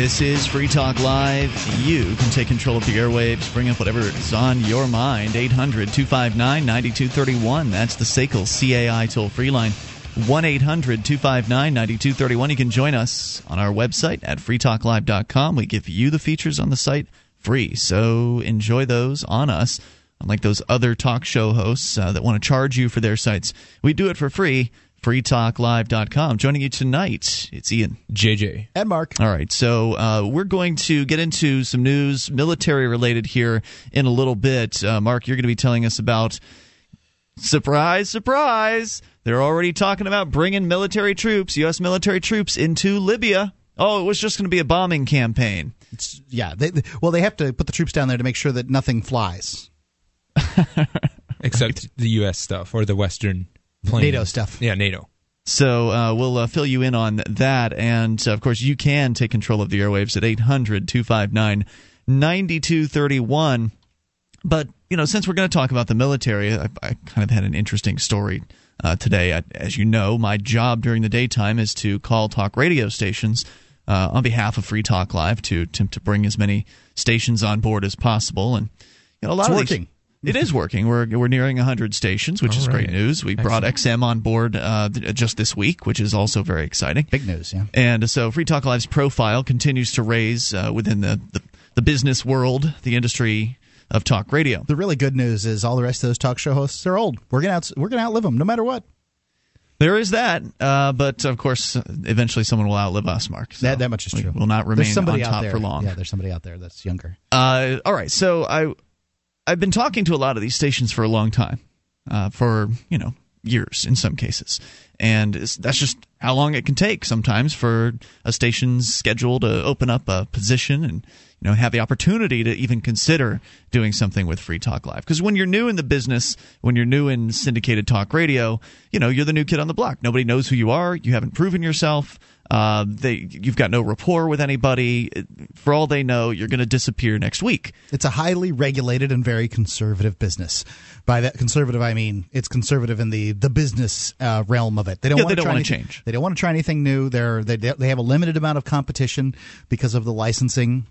This is Free Talk Live. You can take control of the airwaves, bring up whatever is on your mind. 800 259 9231. That's the SACL CAI toll free line. 1 800 259 9231. You can join us on our website at freetalklive.com. We give you the features on the site free, so enjoy those on us. Unlike those other talk show hosts uh, that want to charge you for their sites, we do it for free freetalklive.com. Joining you tonight, it's Ian. JJ. And Mark. All right, so uh, we're going to get into some news, military related here in a little bit. Uh, Mark, you're going to be telling us about. Surprise, surprise! They're already talking about bringing military troops, U.S. military troops, into Libya. Oh, it was just going to be a bombing campaign. It's, yeah, they, they, well, they have to put the troops down there to make sure that nothing flies. Except right. the U.S. stuff or the Western plane. NATO stuff. Yeah, NATO. So uh, we'll uh, fill you in on that. And uh, of course, you can take control of the airwaves at 800 259 9231. But, you know, since we're going to talk about the military, I, I, kind of had an interesting story uh, today. I, as you know, my job during the daytime is to call talk radio stations uh, on behalf of Free Talk Live to attempt to bring as many stations on board as possible. And you know, a lot it's of working. These, it is working. We're we're nearing 100 stations, which All is right. great news. We brought XM on board uh, just this week, which is also very exciting. Big news, yeah. And so Free Talk Live's profile continues to raise uh, within the, the the business world, the industry of talk radio. The really good news is all the rest of those talk show hosts are old. We're gonna out, we're gonna outlive them no matter what. There is that, uh, but of course, eventually someone will outlive us, Mark. So that, that much is we true. will not remain on top there. for long. Yeah, there's somebody out there that's younger. Uh, all right, so I I've been talking to a lot of these stations for a long time, uh, for you know years in some cases, and that's just how long it can take sometimes for a station's schedule to open up a position and you know have the opportunity to even consider doing something with Free Talk Live. Because when you're new in the business, when you're new in syndicated talk radio, you know you're the new kid on the block. Nobody knows who you are. You haven't proven yourself. Uh, they, you've got no rapport with anybody. For all they know, you're going to disappear next week. It's a highly regulated and very conservative business. By that conservative, I mean it's conservative in the the business uh, realm of it. They don't Yeah, want to don't wanna anything- change. They don't want to try anything new. They're they they have a limited amount of competition because of the licensing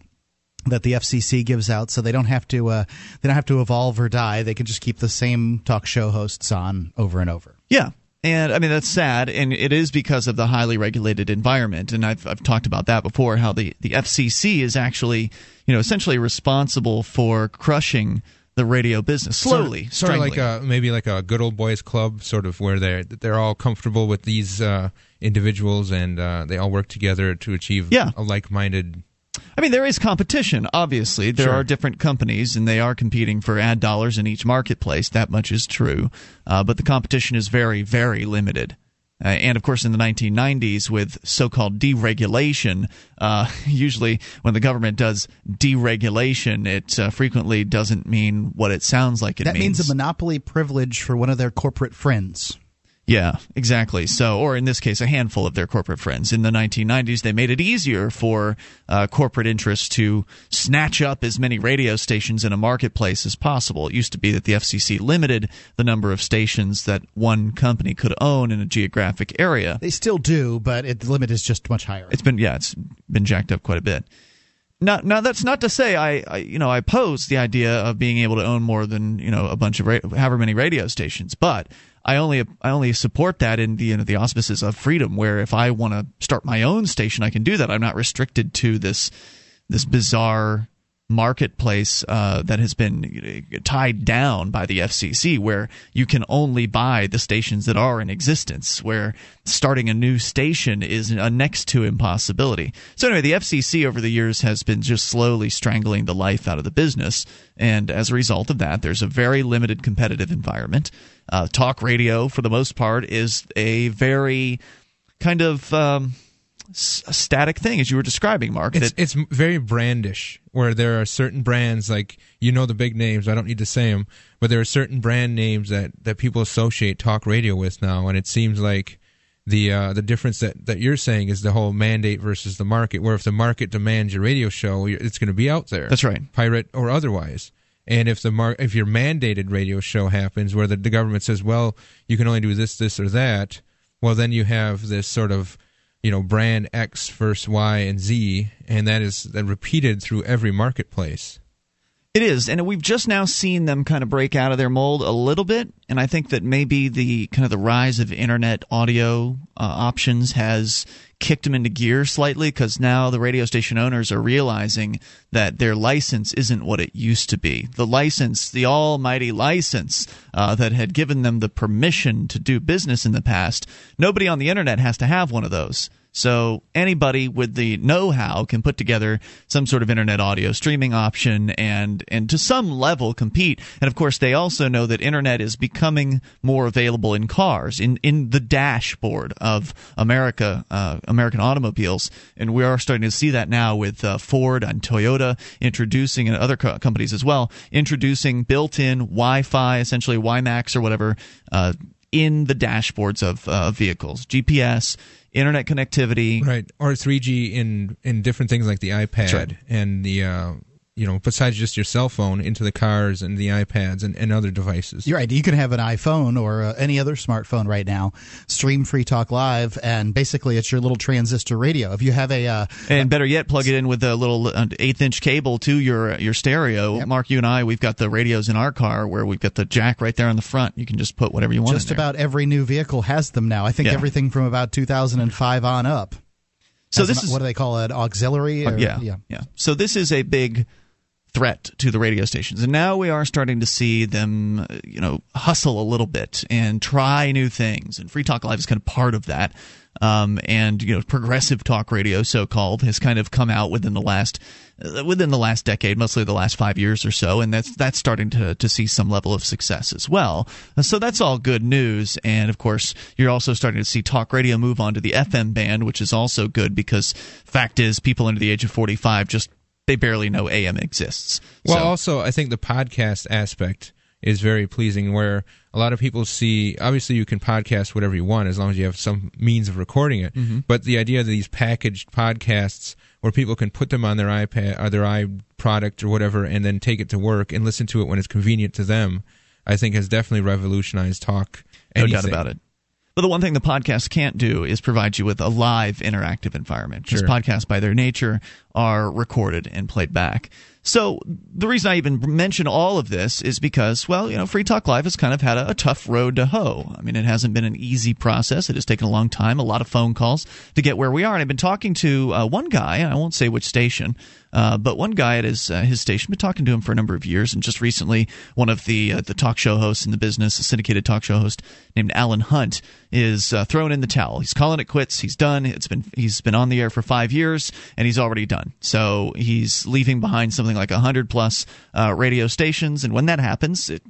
that the FCC gives out, so they don't have to uh, they don't have to evolve or die. They can just keep the same talk show hosts on over and over. Yeah. And I mean that's sad, and it is because of the highly regulated environment. And I've I've talked about that before. How the the FCC is actually you know essentially responsible for crushing the radio business slowly, sort of like a maybe like a good old boys club, sort of where they're they're all comfortable with these uh, individuals and uh, they all work together to achieve Yeah. a like-minded. I mean, there is competition. Obviously, there Sure. are different companies, and they are competing for ad dollars in each marketplace. That much is true. Uh, but the competition is very, very limited. Uh, and of course, in the 1990s, with so-called deregulation, uh, usually when the government does deregulation, it uh, frequently doesn't mean what it sounds like it that means. means a monopoly privilege for one of their corporate friends. Yeah, exactly. So, or in this case, a handful of their corporate friends. In the 1990s, they made it easier for uh, corporate interests to snatch up as many radio stations in a marketplace as possible. It used to be that the FCC limited the number of stations that one company could own in a geographic area. They still do, but it, the limit is just much higher. It's been yeah, it's been jacked up quite a bit. Now, now that's not to say I, I, you know, I oppose the idea of being able to own more than you know a bunch of ra- however many radio stations, but I only I only support that in the you know, the auspices of freedom, where if I want to start my own station, I can do that. I'm not restricted to this this bizarre marketplace uh, that has been tied down by the FCC, where you can only buy the stations that are in existence, where starting a new station is a next to impossibility. So, anyway, the FCC over the years has been just slowly strangling the life out of the business. And as a result of that, there's a very limited competitive environment. Uh, talk radio, for the most part, is a very kind of. Um, s- static thing as you were describing mark It's that- it's very brandish, where there are certain brands like you know the big names. I don't need to say them, but there are certain brand names that that people associate talk radio with now, and it seems like the uh, the difference that that you're saying is the whole mandate versus the market. Where if the market demands your radio show, it's going to be out there. That's right. pirate or otherwise. And if the mar- if your mandated radio show happens, where the, the government says, well, you can only do this, this, or that, well, then you have this sort of you know brand X versus Y and Z, and that is then repeated through every marketplace. It is, and we've just now seen them kind of break out of their mold a little bit, and I think that maybe the kind of the rise of internet audio uh, options has kicked them into gear slightly because now the radio station owners are realizing that their license isn't what it used to be. The license, the almighty license uh, that had given them the permission to do business in the past, nobody on the internet has to have one of those. So anybody with the know-how can put together some sort of internet audio streaming option and and to some level compete. And of course, they also know that internet is becoming more available in cars, in in the dashboard of America, uh, American automobiles, and we are starting to see that now with uh, Ford and Toyota introducing and other co- companies as well introducing built-in Wi-Fi, essentially WiMAX or whatever. Uh, in the dashboards of uh, vehicles, GPS, internet connectivity, right, or 3G in in different things like the iPad right. and the uh, you know, besides just your cell phone, into the cars and the iPads and, and other devices. You're right. You can have an iPhone or uh, any other smartphone right now, stream Free Talk Live, and basically it's your little transistor radio. If you have a uh, and better yet, plug it in with a little uh, eighth inch cable to your your stereo. Yep. Mark, you and I, we've got the radios in our car where we've got the jack right there in the front. You can just put whatever you want. Just about every new vehicle has them now. I think yeah. everything from about 2005 on up. So this an, is what do they call it? Auxiliary? Or, yeah, yeah, yeah. So this is a big threat to the radio stations. And now we are starting to see them, you know, hustle a little bit and try new things. And Free Talk Live is kind of part of that. Um, and you know, progressive talk radio, so called, has kind of come out within the last uh, within the last decade, mostly the last five years or so, and that's that's starting to to see some level of success as well. So that's all good news. And of course, you're also starting to see talk radio move on to the FM band, which is also good because fact is, people under the age of 45 just they barely know AM exists. Well, so. also, I think the podcast aspect is very pleasing where a lot of people see obviously you can podcast whatever you want as long as you have some means of recording it mm-hmm. but the idea of these packaged podcasts where people can put them on their ipad or their iProduct or whatever and then take it to work and listen to it when it's convenient to them i think has definitely revolutionized talk anything. no doubt about it but the one thing the podcast can't do is provide you with a live interactive environment. Because sure. podcasts, by their nature, are recorded and played back. So the reason I even mention all of this is because, well, you know, Free Talk Live has kind of had a, a, tough road to hoe. I mean, it hasn't been an easy process. It has taken a long time, a lot of phone calls to get where we are. And I've been talking to uh, one guy, I won't say which station, uh, but one guy at his uh, his station, been talking to him for a number of years, and just recently, one of the uh, the talk show hosts in the business, a syndicated talk show host named Alan Hunt, is uh, throwing in the towel. He's calling it quits. He's done. It's been he's been on the air for five years, and he's already done. So he's leaving behind something like hundred plus uh, radio stations, and when that happens, it,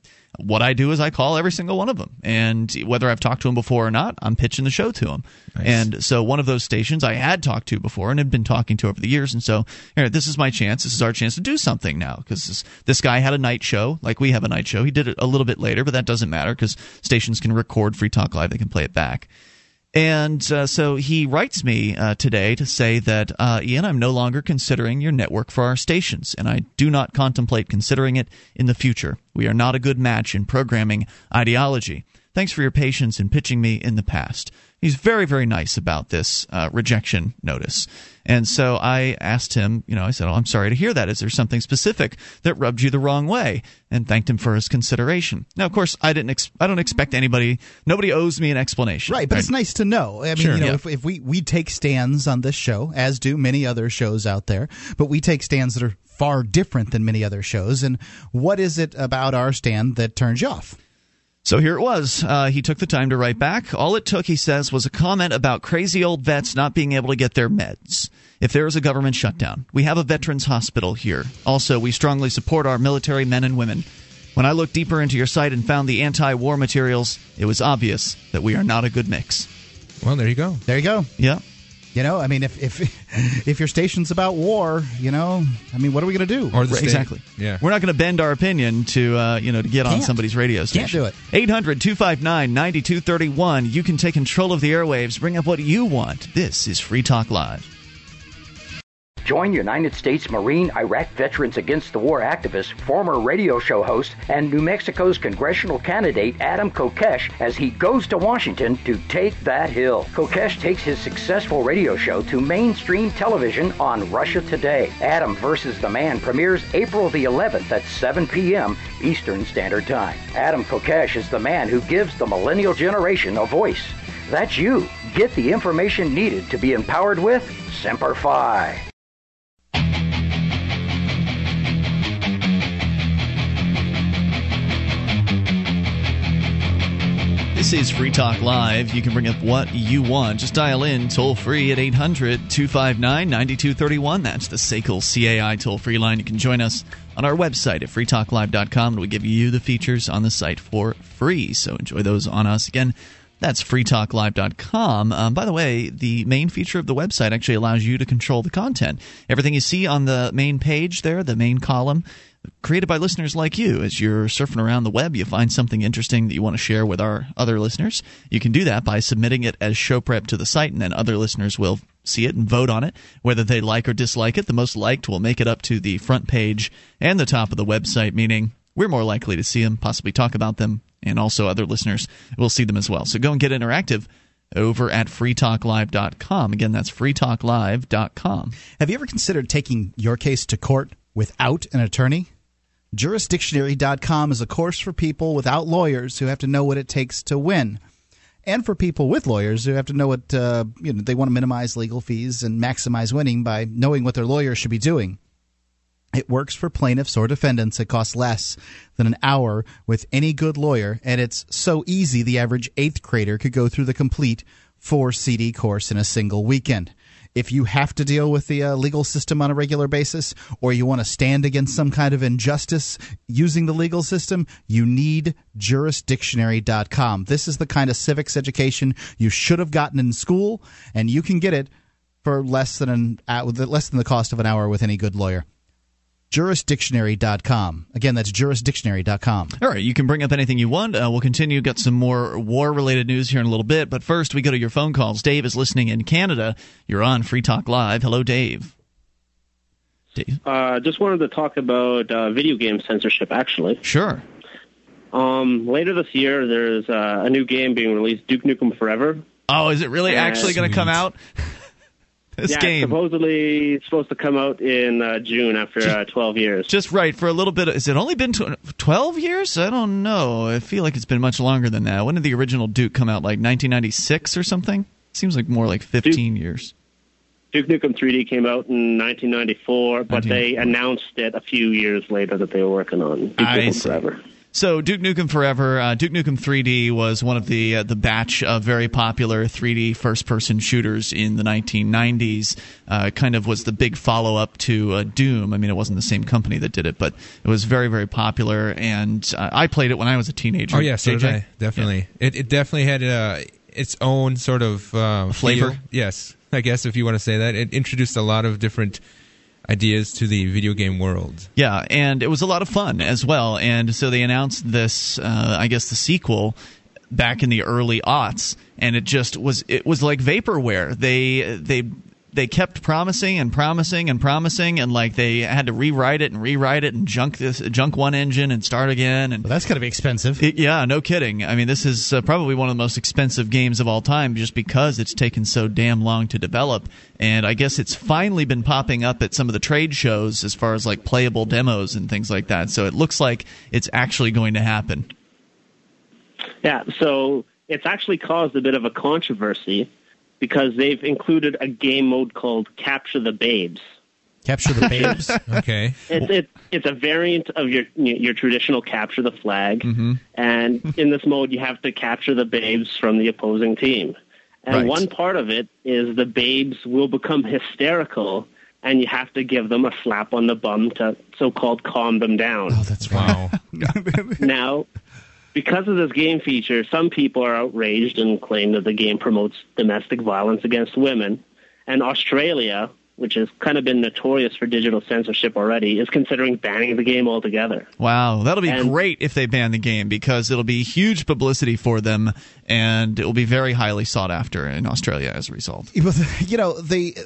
what I do is I call every single one of them, and whether I've talked to them before or not, I'm pitching the show to them. Nice. And so one of those stations I had talked to before and had been talking to over the years, and so here, this is my chance. This is our chance to do something now because this, this guy had a night show, like we have a night show. He did it a little bit later, but that doesn't matter because stations can record Free Talk Live; they can play it back. And uh, so he writes me uh, today to say that, uh, Ian, I'm no longer considering your network for our stations, and I do not contemplate considering it in the future. We are not a good match in programming ideology. Thanks for your patience in pitching me in the past he's very very nice about this uh, rejection notice. And so i asked him you know i said oh i'm sorry to hear that. Is there something specific that rubbed you the wrong way? And thanked him for his consideration. Now of course i didn't ex- i don't expect anybody nobody owes me an explanation. Right but right? it's nice to know. I mean sure, you know yeah. if, if we we take stands on this show as do many other shows out there but we take stands that are far different than many other shows. And what is it about our stand that turns you off so here it was. Uh, he took the time to write back. All it took, he says, was a comment about crazy old vets not being able to get their meds. If there is a government shutdown, we have a veterans hospital here. Also, we strongly support our military men and women. When I looked deeper into your site and found the anti war materials, it was obvious that we are not a good mix. Well, there you go. There you go. Yeah. You know, I mean, if if if your station's about war, you know, I mean, what are we going to do? Or exactly. Yeah, we're not going to bend our opinion to uh, you know to get Can't. on somebody's radio station. Can't do it. 800-259-9231. You can take control of the airwaves. Bring up what you want. This is Free Talk Live. Join United States Marine Iraq Veterans Against the War activist, former radio show host, and New Mexico's congressional candidate Adam Kokesh as he goes to Washington to take that hill. Kokesh takes his successful radio show to mainstream television on Russia Today. Adam versus the Man premieres April the 11th at 7 p.m. Eastern Standard Time. Adam Kokesh is the man who gives the millennial generation a voice. That's you. Get the information needed to be empowered with Semper Fi. This is Free Talk Live. You can bring up what you want. Just dial in toll free at 800 259 9231. That's the SACL CAI toll free line. You can join us on our website at freetalklive.com and we give you the features on the site for free. So enjoy those on us. Again, that's freetalklive.com. Um, by the way, the main feature of the website actually allows you to control the content. Everything you see on the main page there, the main column, created by listeners like you. As you're surfing around the web, you find something interesting that you want to share with our other listeners. You can do that by submitting it as show prep to the site, and then other listeners will see it and vote on it, whether they like or dislike it. The most liked will make it up to the front page and the top of the website, meaning we're more likely to see them, possibly talk about them, and also other listeners will see them as well. So go and get interactive over at freetalklive.com. Again, that's freetalklive.com. Have you ever considered taking your case to court without an attorney? Jurisdictionary.com is a course for people without lawyers who have to know what it takes to win. And for people with lawyers who have to know what, uh, you know, they want to minimize legal fees and maximize winning by knowing what their lawyer should be doing. It works for plaintiffs or defendants. It costs less than an hour with any good lawyer, and it's so easy the average eighth grader could go through the complete four CD course in a single weekend. If you have to deal with the uh, legal system on a regular basis, or you want to stand against some kind of injustice using the legal system, you need jurisdictionary.com. This is the kind of civics education you should have gotten in school, and you can get it for less than an uh, less than the cost of an hour with any good lawyer jurisdictionary.com. Again, that's jurisdictionary.com. All right, you can bring up anything you want. Uh, we'll continue. Got some more war related news here in a little bit. But first, we go to your phone calls. Dave is listening in Canada. You're on Free Talk Live. Hello, Dave. Dave. Uh, just wanted to talk about uh, video game censorship, actually. Sure. Um, later this year, there's uh, a new game being released, Duke Nukem Forever. Oh, is it really actually going to come out? this yeah, game. supposedly it's supposed to come out in uh, June after uh, 12 years. Just right for a little bit. Has it only been tw- 12 years? I don't know. I feel like it's been much longer than that. When did the original Duke come out? Like 1996 or something? Seems like more like 15 Duke, years. Duke Nukem 3D came out in 1994, but they announced it a few years later that they were working on Duke I Nukem see. Forever. So Duke Nukem Forever, uh, Duke Nukem 3D was one of the uh, the batch of very popular 3D first person shooters in the 1990s. Uh, kind of was the big follow up to uh, Doom. I mean, it wasn't the same company that did it, but it was very very popular. And uh, I played it when I was a teenager. Oh yeah, so did I. Definitely. It it definitely had uh, its own sort of uh, Flavor? feel. Yes, I guess if you want to say that, it introduced a lot of different ideas to the video game world. Yeah, and it was a lot of fun as well. And so they announced this, uh, I guess, the sequel back in the early aughts, and it just was it was like vaporware. They they they kept promising and promising and promising, and like they had to rewrite it and rewrite it and junk this junk one engine and start again. And Well, that's going to be expensive. it, yeah, no kidding. I mean, this is uh, probably one of the most expensive games of all time just because it's taken so damn long to develop. And I guess it's finally been popping up at some of the trade shows as far as like playable demos and things like that. So it looks like it's actually going to happen. Yeah, so it's actually caused a bit of a controversy because they've included a game mode called Capture the Babes. Capture the babes. Okay. It's it, it's a variant of your your traditional capture the flag, Mm-hmm. and in this mode you have to capture the babes from the opposing team. And Right. one part of it is the babes will become hysterical, and you have to give them a slap on the bum to so-called calm them down. oh, that's right. Wow. now, because of this game feature, some people are outraged and claim that the game promotes domestic violence against women. And Australia, which has kind of been notorious for digital censorship already, is considering banning the game altogether. Wow, that'll be And- great if they ban the game because it'll be huge publicity for them, and it will be very highly sought after in Australia as a result. you know the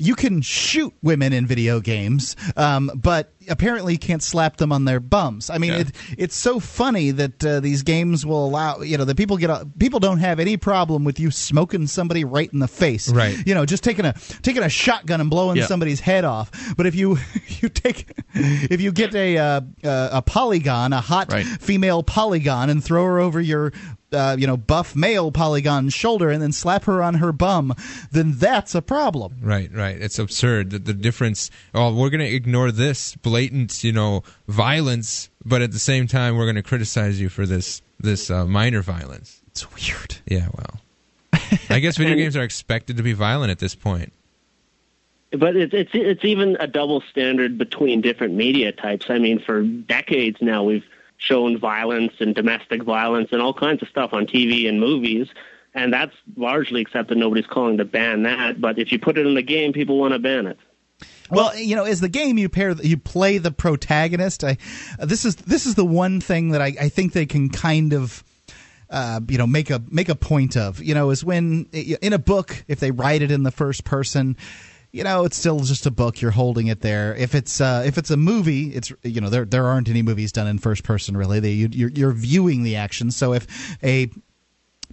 you can shoot women in video games um, but apparently you can't slap them on their bums i mean Yeah. it, it's so funny that uh, these games will allow you know that people get a, people don't have any problem with you smoking somebody right in the face Right. you know just taking a taking a shotgun and blowing Yeah. somebody's head off but if you you take if you get a uh, uh, a polygon a hot Right. female polygon and throw her over your uh, you know buff male polygon shoulder and then slap her on her bum then that's a problem Right, right. It's absurd. The, the difference. Oh, we're going to ignore this blatant, you know, violence, but at the same time, we're going to criticize you for this this uh, minor violence. it's weird Yeah, well, I guess video games are expected to be violent at this point. But it's it's it's even a double standard between different media types. I mean, for decades now, we've shown violence and domestic violence and all kinds of stuff on TV and movies, and that's largely accepted. Nobody's calling to ban that. But if you put it in the game, people want to ban it. Well, you know, as the game you pair you play the protagonist. I this is this is the one thing that I, I think they can kind of. Uh, you know, make a make a point of you know is when in a book if they write it in the first person, you know it's still just a book you're holding it there. If it's uh, if it's a movie, it's you know there there aren't any movies done in first person really. They you, you're, you're viewing the action. So if a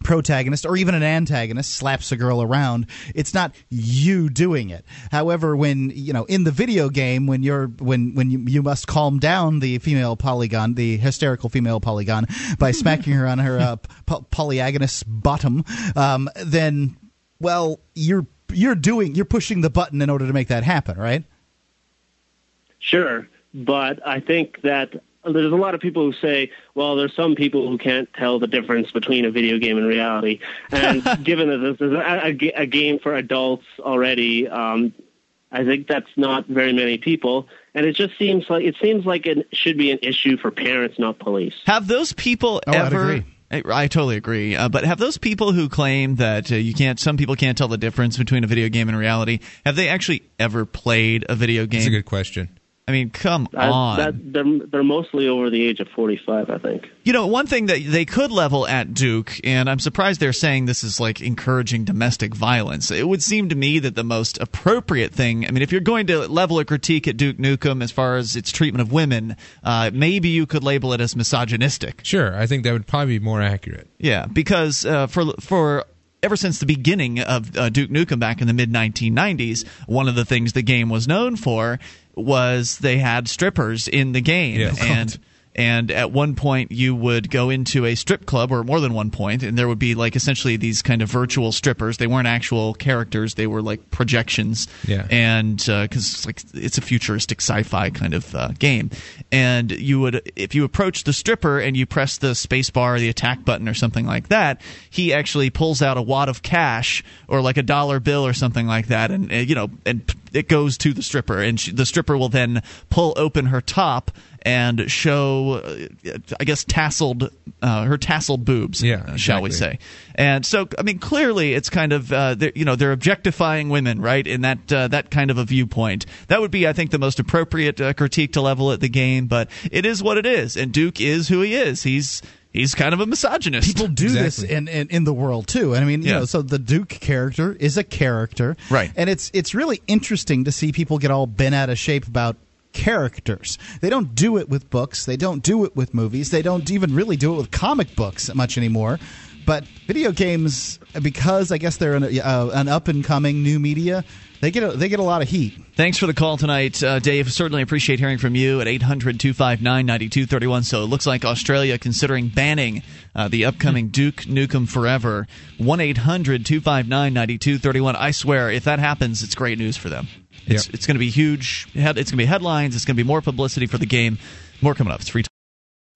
protagonist or even an antagonist slaps a girl around it's not you doing it however when you know in the video game when you're when when you, you must calm down the female polygon the hysterical female polygon by smacking her on her uh, po- polyagonist bottom um, then well you're you're doing you're pushing the button in order to make that happen right Sure, but I think that there's a lot of people who say, well, there's some people who can't tell the difference between a video game and reality. And given that this is a, a, a game for adults already, um, I think that's not very many people. And it just seems like it seems like it should be an issue for parents, not police. Have those people Oh, I'd ever? I, I totally agree. Uh, but have those people who claim that uh, you can't, some people can't tell the difference between a video game and reality, have they actually ever played a video game? That's a good question. I mean, come I- on. that, they're, they're mostly over the age of 45, I think. You know, one thing that they could level at Duke, and I'm surprised they're saying this is like encouraging domestic violence. It would seem to me that the most appropriate thing, I mean, if you're going to level a critique at Duke Nukem as far as its treatment of women, uh, maybe you could label it as misogynistic. Sure, I think that would probably be more accurate. Yeah, because uh, for for ever since the beginning of uh, Duke Nukem back in the mid 1990s, one of the things the game was known for was they had strippers in the game, Yeah. and and at one point you would go into a strip club or more than one point and there would be like essentially these kind of virtual strippers. They weren't actual characters. They were like projections. Yeah. and because it's like it's a futuristic sci-fi kind of uh, game. And you would if you approach the stripper and you press the space bar or the attack button or something like that he actually pulls out a wad of cash or like a dollar bill or something like that and uh, you know and it goes to the stripper and she, the stripper will then pull open her top and show, uh, I guess, tasseled uh, her tasseled boobs. Yeah, uh, shall we say? And so, I mean, clearly, it's kind of uh, they're- you know they're objectifying women, right? In that uh, that kind of a viewpoint, that would be, I think, the most appropriate uh, critique to level at the game. But it is what it is, and Duke is who he is. He's he's kind of a misogynist. people do this in, in in the world too. And i mean you Yeah. know so the duke character is a character. Right. and it's it's really interesting to see people get all bent out of shape about characters. They don't do it with books. They don't do it with movies. They don't even really do it with comic books much anymore. But video games because i guess they're an, uh, an up and coming new media they get a, they get a lot of heat Thanks for the call tonight, uh, Dave. Certainly appreciate hearing from you at 800 259 9231. So it looks like Australia considering banning uh, the upcoming Duke Nukem Forever. 1 800 259 9231. I swear, if that happens, it's great news for them. It's, Yep. it's going to be huge. It's going to be headlines. It's going to be more publicity for the game. More coming up. It's free.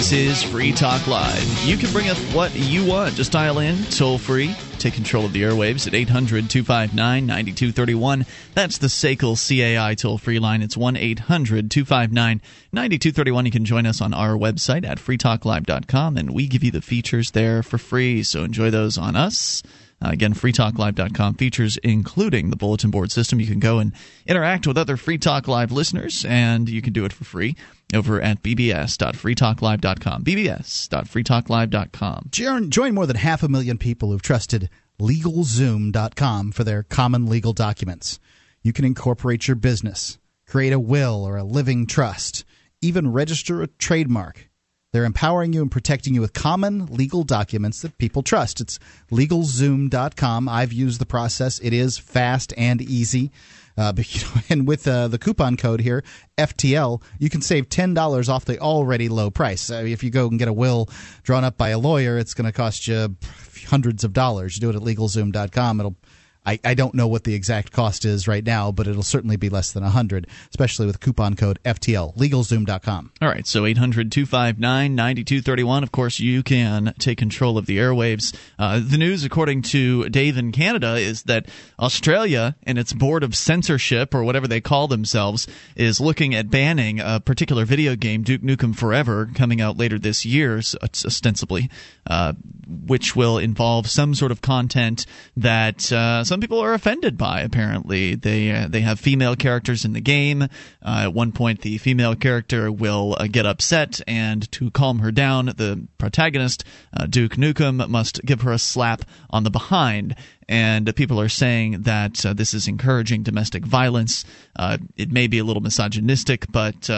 This is Free Talk Live. You can bring up what you want. Just dial in, toll free. Take control of the airwaves at 800 259 9231. That's the SACL CAI toll free line. It's 1 800 259 9231. You can join us on our website at freetalklive.com, and we give you the features there for free. So enjoy those on us. Uh, again, freetalklive.com features including the bulletin board system. You can go and interact with other Free Talk Live listeners, and you can do it for free over at bbs.freetalklive.com. bbs.freetalklive.com. Join more than half a million people who've trusted LegalZoom.com for their common legal documents. You can incorporate your business, create a will or a living trust, even register a trademark. They're empowering you and protecting you with common legal documents that people trust. It's LegalZoom.com. I've used the process. It is fast and easy. Uh, but, you know, and with uh, the coupon code here, FTL, you can save ten dollars off the already low price. If you go and get a will drawn up by a lawyer, it's going to cost you hundreds of dollars. You do it at LegalZoom.com. It'll I, I don't know what the exact cost is right now, but it'll certainly be less than 100, especially with coupon code FTL. LegalZoom.com. All right, so 800 259 9231. Of course, you can take control of the airwaves. Uh, the news, according to Dave in Canada, is that Australia and its Board of Censorship, or whatever they call themselves, is looking at banning a particular video game, Duke Nukem Forever, coming out later this year, ostensibly, uh, which will involve some sort of content that. Uh, some people are offended by. Apparently, they uh, they have female characters in the game. Uh, at one point, the female character will uh, get upset, and to calm her down, the protagonist uh, Duke Nukem must give her a slap on the behind. And people are saying that uh, this is encouraging domestic violence. Uh, it may be a little misogynistic, but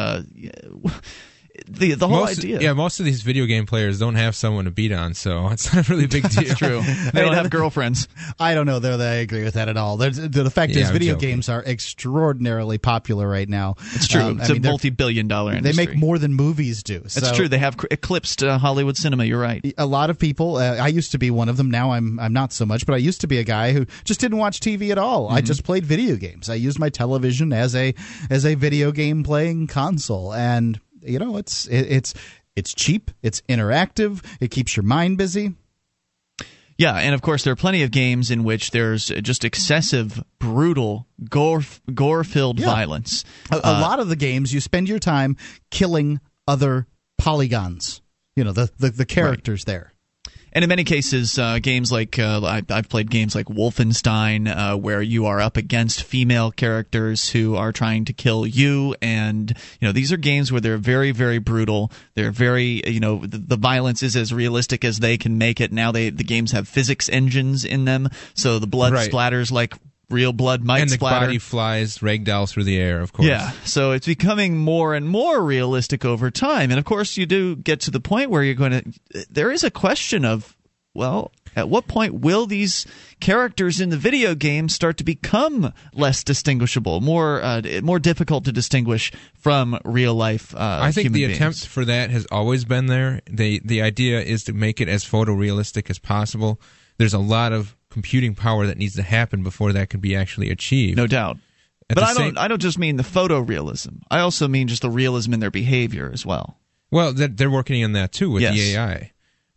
the the whole most, idea. Yeah, most of these video game players don't have someone to beat on, so it's not a really big deal. That's true. They don't have girlfriends. I don't know though that I agree with that at all. There's, the fact Yeah, is, I'm video joking. games are extraordinarily popular right now. It's true. Um, it's a mean, they're- multi-billion-dollar industry. They make more than movies do. That's So- true. They have cr- eclipsed uh, Hollywood cinema. You're right. a lot of people uh, i used to be one of them now i'm i'm not so much but i used to be a guy who just didn't watch tv at all i just played video games i used my television as a as a video game playing console and you know it's it, it's it's cheap it's interactive it keeps your mind busy Yeah, and of course there are plenty of games in which there's just excessive, brutal, gore gore-filled Yeah. violence. a, a uh, lot of the games you spend your time killing other polygons you know the the, the characters there And in many cases, uh, games like uh, I, I've played games like Wolfenstein, uh, where you are up against female characters who are trying to kill you, and you know these are games where they're very, very brutal. They're very, you know, the, the violence is as realistic as they can make it. Now they the games have physics engines in them, so the blood Right. splatters like real blood might and the splatter. body flies ragdoll through the air, of course. Yeah, so it's becoming more and more realistic over time, and of course, you do get to the point where you're going to. There is a question of, well, at what point will these characters in the video game start to become less distinguishable, more uh, more difficult to distinguish from real life? Uh, I think the beings? attempt for that has always been there. The the idea is to make it as photorealistic as possible. There's a lot of computing power that needs to happen before that can be actually achieved. no doubt. At but I don't. I don't just mean the photorealism. I also mean just the realism in their behavior as well. Well, they're, they're working on that too with Yes. the AI.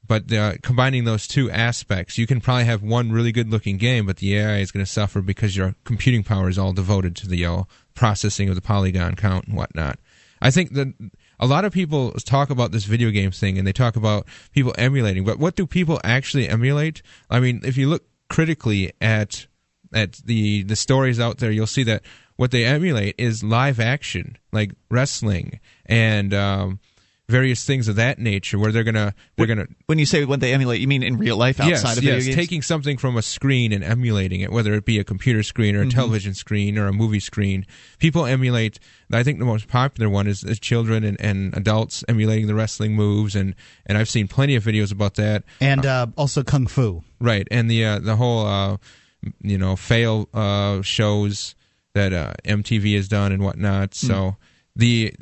But uh, combining those two aspects, you can probably have one really good looking game, but the AI is going to suffer because your computing power is all devoted to the uh, processing of the polygon count and whatnot. I think that a lot of people talk about this video game thing and they talk about people emulating, but what do people actually emulate? I mean, if you look critically at at the the stories out there, you'll see that what they emulate is live action, like wrestling and um, various things of that nature, where they're gonna they're gonna When you say when they emulate, you mean in real life outside yes of video yes games? taking something from a screen and emulating it, whether it be a computer screen or Mm-hmm. a television screen or a movie screen. People emulate. I think the most popular one is, is children and, and adults emulating the wrestling moves, and and I've seen plenty of videos about that. and uh, also kung fu Right, and the uh, the whole uh, you know fail uh, shows that uh, MTV has done and whatnot. So the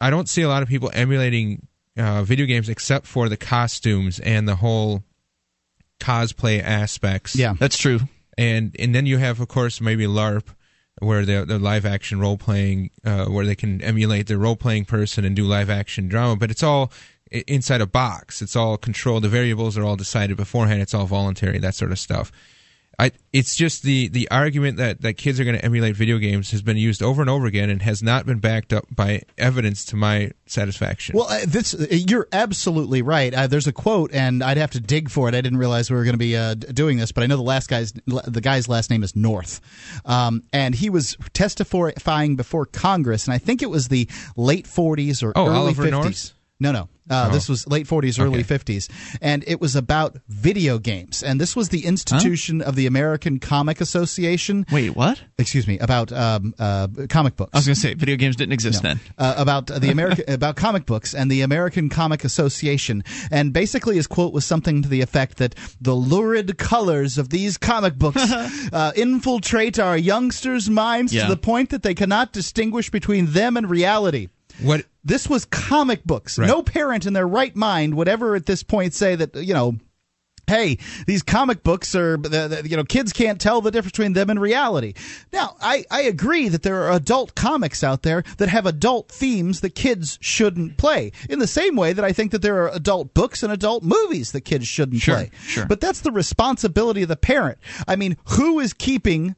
I don't see a lot of people emulating uh, video games except for the costumes and the whole cosplay aspects. Yeah. That's true. and and then you have of course maybe LARP, where the the live action role playing, uh, where they can emulate the role playing person and do live action drama, but it's all inside a box. It's all controlled. The variables are all decided beforehand. It's all voluntary. That sort of stuff. I, it's just the, the argument that, that kids are going to emulate video games has been used over and over again and has not been backed up by evidence to my satisfaction. Well, uh, this uh, you're absolutely right. Uh, there's a quote, and I'd have to dig for it. I didn't realize we were going to be uh, doing this, but I know the last guy's the guy's last name is North, um, and he was testifying before Congress, and I think it was the late 40s or Oh, early Oliver 50s. North? No, no. Uh, Oh. This was late 40s, early Okay. 50s. And it was about video games. And this was the institution of the American Comic Association. Wait, what? Excuse me, about um, uh, comic books I was going to say video games didn't exist then. uh, about the American about comic books and the American Comic Association, and basically his quote was something to the effect that the lurid colors of these comic books uh, infiltrate our youngsters' minds Yeah. to the point that they cannot distinguish between them and reality. what This was comic books. Right. No parent in their right mind would ever at this point say that you know. Hey, these comic books are, you know, kids can't tell the difference between them and reality. Now, I, I agree that there are adult comics out there that have adult themes that kids shouldn't play. In the same way that I think that there are adult books and adult movies that kids shouldn't Sure, play. sure. But that's the responsibility of the parent. I mean, who is keeping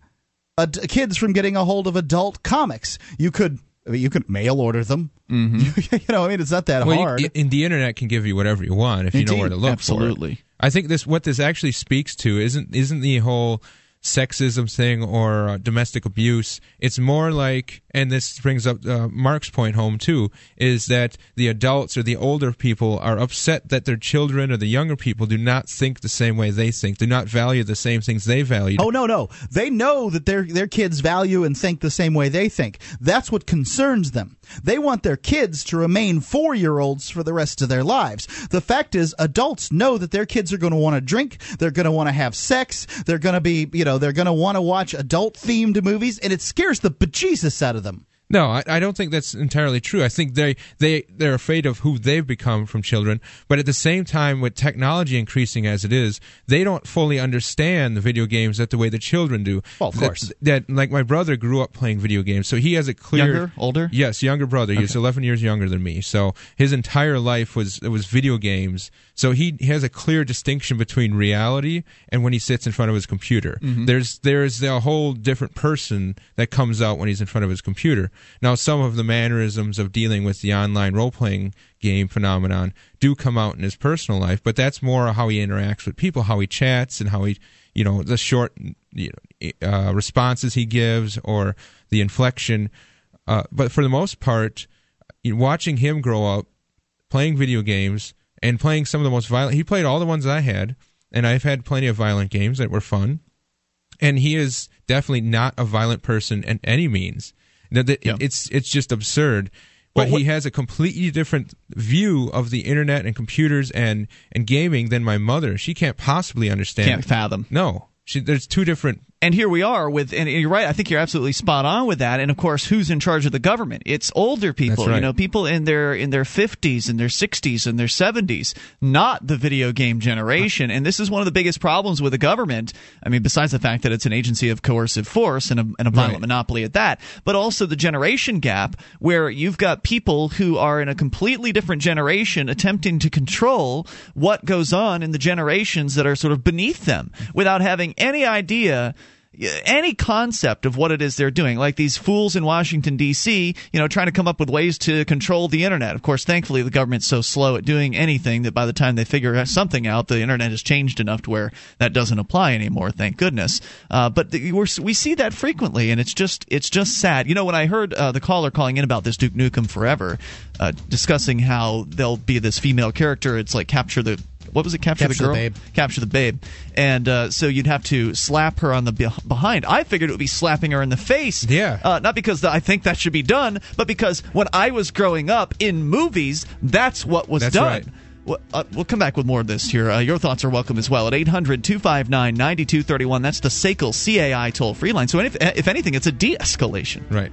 ad- kids from getting a hold of adult comics? You could, I mean, you could mail order them. Mm-hmm. you know, I mean, it's not that well, you- hard. in the internet can give you whatever you want if you know where to look Absolutely. for it. I think this what this actually speaks to isn't isn't the whole sexism thing or uh, domestic abuse. It's more like, and this brings up uh, Mark's point home too, is that the adults or the older people are upset that their children or the younger people do not think the same way they think, do not value the same things they value. Oh no, no. They know that their their kids value and think the same way they think. That's what concerns them. They want their kids to remain 4-year-olds for the rest of their lives. The fact is adults know that their kids are going to want to drink, they're going to want to have sex, they're going to be, you know, they're going to want to watch adult themed movies and it scares the bejesus out of them. No, I, I don't think that's entirely true. I think they they they're afraid of who they've become from children, but at the same time, with technology increasing as it is, they don't fully understand the video games that the way the children do. Well, of That- course. That, like my brother grew up playing video games, so he has a clear Younger? Older? Yes, younger brother. He's 11 years younger than me. So his entire life was it was video games. So he has a clear distinction between reality and when he sits in front of his computer. There's there's a whole different person that comes out when he's in front of his computer. Now, some of the mannerisms of dealing with the online role playing game phenomenon do come out in his personal life, but that's more how he interacts with people, how he chats, and how he, you know, the short you know, uh, responses he gives or the inflection. Uh, but for the most part, you know, watching him grow up, playing video games and playing some of the most violent. He played all the ones I had, and I've had plenty of violent games that were fun. And he is definitely not a violent person in any means. That- that- Yeah. It's it's just absurd. But Well, he has a completely different view of the internet and computers and, and gaming than my mother. She can't possibly understand. Can't fathom. No, she, there's two different and here we are with and you're right i think you're absolutely spot on with that and of course who's in charge of the government it's older people right. you know people in their in their 50s and their 60s and their 70s not the video game generation and this is one of the biggest problems with the government i mean besides the fact that it's an agency of coercive force and a, and a violent Right. monopoly at that but also the generation gap where you've got people who are in a completely different generation attempting to control what goes on in the generations that are sort of beneath them without having any idea any concept of what it is they're doing. Like these fools in Washington DC you know trying to come up with ways to control the internet. Of course thankfully the government's so slow at doing anything that by the time they figure something out the internet has changed enough to where that doesn't apply anymore thank goodness. Uh, but the, we see that frequently and it's just it's just sad. You know when I heard uh, the caller calling in about this Duke Nukem Forever uh, discussing how there'll be this female character it's like capture the what was it? Capture, Capture the the girl, Babe. capture the babe, and uh, so you'd have to slap her on the be- behind. I figured it would be slapping her in the face. Yeah. Uh, not because I think that should be done, but because when I was growing up in movies, that's what was That's done. right. Well, uh, we'll come back with more of this here. Uh, your thoughts are welcome as well at 800 259 9231. That's the SACL CAI toll free line. So, if, if anything, it's a de escalation. right.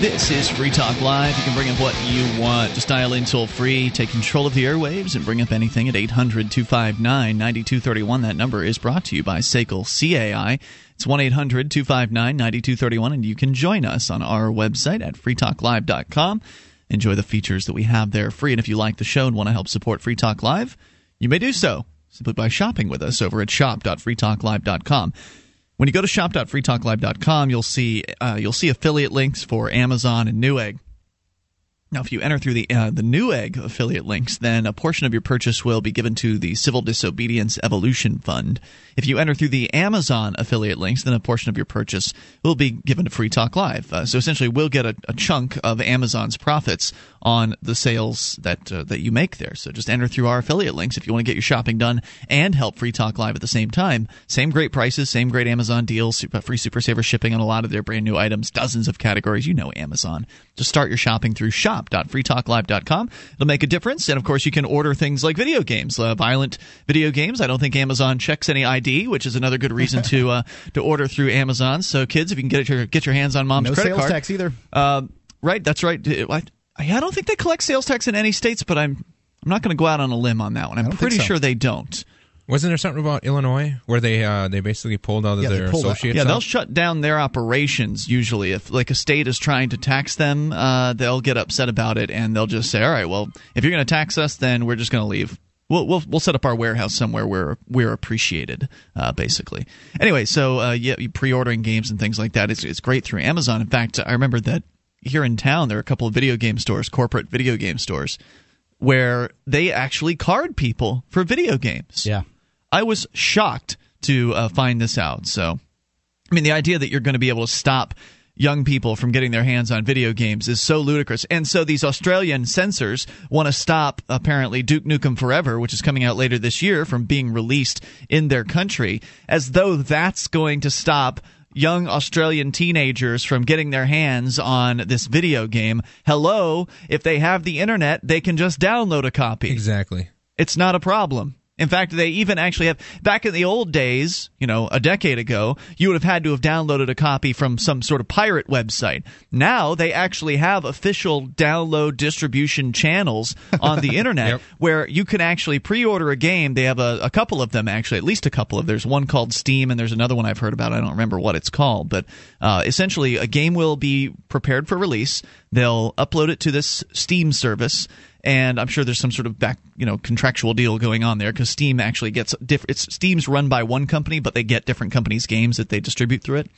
This is Free Talk Live. You can bring up what you want. Just dial in toll free, take control of the airwaves, and bring up anything at 800 259 9231. That number is brought to you by SACL CAI. It's 1 800 259 9231, and you can join us on our website at freetalklive.com. Enjoy the features that we have there free. And if you like the show and want to help support Free Talk Live, you may do so simply by shopping with us over at shop.freetalklive.com. When you go to shop.freetalklive.com, you'll see uh, you'll see affiliate links for Amazon and Newegg. Now, if you enter through the uh, the Newegg affiliate links, then a portion of your purchase will be given to the Civil Disobedience Evolution Fund. If you enter through the Amazon affiliate links, then a portion of your purchase will be given to Free Talk Live. Uh, so essentially, we'll get a, a, chunk of Amazon's profits on the sales that uh, that you make there. So just enter through our affiliate links if you want to get your shopping done and help Free Talk Live at the same time. Same great prices, same great Amazon deals, free Super Saver shipping on a lot of their brand new items, dozens of categories. You know Amazon. Just start your shopping through shop shop.freetalklive.com. It'll make a difference. And of course, you can order things like video games, uh, violent video games. I don't think Amazon checks any ID, which is another good reason to uh, to order through Amazon. So, kids, if you can get your get your hands on mom's no credit sales card, tax either. Uh, right, that's right. I, I don't think they collect sales tax in any states, but I'm I'm not going to go out on a limb on that one. I'm pretty so. sure they don't. Wasn't there something about Illinois where they uh, they basically pulled out of Yeah, their pulled out. associates? Yeah, they'll out? shut down their operations usually. If like a state is trying to tax them, uh, they'll get upset about it and they'll just say, "All right, well, if you're going to tax us, then we're just going to leave." We'll, we'll, we'll set up our warehouse somewhere where we're appreciated, uh, basically. Anyway, so uh, yeah, pre-ordering games and things like that is it's great through Amazon. In fact, I remember that here in town there are a couple of video game stores, corporate video game stores, where they actually card people for video games. Yeah. I was shocked to uh, find this out. So, I mean, the idea that you're going to be able to stop young people from getting their hands on video games is so ludicrous. And so these Australian censors want to stop, apparently, Duke Nukem Forever, which is coming out later this year, from being released in their country, as though that's going to stop young Australian teenagers from getting their hands on this video game. Hello, if they have the internet, they can just download a copy. Exactly. It's not a problem. In fact, they even actually have back in the old days, you know, a decade ago, you would have had to have downloaded a copy from some sort of pirate website. Now they actually have official download distribution channels on the internet Yep. where you can actually pre-order a game. They have a, a couple of them actually, at least a couple of. There's one called Steam, and there's another one I've heard about. I don't remember what it's called, but uh, essentially, a game will be prepared for release. They'll upload it to this Steam service and I'm sure there's some sort of back, you know, contractual deal going on there because Steam actually gets diff- it's Steam's run by one company, but they get different companies' games that they distribute through it,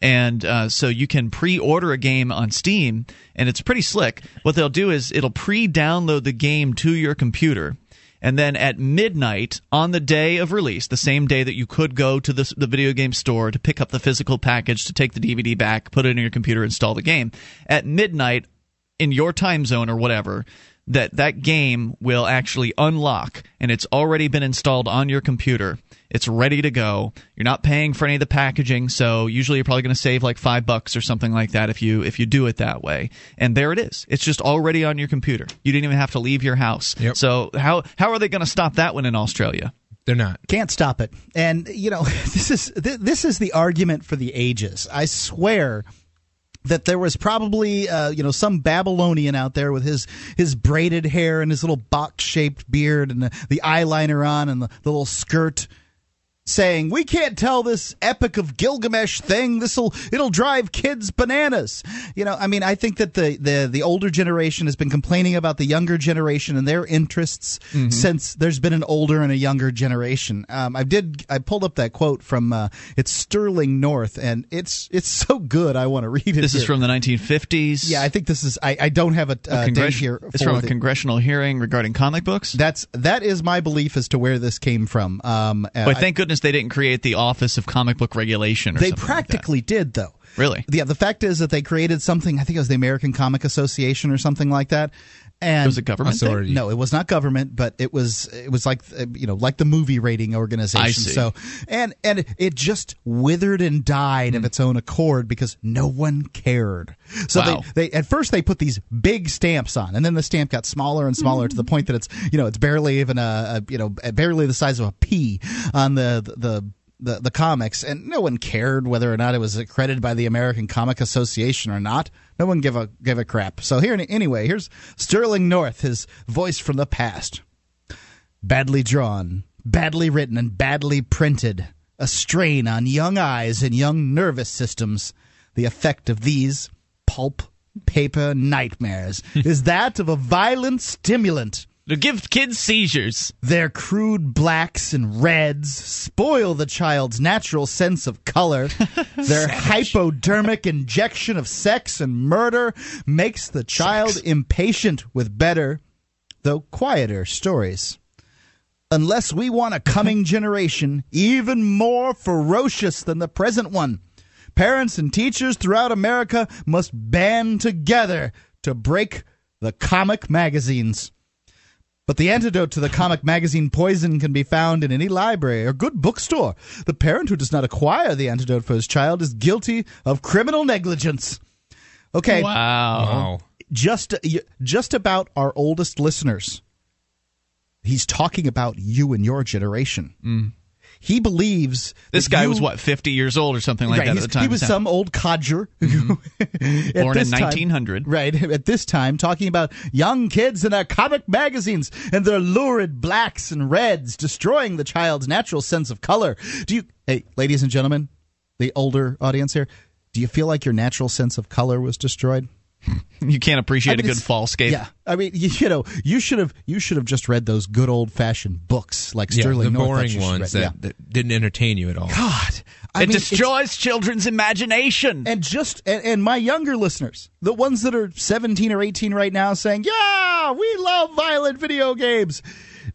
and uh, so you can pre-order a game on Steam, and it's pretty slick. What they'll do is it'll pre-download the game to your computer. And then at midnight on the day of release, the same day that you could go to the, the video game store to pick up the physical package, to take the DVD back, put it in your computer, install the game, at midnight in your time zone or whatever, that that game will actually unlock and it's already been installed on your computer. It's ready to go. You're not paying for any of the packaging, so usually you're probably going to save like 5 bucks or something like that if you if you do it that way. And there it is. It's just already on your computer. You didn't even have to leave your house. Yep. So how how are they going to stop that one in Australia? They're not. Can't stop it. And you know, this is this is the argument for the ages. I swear that there was probably uh, you know some Babylonian out there with his his braided hair and his little box shaped beard and the, the eyeliner on and the, the little skirt saying we can't tell this epic of Gilgamesh thing. This'll it'll drive kids bananas. You know i mean i think that the the the older generation has been complaining about the younger generation and their interests since there's been an older and a younger generation. Um, i did i pulled up that quote from uh, it's Sterling North and it's it's so good i want to read it This is from the 1950s. yeah i think this is i, I don't have a, uh, here it's from a congressional hearing regarding comic books. that's that is my belief as to where this came from. Um, Boy, I- thank goodness as they didn't create the Office of Comic Book Regulation. Or They something like practically did, though. Really? Yeah. The fact is that they created something. I think it was the American Comic Association or something like that. And Was it government? Authority. No, it was not government, but it was it was like uh, you know like the movie rating organization. I see. So and and it just withered and died Hmm. of its own accord because no one cared. So Wow. they they at first they put these big stamps on, and then the stamp got smaller and smaller to the point that it's you know it's barely even a, a you know barely the size of a pea on the the. The, the comics and no one cared whether or not it was accredited by the American Comic Association or not. No one gave a gave a crap. So here anyway, here's Sterling North, his voice from the past. Badly drawn, badly written, and badly printed. A strain on young eyes and young nervous systems. The effect of these pulp paper nightmares is that of a violent stimulant. To give kids seizures. Their crude blacks and reds spoil the child's natural sense of color. Their hypodermic injection of sex and murder makes the child impatient with better, though quieter, stories. Unless we want a coming generation even more ferocious than the present one, parents and teachers throughout America must band together to break the comic magazines. But the antidote to the comic magazine poison can be found in any library or good bookstore. The parent who does not acquire the antidote for his child is guilty of criminal negligence. Okay, Wow. Wow. just just about our oldest listeners. He's talking about you and your generation. Mm. He believes This guy you- was what, 50 years old or something like right, that at the time. He was some old codger Mm-hmm. Born in this time- 1900. right? At this time, talking about young kids in their comic magazines and their lurid blacks and reds destroying the child's natural sense of color. Do you, hey, ladies and gentlemen, the older audience here, do you feel like your natural sense of color was destroyed? You can't appreciate I mean, a good it's- fallscape. Yeah, I mean, you, you know, you should have you should have just read those good old fashioned books like Yeah, Sterling the North boring you should ones that, Yeah. that didn't entertain you at all. God, I it mean, destroys children's imagination. and just and, and my younger listeners, the ones that are 17 or 18 right now saying, "Yeah, we love violent video games."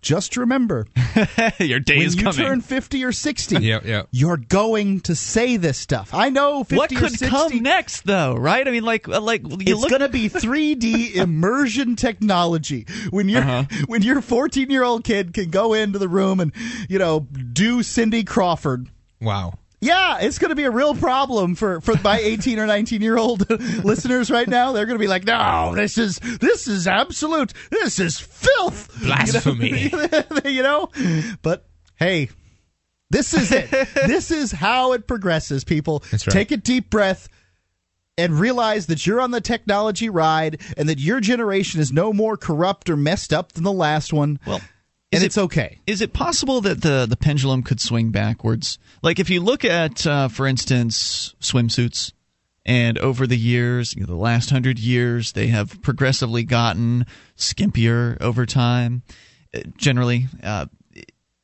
Just remember, Your day when is you coming. turn 50 or 60, Yeah, yeah. you're going to say this stuff. I know 50 what could 60 come next, though? Right? I mean, like, uh, like you it's look. going to be 3D immersion technology. When your Uh-huh. when your 14 year old kid can go into the room and you know do Cindy Crawford. Wow. Yeah, it's going to be a real problem for for my 18 or 19 year old listeners right now. They're going to be like, "No, this is this is absolute. This is filth." Blasphemy. you know? But hey, this is it. this is how it progresses, people. That's right. Take a deep breath and realize that you're on the technology ride and that your generation is no more corrupt or messed up than the last one. Well, and is it- it's okay. Is it possible that the the pendulum could swing backwards? Like if you look at, uh, for instance, swimsuits, and over the years, you know, the last hundred years, they have progressively gotten skimpier over time. Uh, generally, uh,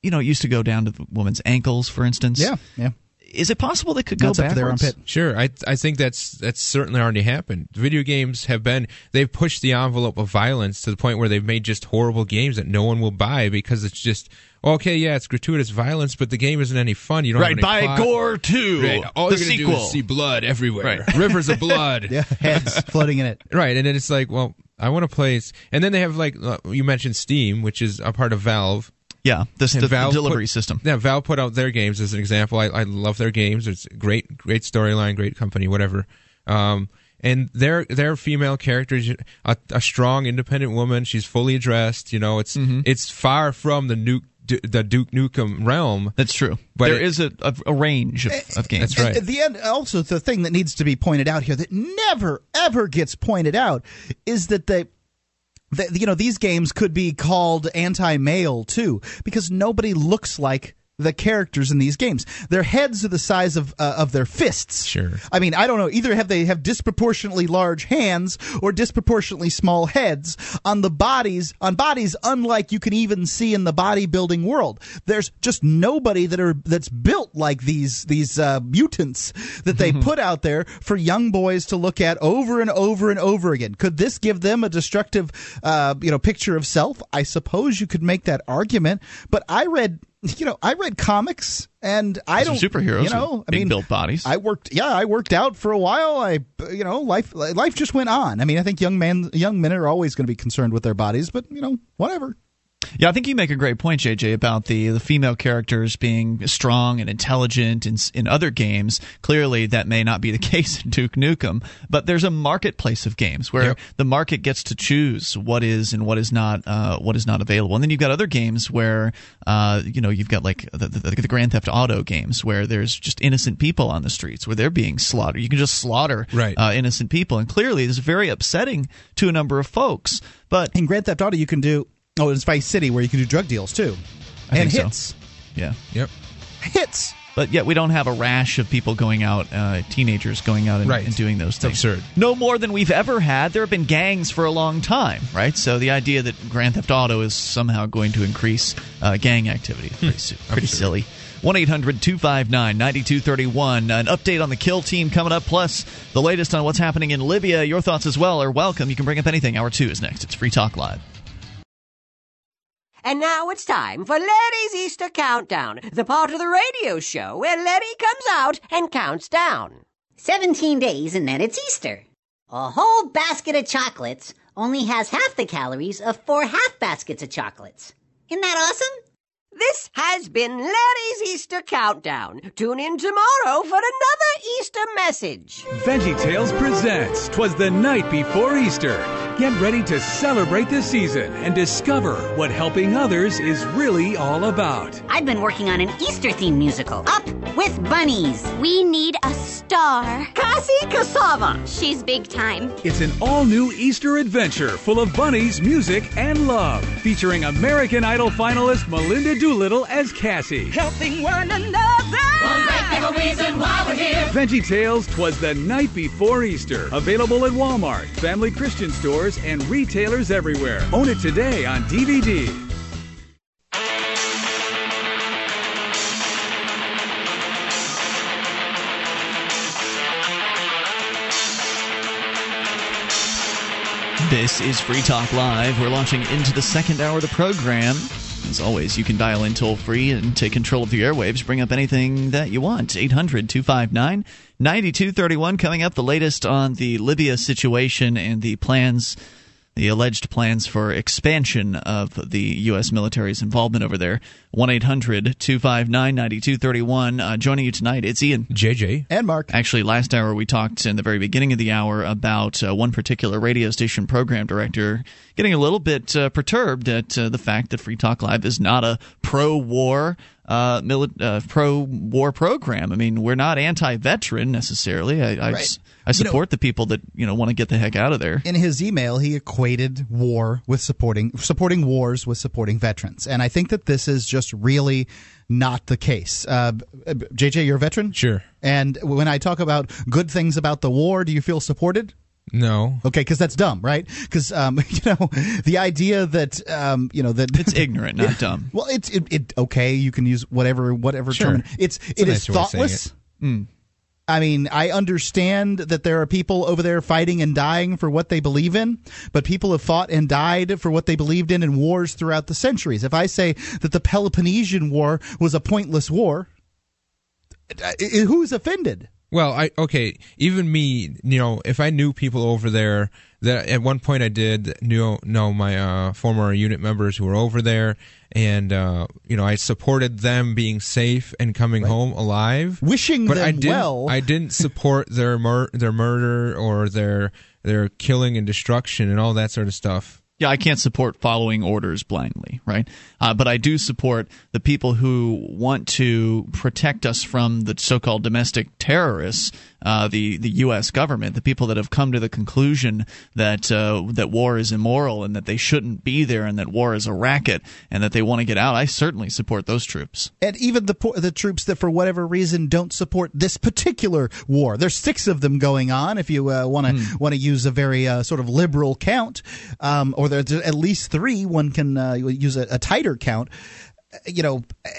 you know, it used to go down to the woman's ankles, for instance. Yeah, yeah. Is it possible they could That's go up to their backwards? armpit. Sure, I I think that's that's certainly already happened. Video games have been they've pushed the envelope of violence to the point where they've made just horrible games that no one will buy because it's just okay, yeah, it's gratuitous violence, but the game isn't any fun. You don't Right, have any by plot. Gore Two, Right. All the you're gonna sequel. do is see blood everywhere, Right. rivers of blood. Yeah, heads floating in it. Right, and then it's like, well, I want to play, and then they have like uh, you mentioned Steam, which is a part of Valve. Yeah, this And the, Valve delivery put- system. Yeah, Valve put out their games as an example. I, I love their games. It's great, great storyline, great company, whatever. Um, and their their female characters, a, a strong, independent woman. She's fully dressed. You know, it's Mm-hmm. it's far from the nuke the Duke Nukem realm. That's true. But there it- is a, a, a range of, of games. That's right. At the end, also the thing that needs to be pointed out here that never ever gets pointed out is that they. That, You know, these games could be called anti-male too, because nobody looks like the characters in these games. Their heads are the size of uh, of their fists. Sure. I mean, I don't know. Either have they have disproportionately large hands or disproportionately small heads on the bodies on bodies, unlike you can even see in the bodybuilding world. There's just nobody that are that's built like these these uh, mutants that they put out there for young boys to look at over and over and over again. Could this give them a destructive, uh, you know, picture of self? I suppose you could make that argument. But I read you know, I read comics and I don't superheroes You know, I mean, built bodies. I worked. Yeah, I worked out for a while. I, you know, life life just went on. I mean, I think young men young men are always going to be concerned with their bodies, but you know, whatever. Yeah, I think you make a great point, JJ, about the the female characters being strong and intelligent in in other games. Clearly, that may not be the case in Duke Nukem, but there's a marketplace of games where Yep. the market gets to choose what is and what is not uh, what is not available. And then you've got other games where uh, you know you've got like the, the, the Grand Theft Auto games where there's just innocent people on the streets where they're being slaughtered. You can just slaughter Right. uh, innocent people, and clearly this is very upsetting to a number of folks. But In Grand Theft Auto, you can do. Oh, it's Vice City where you can do drug deals too, I and think so. hits, yeah. Yep. hits. But yet we don't have a rash of people going out, uh, teenagers going out and, Right. and doing those It's things. absurd. No more than we've ever had. There have been gangs for a long time, right? So the idea that Grand Theft Auto is somehow going to increase uh, gang activity is pretty, su- pretty silly. 1 800 259 9231. An update on the kill team coming up, plus the latest on what's happening in Libya. Your thoughts as well are welcome. You can bring up anything. Hour two is next. It's Free Talk Live. And now it's time for Larry's Easter Countdown, the part of the radio show where Larry comes out and counts down. 17 days and then it's Easter. A whole basket of chocolates only has half the calories of four half baskets of chocolates. Isn't that awesome? This has been Larry's Easter Countdown. Tune in tomorrow for another Easter message. VeggieTales presents Twas the Night Before Easter. Get ready to celebrate the season and discover what helping others is really all about. I've been working on an Easter themed musical. Up with bunnies. We need a star. Cassie Cassava. She's big time. It's an all new Easter adventure full of bunnies, music, and love, featuring American Idol finalist Melinda Doolittle as Cassie. Helping one another. VeggieTales Twas the Night Before Easter. Available at Walmart, Family Christian stores, and retailers everywhere. Own it today on DVD. This is Free Talk Live. We're launching into the second hour of the program. As always, you can dial in toll free and take control of the airwaves. Bring up anything that you want. 800 259 9231. Coming up, the latest on the Libya situation and the plans, the alleged plans for expansion of the U.S. military's involvement over there. 1 800 259 9231. Uh, Joining you tonight, it's Ian. JJ. And Mark. Actually, last hour we talked in the very beginning of the hour about uh, one particular radio station program director getting a little bit uh, perturbed at uh, the fact that Free Talk Live is not a pro-war. Uh, mili- uh, pro-war program. I mean, we're not anti-veteran necessarily. I, I, Right. S- I support the people that you know want to get the heck out of there. in his email, he equated war with supporting supporting wars with supporting veterans, and I think that this is just really not the case. Uh, JJ, you're a veteran, Sure. and when I talk about good things about the war, do you feel supported? No. Okay, because that's dumb, right? Because um, you know the idea that um, you know that It's ignorant, not dumb. Well, it's it, it okay. You can use whatever whatever Sure. term. It's a it is nicer way of saying thoughtless. I mean, I understand that there are people over there fighting and dying for what they believe in, but people have fought and died for what they believed in in wars throughout the centuries. If I say that the Peloponnesian War was a pointless war, who's offended? Well, I okay. Even me, you know, if I knew people over there that at one point I did knew know my uh, former unit members who were over there, and uh, you know I supported them being safe and coming home alive. Wishing but them I didn't, well. I didn't support their mur- their murder or their their killing and destruction and all that sort of stuff. Yeah, I can't support following orders blindly, right? Uh, but I do support the people who want to protect us from the so-called domestic terrorists, uh, the the U.S. government, the people that have come to the conclusion that uh, that war is immoral and that they shouldn't be there, and that war is a racket, and that they want to get out. I certainly support those troops. and even the the troops that for whatever reason don't support this particular war. There's six of them going on. If you want to want to use a very uh, sort of liberal count, um, or there's at least three. One can uh, use a, a tighter count. Uh, You know, uh,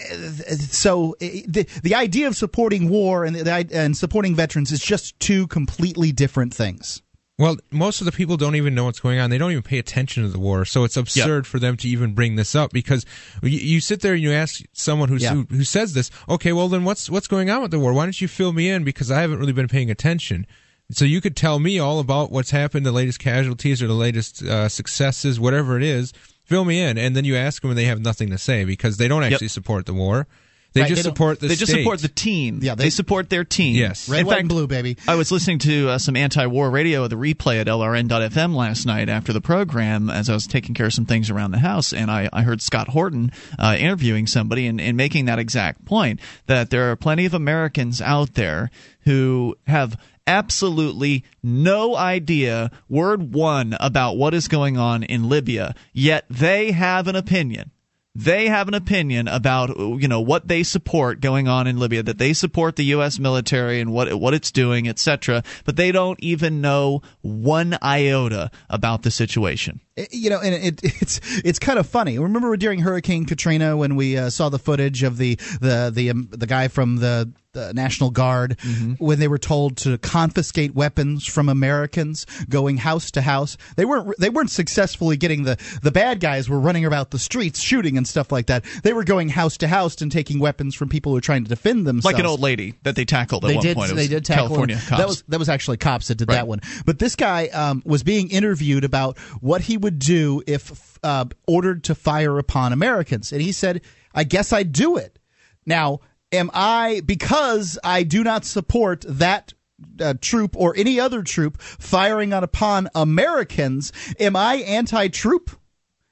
so uh, the the idea of supporting war and the, and supporting veterans is just two completely different things. Well, most of the people don't even know what's going on. They don't even pay attention to the war. So it's absurd for them to even bring this up because you, you sit there and you ask someone Yeah. who, who says this, okay, well then what's what's going on with the war? Why don't you fill me in because I haven't really been paying attention. So you could tell me all about what's happened, the latest casualties or the latest uh, successes, whatever it is. Fill me in, and then you ask them, and they have nothing to say because they don't actually support the war. They Right, just they support the they just support the team. Yeah, they, they- support their team. Yes. Red, In white, fact, and blue, baby. I was listening to uh, some anti-war radio, the replay at LRN.FM last night after the program as I was taking care of some things around the house, and I, I heard Scott Horton uh, interviewing somebody and, and making that exact point that there are plenty of Americans out there who have absolutely no idea word one about what is going on in Libya, yet they have an opinion they have an opinion about you know what they support going on in Libya that they support the US military and what what it's doing etc but they don't even know one iota about the situation. It- you know, and it, it's it's kind of funny. Remember during Hurricane Katrina when we uh, saw the footage of the the the um, the guy from the, the National Guard when they were told to confiscate weapons from Americans, going house to house. They weren't they weren't successfully getting the the bad guys were running about the streets shooting and stuff like that. They were going house to house and taking weapons from people who were trying to defend themselves. like an old lady that they tackled at they one did. point It They did tackle California him. cops That was that was actually cops that did Right. that one. But this guy um, was being interviewed about what he would do if uh, ordered to fire upon Americans, and he said, "I guess I'd do it." Now, am I because I do not support that? Uh, troop or any other troop firing on upon Americans, am I anti-troop?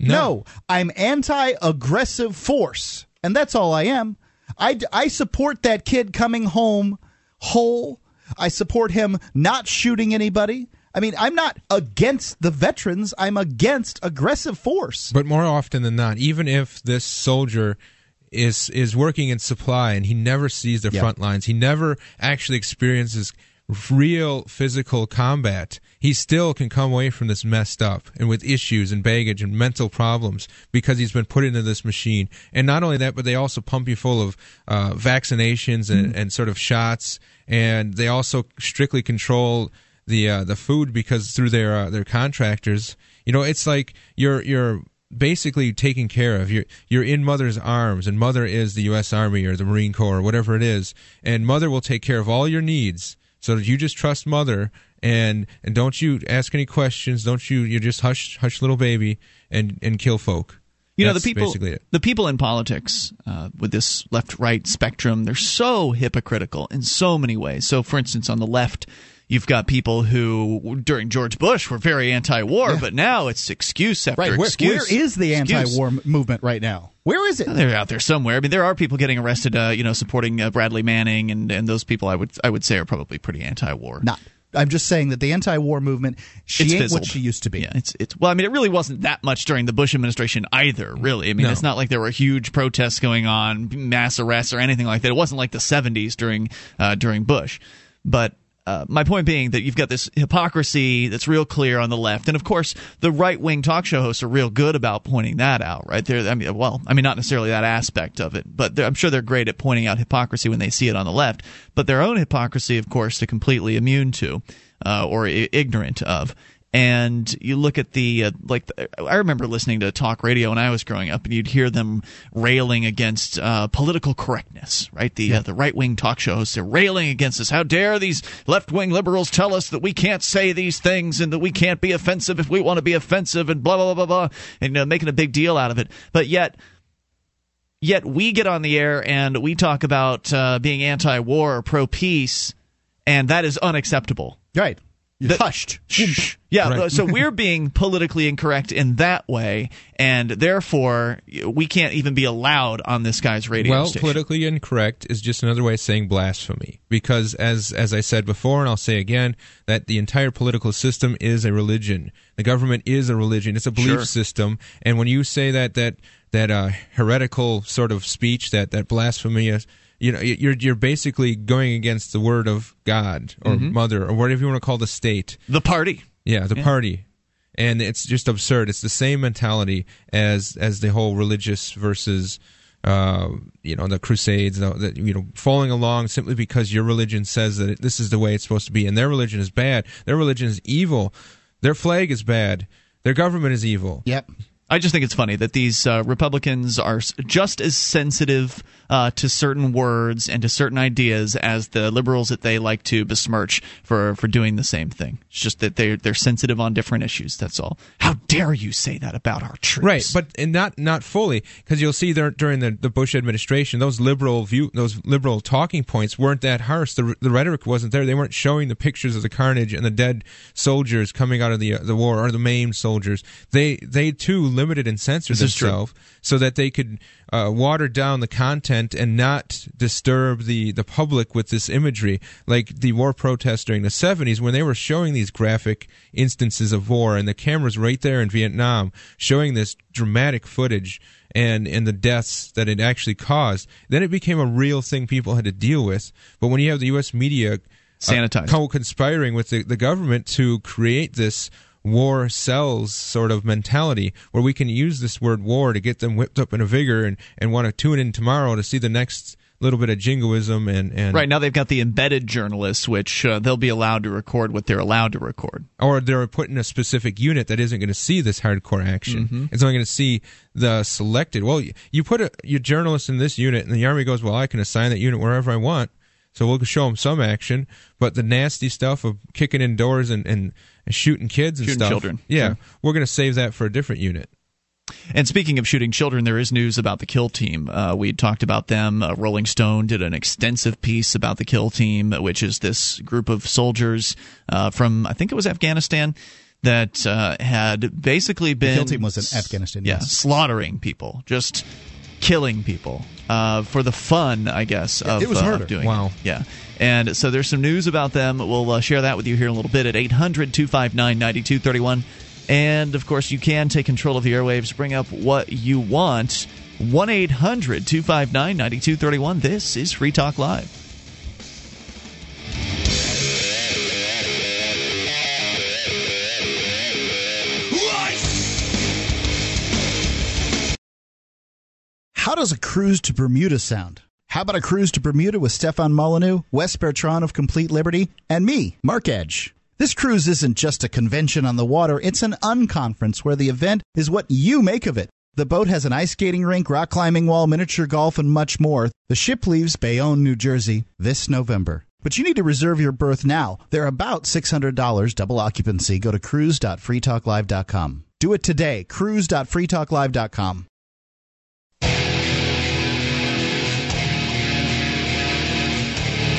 No, I'm anti-aggressive force, and that's all I am. I, I support that kid coming home whole. I support him not shooting anybody. I mean, I'm not against the veterans. I'm against aggressive force. But more often than not, even if this soldier is is working in supply and he never sees the Yeah. front lines, he never actually experiences real physical combat. He still can come away from this messed up and with issues and baggage and mental problems because he's been put into this machine. And not only that, but they also pump you full of uh, vaccinations and, and sort of shots, and they also strictly control the uh, the food because through their uh, their contractors, you know, it's like you're you're basically taken care of. You're you're in mother's arms, and mother is the U.S. Army or the Marine Corps or whatever it is, and mother will take care of all your needs. So that you just trust mother, and and don't you ask any questions. Don't you you just hush hush little baby and and kill folk. You know That's the people, the people in politics uh, with this left-right spectrum, they're so hypocritical in so many ways. So, for instance, on the left, you've got people who, during George Bush, were very anti-war, but now it's excuse after Right. Where, excuse. where is the anti-war m- movement right now? Where is it? They're out there somewhere. I mean, there are people getting arrested, uh, you know, supporting uh, Bradley Manning, and, and those people, I would I would say, are probably pretty anti-war. Not. I'm just saying that the anti-war movement, she It's ain't fizzled. what she used to be. Yeah, it's it's well, I mean, it really wasn't that much during the Bush administration either. Really, I mean, No. it's not like there were huge protests going on, mass arrests, or anything like that. It wasn't like the '70s during uh, during Bush. But uh, my point being that you've got this hypocrisy that's real clear on the left, and of course, the right wing talk show hosts are real good about pointing that out. Right there, I mean, well, I mean, not necessarily that aspect of it, but I'm sure they're great at pointing out hypocrisy when they see it on the left. But their own hypocrisy, of course, they're completely immune to uh, or I- ignorant of and you look at the uh, like the, I remember listening to talk radio when I was growing up, and you'd hear them railing against uh, political correctness, right? The uh, the right wing talk show hosts they're railing against us. How dare these left wing liberals tell us that we can't say these things and that we can't be offensive if we want to be offensive and blah blah blah blah blah, and uh, making a big deal out of it. But yet yet we get on the air and we talk about uh, being anti-war or pro-peace, and that is unacceptable. Right. You're The- hushed. Shh. Yeah, Right. so we're being politically incorrect in that way, and therefore we can't even be allowed on this guy's radio well, station. politically incorrect is just another way of saying blasphemy. Because as as I said before, and I'll say again, that the entire political system is a religion. The government is a religion. It's a belief Sure. system. And when you say that that that uh, heretical sort of speech, that that blasphemy, is, you know, you're you're basically going against the word of God or Mm-hmm. Mother or whatever you want to call the state. the party. Yeah, the party. And it's just absurd. It's the same mentality as as the whole religious versus uh, you know, the Crusades, the, the, you know, following along simply because your religion says that it, this is the way it's supposed to be, and their religion is bad, their religion is evil, their flag is bad, their government is evil. Yep. I just think it's funny that these uh, Republicans are just as sensitive uh, to certain words and to certain ideas as the liberals that they like to besmirch for, for doing the same thing. It's just that they're they're sensitive on different issues. That's all. How dare you say that about our troops? Right, but and not not fully because you'll see there during the, the Bush administration those liberal view those liberal talking points weren't that harsh. The the rhetoric wasn't there. They weren't showing the pictures of the carnage and the dead soldiers coming out of the uh, the war or the maimed soldiers. They they too limited and censored This themselves so that they could uh, water down the content and not disturb the the public with this imagery, like the war protests during the 70s when they were showing these graphic instances of war and the cameras right there in Vietnam showing this dramatic footage and and the deaths that it actually caused. Then it became a real thing people had to deal with. But when you have the U.S. media Sanitized. uh, co-conspiring with the, the government to create this war sells sort of mentality where we can use this word war to get them whipped up in a vigor and, and want to tune in tomorrow to see the next little bit of jingoism and, and Right now they've got the embedded journalists, which uh, they'll be allowed to record what they're allowed to record. or they're put in a specific unit that isn't going to see this hardcore action. It's only going to see the selected. Well, you- put a your journalist in this unit, and the army goes, "Well, I can assign that unit wherever I want." So we'll show them some action, but the nasty stuff of kicking in doors and, and shooting kids and Shooting stuff, children. yeah, Sure. we're going to save that for a different unit. And speaking of shooting children, there is news about the Kill Team. Uh, we talked about them. Uh, Rolling Stone did an extensive piece about the Kill Team, which is this group of soldiers uh, from, I think it was Afghanistan, that uh, had basically been. Kill Team was in Afghanistan, Yeah, yes. slaughtering people, just killing people uh, for the fun, I guess. Of, it was uh, of murder. doing Wow. it. Yeah. And so there's some news about them. We'll uh, share that with you here in a little bit at 800 259 9231. And of course, you can take control of the airwaves, bring up what you want. 1 800 259 9231. This is Free Talk Live. How does a cruise to Bermuda sound? How about a cruise to Bermuda with Stefan Molyneux, Wes Bertrand of Complete Liberty, and me, Mark Edge? This cruise isn't just a convention on the water, it's an unconference where the event is what you make of it. The boat has an ice skating rink, rock climbing wall, miniature golf, and much more. The ship leaves Bayonne, New Jersey this November. But you need to reserve your berth now. They're about $600 double occupancy. Go to cruise.freetalklive.com. Do it today. cruise.freetalklive.com.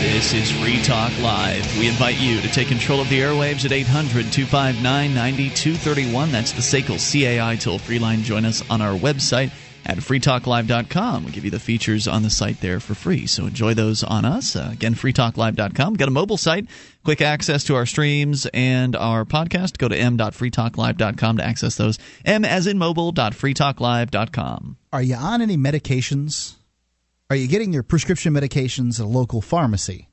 This is Free Talk Live. We invite you to take control of the airwaves at 800 259 9231. That's the SACL CAI toll free line. Join us on our website at freetalklive.com. We give you the features on the site there for free. So enjoy those on us. Uh, again, freetalklive.com. Got a mobile site, quick access to our streams and our podcast. Go to m.freetalklive.com to access those. M as in mobile.freetalklive.com. Are you on any medications? Are you getting your prescription medications at a local pharmacy?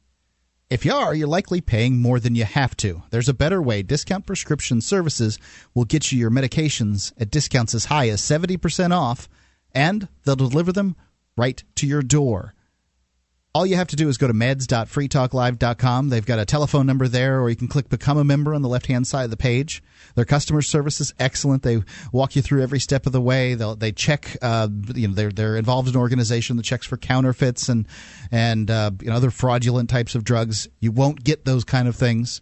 If you are, you're likely paying more than you have to. There's a better way. Discount Prescription Services will get you your medications at discounts as high as 70% off, and they'll deliver them right to your door. All you have to do is go to meds.freetalklive.com. They've got a telephone number there, or you can click Become a Member on the left hand side of the page. Their customer service is excellent. They walk you through every step of the way. They'll, they check, uh, you know, they're, they're involved in an organization that checks for counterfeits and, and uh, you know, other fraudulent types of drugs. You won't get those kind of things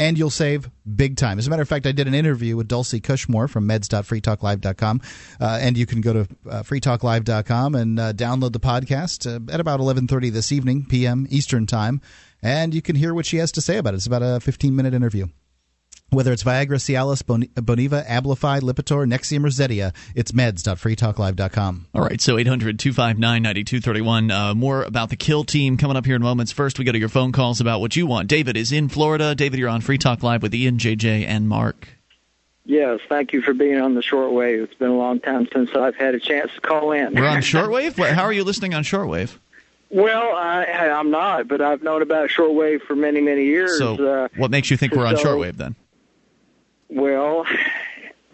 and you'll save big time. As a matter of fact, I did an interview with Dulcie Cushmore from meds.freetalklive.com, uh, and you can go to uh, freetalklive.com and uh, download the podcast uh, at about 11:30 this evening p.m. Eastern Time, and you can hear what she has to say about it. It's about a 15-minute interview. Whether it's Viagra, Cialis, Bon- Boniva, Abilify, Lipitor, Nexium, or Zetia, it's meds.freetalklive.com. All right, so 800 259 9231. Uh, More about the kill team coming up here in moments. First, we go to your phone calls about what you want. David is in Florida. David, you're on Free Talk Live with Ian, JJ, and Mark. Yes, thank you for being on the shortwave. It's been a long time since I've had a chance to call in. We're on shortwave? What- How are you listening on shortwave? well, I, I'm not, but I've known about shortwave for many, many years. So, uh, what makes you think we're on so- shortwave then? Well,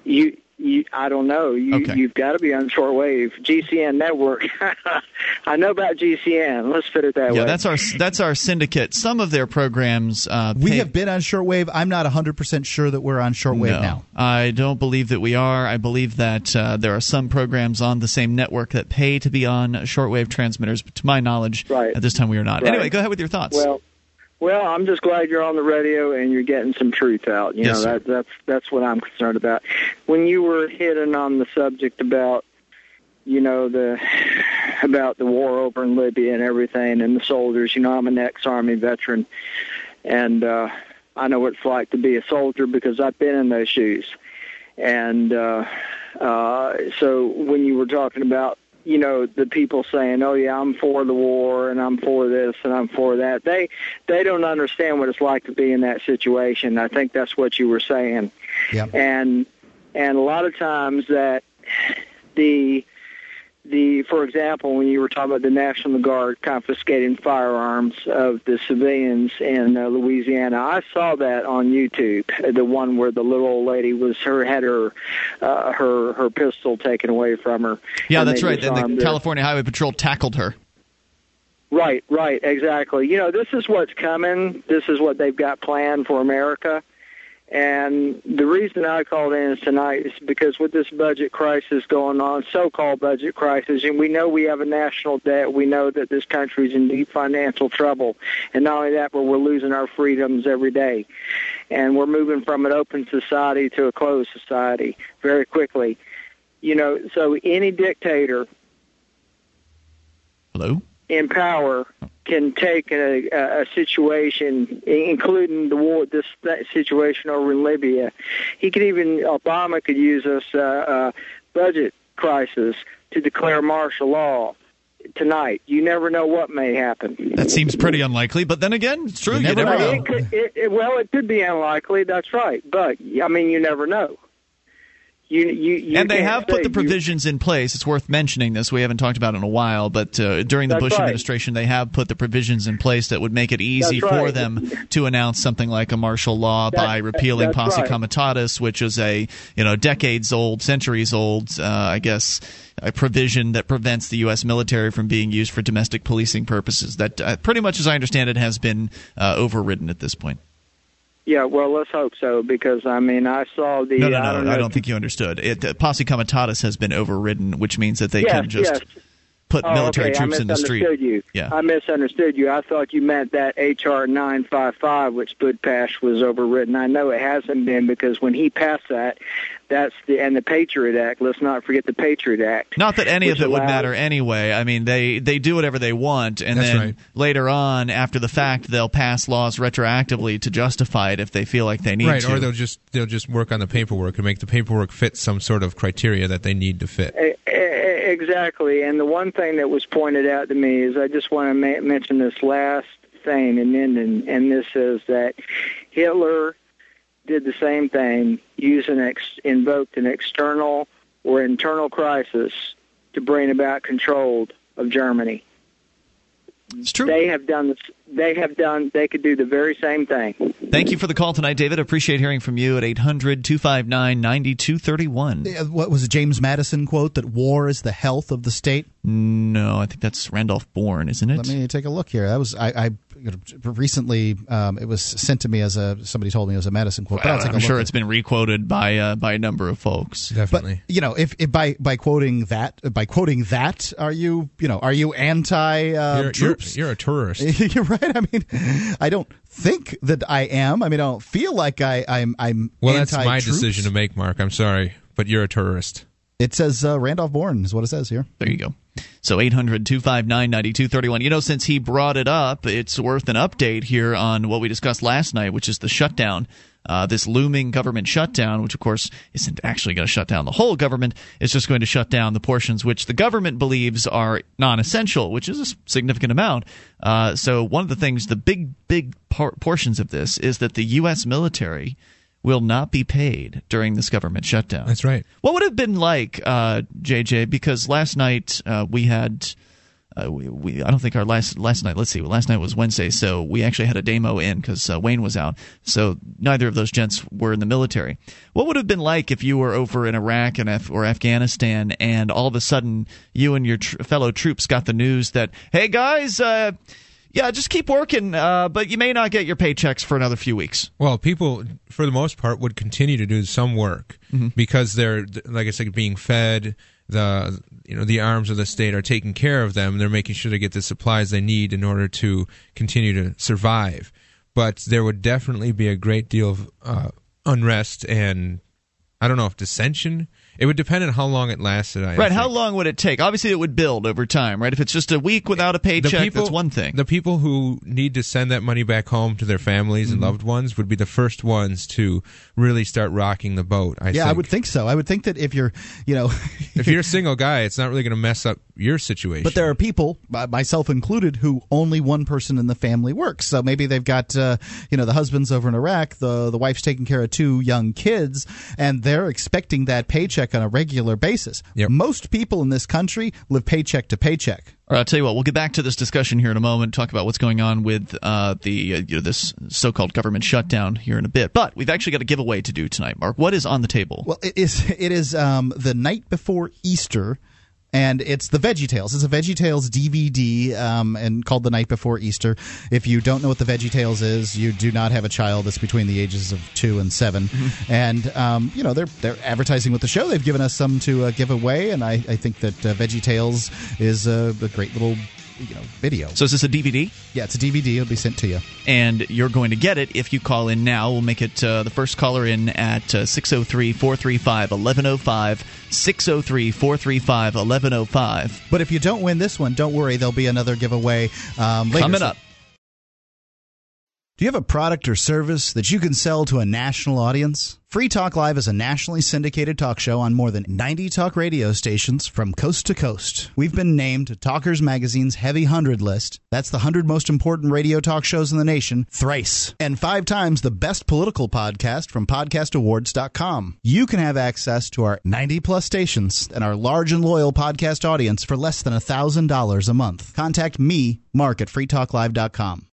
you, you, I don't know. You, Okay. You've got to be on shortwave. GCN network. I know about GCN. Let's put it that Yeah, way. that's our that's our syndicate. Some of their programs uh, We pay- have been on shortwave. I'm not 100% sure that we're on shortwave no, now. I don't believe that we are. I believe that uh, there are some programs on the same network that pay to be on shortwave transmitters, but to my knowledge, Right. at this time we are not. Right. Anyway, go ahead with your thoughts. Well, well, I'm just glad you're on the radio and you're getting some truth out. You Yes, know, that, that's that's what I'm concerned about. When you were hitting on the subject about, you know, the about the war over in Libya and everything, and the soldiers. You know, I'm an ex-army veteran, and uh, I know what it's like to be a soldier because I've been in those shoes. And uh, uh, so when you were talking about, you know, the people saying, "Oh yeah, I'm for the war and I'm for this and I'm for that," they they don't understand what it's like to be in that situation. I think that's what you were saying. Yep. And and a lot of times that the the for example when you were talking about the National Guard confiscating firearms of the civilians in uh, Louisiana I saw that on YouTube uh, the one where the little old lady was her had her uh, her her pistol taken away from her yeah, that's right. Disarmed the. California Highway Patrol tackled her. Right, right, exactly. You know, this is what's coming. This is what they've got planned for America. And the reason I called in tonight is because with this budget crisis going on, so-called budget crisis, and we know we have a national debt. We know that this country is in deep financial trouble, and not only that, but we're losing our freedoms every day, and we're moving from an open society to a closed society very quickly. You know, so any dictator Hello. In power can take a, a, a situation, including the war, this that situation over in Libya. He could even Obama could use this uh, uh, budget crisis to declare martial law tonight. You never know what may happen. That seems pretty unlikely, but then again, it's true. You never never, know. know. It could, it, it, well, it could be unlikely. That's right, but I mean, you never know. You, you, you and they have put the provisions in place. It's worth mentioning this. We haven't talked about it in a while, but uh, during the Bush right. administration, they have put the provisions in place that would make it easy That's for right. them to announce something like a martial law That- by repealing posse right. comitatus, which is a you know decades old, centuries old, uh, I guess, a provision that prevents the U.S. military from being used for domestic policing purposes. That, uh, pretty much as I understand it, has been uh, overridden at this point. Yeah, well, let's hope so because I mean, I saw the. No, no, I no. don't, know I don't think you understood. It, uh, posse comitatus has been overridden, which means that they Yes, can just yes. Put Oh, military okay. troops in the street. misunderstood You. Yeah. I misunderstood you. I thought you meant that HR 955, which Bud Pash was overridden. I know it hasn't been because when he passed that, that's the and the Patriot Act. Let's not forget the Patriot Act. Not that any of it would matter anyway. I mean, they they do whatever they want, and That's then right. later on, after the fact, they'll pass laws retroactively to justify it if they feel like they need right, to. Right, or they'll just they'll just work on the paperwork and make the paperwork fit some sort of criteria that they need to fit. Exactly. And the one thing that was pointed out to me is I just want to ma- mention this last thing, then and, and this is that Hitler did the same thing, used an ex- invoked an external or internal crisis to bring about control of Germany. It's true. They have done. They have done. They could do the very same thing. Thank you for the call tonight, David. Appreciate hearing from you at 800 259 9231. Uh, What was a James Madison quote that war is the health of the state? No, I think that's Randolph Bourne, isn't it? Let me take a look here. That was I, I you know, recently. Um, it was sent to me as a somebody told me it was a Madison quote. but I'll take a I'm sure at- it's been requoted by uh, by a number of folks. But Definitely. you know, if, if by by quoting that by quoting that, are you you know are you anti uh, you're, you're, troops? you're a tourist. You're right. I mean, I don't think that I am. I mean, I don't feel like I, I'm. I'm. well, that's my anti-troops. decision to make, Mark. I'm sorry, but you're a tourist. It says uh, Randolph Bourne is what it says here. There you go. So 800 259 9231. You know, since he brought it up, it's worth an update here on what we discussed last night, which is the shutdown. Uh, this looming government shutdown, which of course isn't actually going to shut down the whole government, it's just going to shut down the portions which the government believes are non essential, which is a significant amount. Uh, so, one of the things, the big, big por- portions of this is that the U.S. military will not be paid during this government shutdown. That's right. What would it have been like, uh, JJ? Because last night uh, we had uh, we, we I don't think our last last night. Let's see, last night was Wednesday, so we actually had a demo in because uh, Wayne was out. So neither of those gents were in the military. What would have been like if you were over in Iraq and Af- or Afghanistan, and all of a sudden you and your tr- fellow troops got the news that, hey guys. Uh, yeah, just keep working, uh, but you may not get your paychecks for another few weeks. Well, people, for the most part, would continue to do some work Mm-hmm. because they're, like I said, being fed. The you know the arms of the state are taking care of them. They're making sure they get the supplies they need in order to continue to survive. But there would definitely be a great deal of uh, unrest and I don't know if dissension. It would depend on how long it lasted. I Right, think. how long would it take? Obviously, it would build over time, right? If it's just a week without a paycheck, that's one thing. The people who need to send that money back home to their families Mm-hmm. and loved ones would be the first ones to really start rocking the boat. I yeah, think. I would think so. I would think that if you're, you know, if you're a single guy, it's not really going to mess up your situation. But there are people, myself included, who only one person in the family works. So maybe they've got, uh, you know, the husband's over in Iraq, the the wife's taking care of two young kids, and they're expecting that paycheck on a regular basis. Most people in this country live paycheck to paycheck. All right, I'll tell you what. We'll get back to this discussion here in a moment. Talk about what's going on with uh, the uh, you know this so-called government shutdown here in a bit. But we've actually got a giveaway to do tonight. Mark, what is on the table? Well, it is it is um, the night before Easter. And it's the Veggie Tales. It's a Veggie Tales DVD, um, and called the night before Easter. If you don't know what the Veggie Tales is, you do not have a child that's between the ages of two and 7 And um, you know they're they're advertising with the show. They've given us some to uh, give away, and I, I think that uh, Veggie Tales is a, a great little you know video. So is this a DVD? Yeah, it's a DVD. It'll be sent to you. and you're going to get it if you call in now. We'll make it uh, the first caller in at uh, 603 435 1105. 603 435 1105. But if you don't win this one, don't worry. There'll be another giveaway um, later. Coming up. Do you have a product or service that you can sell to a national audience? Free Talk Live is a nationally syndicated talk show on more than 90 talk radio stations from coast to coast. We've been named Talkers Magazine's Heavy 100 list. That's the 100 most important radio talk shows in the nation, thrice. And five times the best political podcast from podcastawards.com. You can have access to our 90 plus stations and our large and loyal podcast audience for less than $1,000 a month. Contact me, Mark, at freetalklive.com.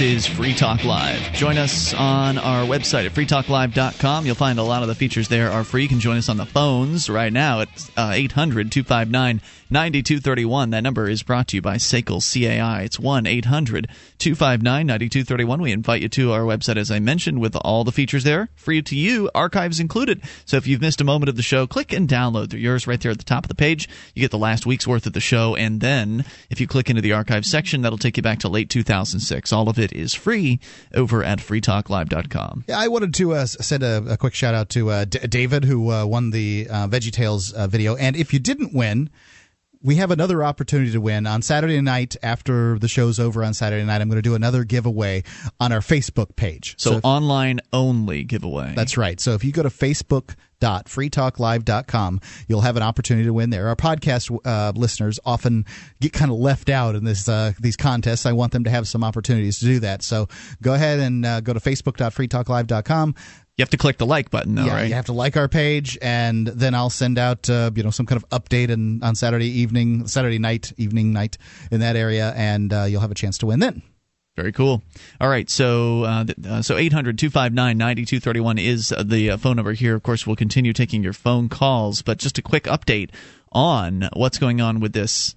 Is Free Talk Live. Join us on our website at freetalklive.com. You'll find a lot of the features there are free. You can join us on the phones right now at uh, 800 259 9231. That number is brought to you by Sekel CAI. It's 1 800 259 9231. We invite you to our website, as I mentioned, with all the features there, free to you, archives included. So if you've missed a moment of the show, click and download. They're yours right there at the top of the page. You get the last week's worth of the show, and then if you click into the archive section, that'll take you back to late 2006. All of it is free over at freetalklive.com. Yeah, I wanted to uh, send a, a quick shout out to uh, D- David, who uh, won the uh, VeggieTales uh, video. And if you didn't win, we have another opportunity to win on Saturday night after the show's over on Saturday night. I'm going to do another giveaway on our Facebook page. So, if- online only giveaway. that's right. So if you go to facebook.freetalklive.com, you'll have an opportunity to win there. Our podcast uh, listeners often get kind of left out in this uh, these contests. I want them to have some opportunities to do that. So go ahead and uh, go to facebook.freetalklive.com. You have to click the like button, though, yeah, right? you have to like our page, and then I'll send out uh, you know some kind of update and on Saturday evening, Saturday night, evening night in that area, and uh, you'll have a chance to win then. Very cool. All right, so uh, uh, so 800-259-9231 is the uh, phone number here. Of course, we'll continue taking your phone calls, but just a quick update on what's going on with this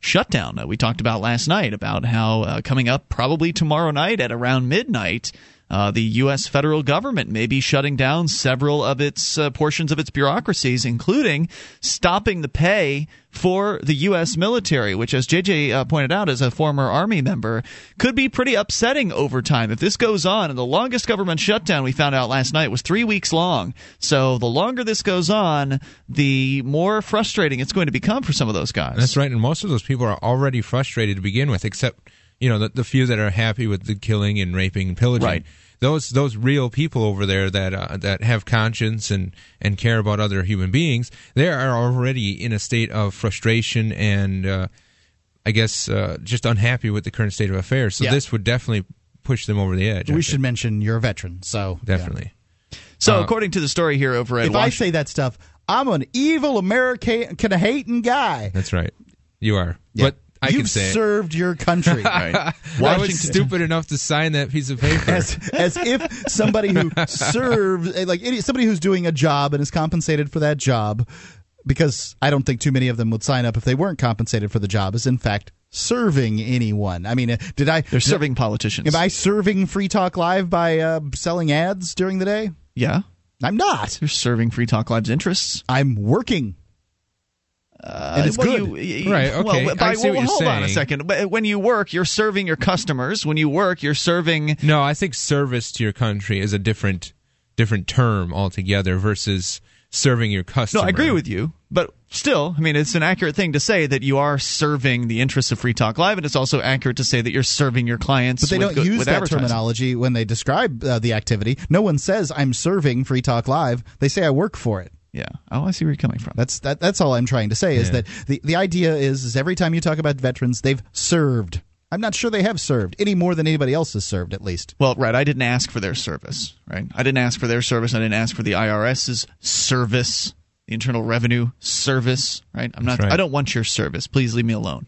shutdown that we talked about last night about how uh, coming up probably tomorrow night at around midnight uh, the U.S. federal government may be shutting down several of its uh, portions of its bureaucracies, including stopping the pay for the U.S. military, which, as JJ uh, pointed out, as a former Army member, could be pretty upsetting over time. If this goes on, and the longest government shutdown we found out last night was three weeks long. So the longer this goes on, the more frustrating it's going to become for some of those guys. That's right, and most of those people are already frustrated to begin with, except you know the, the few that are happy with the killing and raping and pillaging. Right. Those those real people over there that uh, that have conscience and and care about other human beings, they are already in a state of frustration and uh, I guess uh, just unhappy with the current state of affairs. So Yeah. this would definitely push them over the edge. We should mention you're a veteran, so definitely. So, Uh, according to the story here over at if I say that stuff, I'm an evil American hating guy. That's right. You are. Yeah. But I You've can say it. served your country. Right. I was Washington- stupid enough to sign that piece of paper. as as if somebody who serves eh, like somebody who's doing a job and is compensated for that job because I don't think too many of them would sign up if they weren't compensated for the job is in fact serving anyone. I mean, uh, did I they're serving politicians. Am I serving Free Talk Live by uh, selling ads during the day? yeah, I'm not. they're serving Free Talk Live's interests. I'm working. And it's well, good. you- y- Right, well, okay, by- I see what well, you're hold on a second. But When you work, you're serving your customers. When you work, you're serving. No, I think service to your country is a different different term altogether versus serving your customers. No. I agree with you, but still, I mean, it's an accurate thing to say that you are serving the interests of Free Talk Live, and it's also accurate to say that you're serving your clients. But they with don't use with that terminology when they describe uh, the activity. No one says I'm serving Free Talk Live. They say I work for it. Yeah. Oh, I see where you're coming from. That's that. That's all I'm trying to say is Yeah. that the the idea is is every time you talk about veterans, they've served. I'm not sure they have served any more than anybody else has served, at least. Well, right. I didn't ask for their service, right? I didn't ask for their service. I didn't ask for the IRS's service, the Internal Revenue Service, right? I'm not. Right. I don't want your service. Please leave me alone.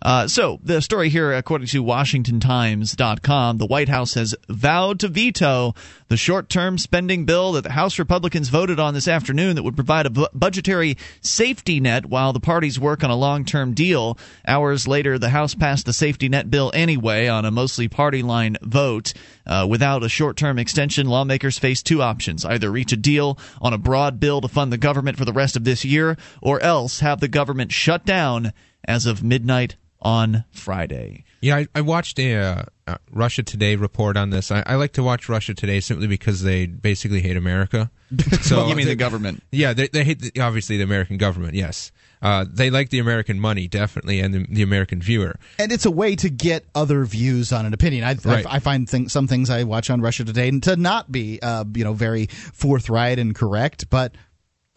Uh, so the story here, according to WashingtonTimes.com, the White House has vowed to veto the short-term spending bill that the House Republicans voted on this afternoon that would provide a bu- budgetary safety net while the parties work on a long-term deal. Hours later, the House passed the safety net bill anyway on a mostly party line vote. Uh, without a short-term extension, lawmakers face two options: either reach a deal on a broad bill to fund the government for the rest of this year, or else have the government shut down as of midnight on Friday. Yeah, I, I watched a uh, uh, Russia Today report on this. I, I like to watch Russia Today simply because they basically hate America. So you mean they- the government? Yeah, they, they hate the, obviously the American government. Yes, uh, they like the American money definitely, and the, the American viewer. And it's a way to get other views on an opinion. I, Right. I, I find thing, some things I watch on Russia Today to not be, uh, you know, very forthright and correct, but.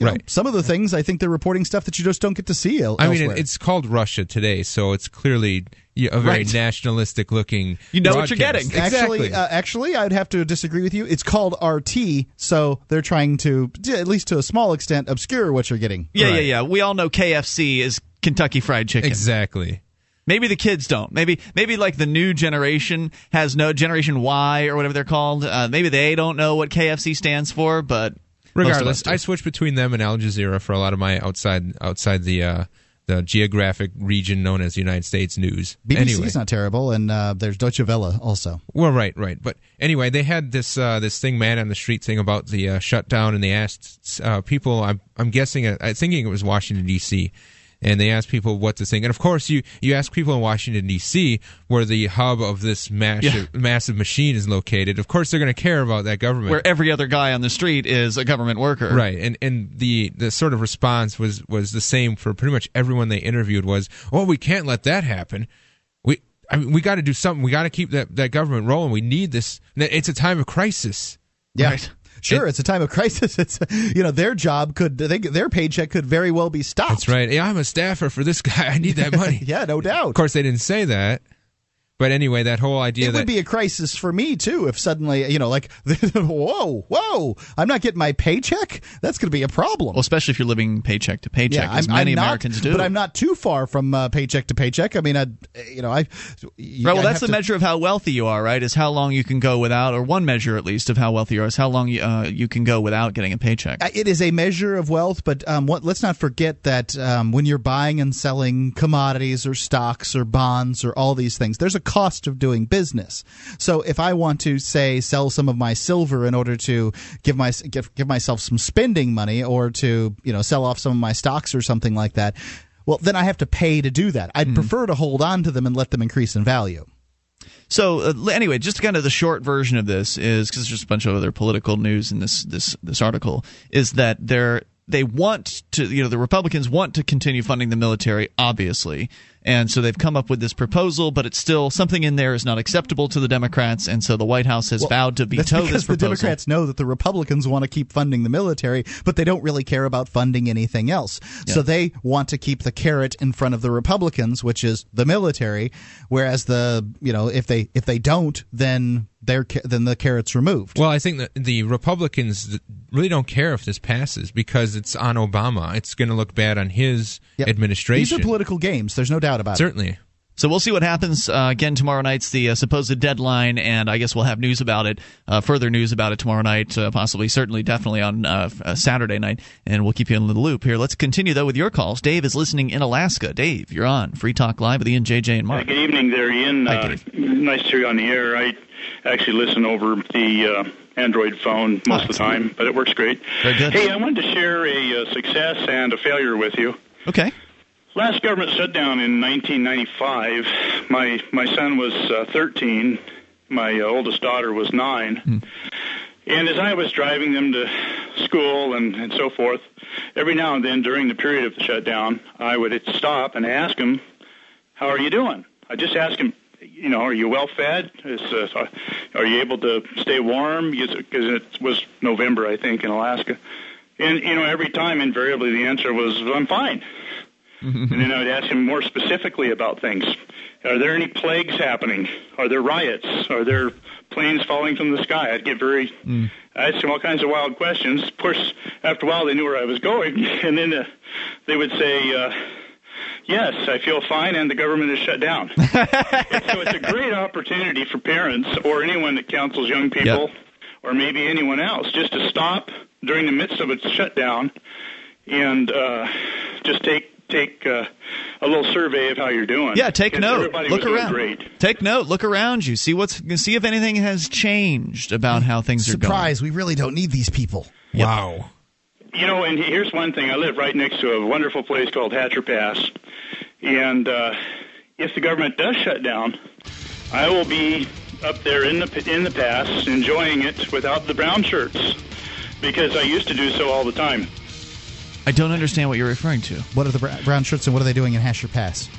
You know, Right. some of the things I think they're reporting stuff that you just don't get to see el- I mean, elsewhere. it's called Russia Today, so it's clearly a very Right. nationalistic looking. You know what you're getting. Exactly. Actually, uh, actually, I'd have to disagree with you. It's called RT, so they're trying to, at least to a small extent, obscure what you're getting. Yeah, Right. yeah, yeah. We all know KFC is Kentucky Fried Chicken. exactly. Maybe the kids don't. Maybe maybe like the new generation has no Generation Y or whatever they're called. Uh, maybe they don't know what KFC stands for, but most of us Regardless. I switch between them and Al Jazeera for a lot of my outside outside the uh, the geographic region known as United States news. BBC's anyway, not terrible, and uh, there's Deutsche Welle also. well, right, right. But anyway, they had this uh, this thing, man on the street thing about the uh, shutdown, and they asked uh, people. I'm I'm guessing, uh, I'm thinking it was Washington D.C. And they asked people what to think, and of course, you you ask people in Washington D.C. where the hub of this massive massive machine is located. Of course, they're going to care about that government. where every other guy on the street is a government worker. Right, and and the the sort of response was was the same for pretty much everyone they interviewed was, "Oh, we can't let that happen. We I mean, we got to do something. We got to keep that that government rolling. We need this. It's a time of crisis." Yeah. Right. Sure, It- it's a time of crisis. It's you know their job could they, their paycheck could very well be stopped. That's right. Yeah, I'm a staffer for this guy. I need that money. yeah, no doubt. Of course, they didn't say that, but anyway, that whole idea it that would be a crisis for me too if suddenly you know like whoa whoa I'm not getting my paycheck. That's going to be a problem. Well, especially if you're living paycheck to paycheck, yeah, as I'm, many I'm not, Americans do. but I'm not too far from uh, paycheck to paycheck. I mean, I, you know, I. you- Right, well, I'd that's the to- measure of how wealthy you are, right? Is how long you can go without, or one measure at least of how wealthy you are is how long you, uh, you can go without getting a paycheck. Uh, It is a measure of wealth, but um, what, let's not forget that um, when you're buying and selling commodities or stocks or bonds or all these things, there's a cost of doing business. So if I want to say sell some of my silver in order to give my give, give myself some spending money or to you know sell off some of my stocks or something like that, well then I have to pay to do that. I'd prefer to hold on to them and let them increase in value. So uh, anyway, just kind of the short version of this is because there's just a bunch of other political news in this this this article is that they're they want to you know the Republicans want to continue funding the military obviously and so they've come up with this proposal but it's still something in there is not acceptable to the Democrats and so the White House has Well, vowed to veto That's because this the. Democrats know that the Republicans want to keep funding the military, but they don't really care about funding anything else. So they want to keep the carrot in front of the Republicans, which is the military. Whereas the you know if they if they don't, then their then the carrot's removed. Well, I think that the Republicans really don't care if this passes because it's on Obama. It's going to look bad on his Yep. administration. These are political games. There's no doubt about it. Certainly. So we'll see what happens. Uh, again, tomorrow night's the uh, supposed deadline, and I guess we'll have news about it, uh, further news about it tomorrow night, uh, possibly, certainly, definitely on uh, uh, Saturday night, and we'll keep you in the loop here. Let's continue, though, with your calls. Dave is listening in Alaska. Dave, you're on Free Talk Live with Ian, JJ, and Mark. Good evening there, Ian. Hi, Dave. nice to hear you on the air. I actually listen over the uh, Android phone most of the time, but it works great. Very good. Hey, I wanted to share a success and a failure with you. Okay. Last government shutdown in 1995, my my son was uh, 13, my uh, oldest daughter was nine, and as I was driving them to school and, and so forth, every now and then during the period of the shutdown, I would stop and ask them, "How are you doing?" I just ask them, you know, are you well fed? Is, uh, are you able to stay warm? Because it was November, I think, in Alaska. And you know, every time, invariably, the answer was, "I'm fine." And then I would ask him more specifically about things. Are there any plagues happening? Are there riots? Are there planes falling from the sky? I'd get very, I asked him all kinds of wild questions. Of course, after a while, they knew where I was going, and then uh, they would say, uh, "Yes, I feel fine, and the government is shut down." So it's a great opportunity for parents or anyone that counsels young people, or maybe anyone else, just to stop during the midst of a shutdown and uh, just take take uh, a little survey of how you're doing. Yeah, take note. Everybody Look was doing around. Great. Take note. Look around you. See what's. See if anything has changed about how things are going. Surprise! We really don't need these people. Wow. You know, and here's one thing. I live right next to a wonderful place called Hatcher Pass, and uh, if the government does shut down, I will be up there in the in the pass enjoying it without the brown shirts because I used to do so all the time. I don't understand what you're referring to. What are the brown shirts and what are they doing in Hatcher Pass?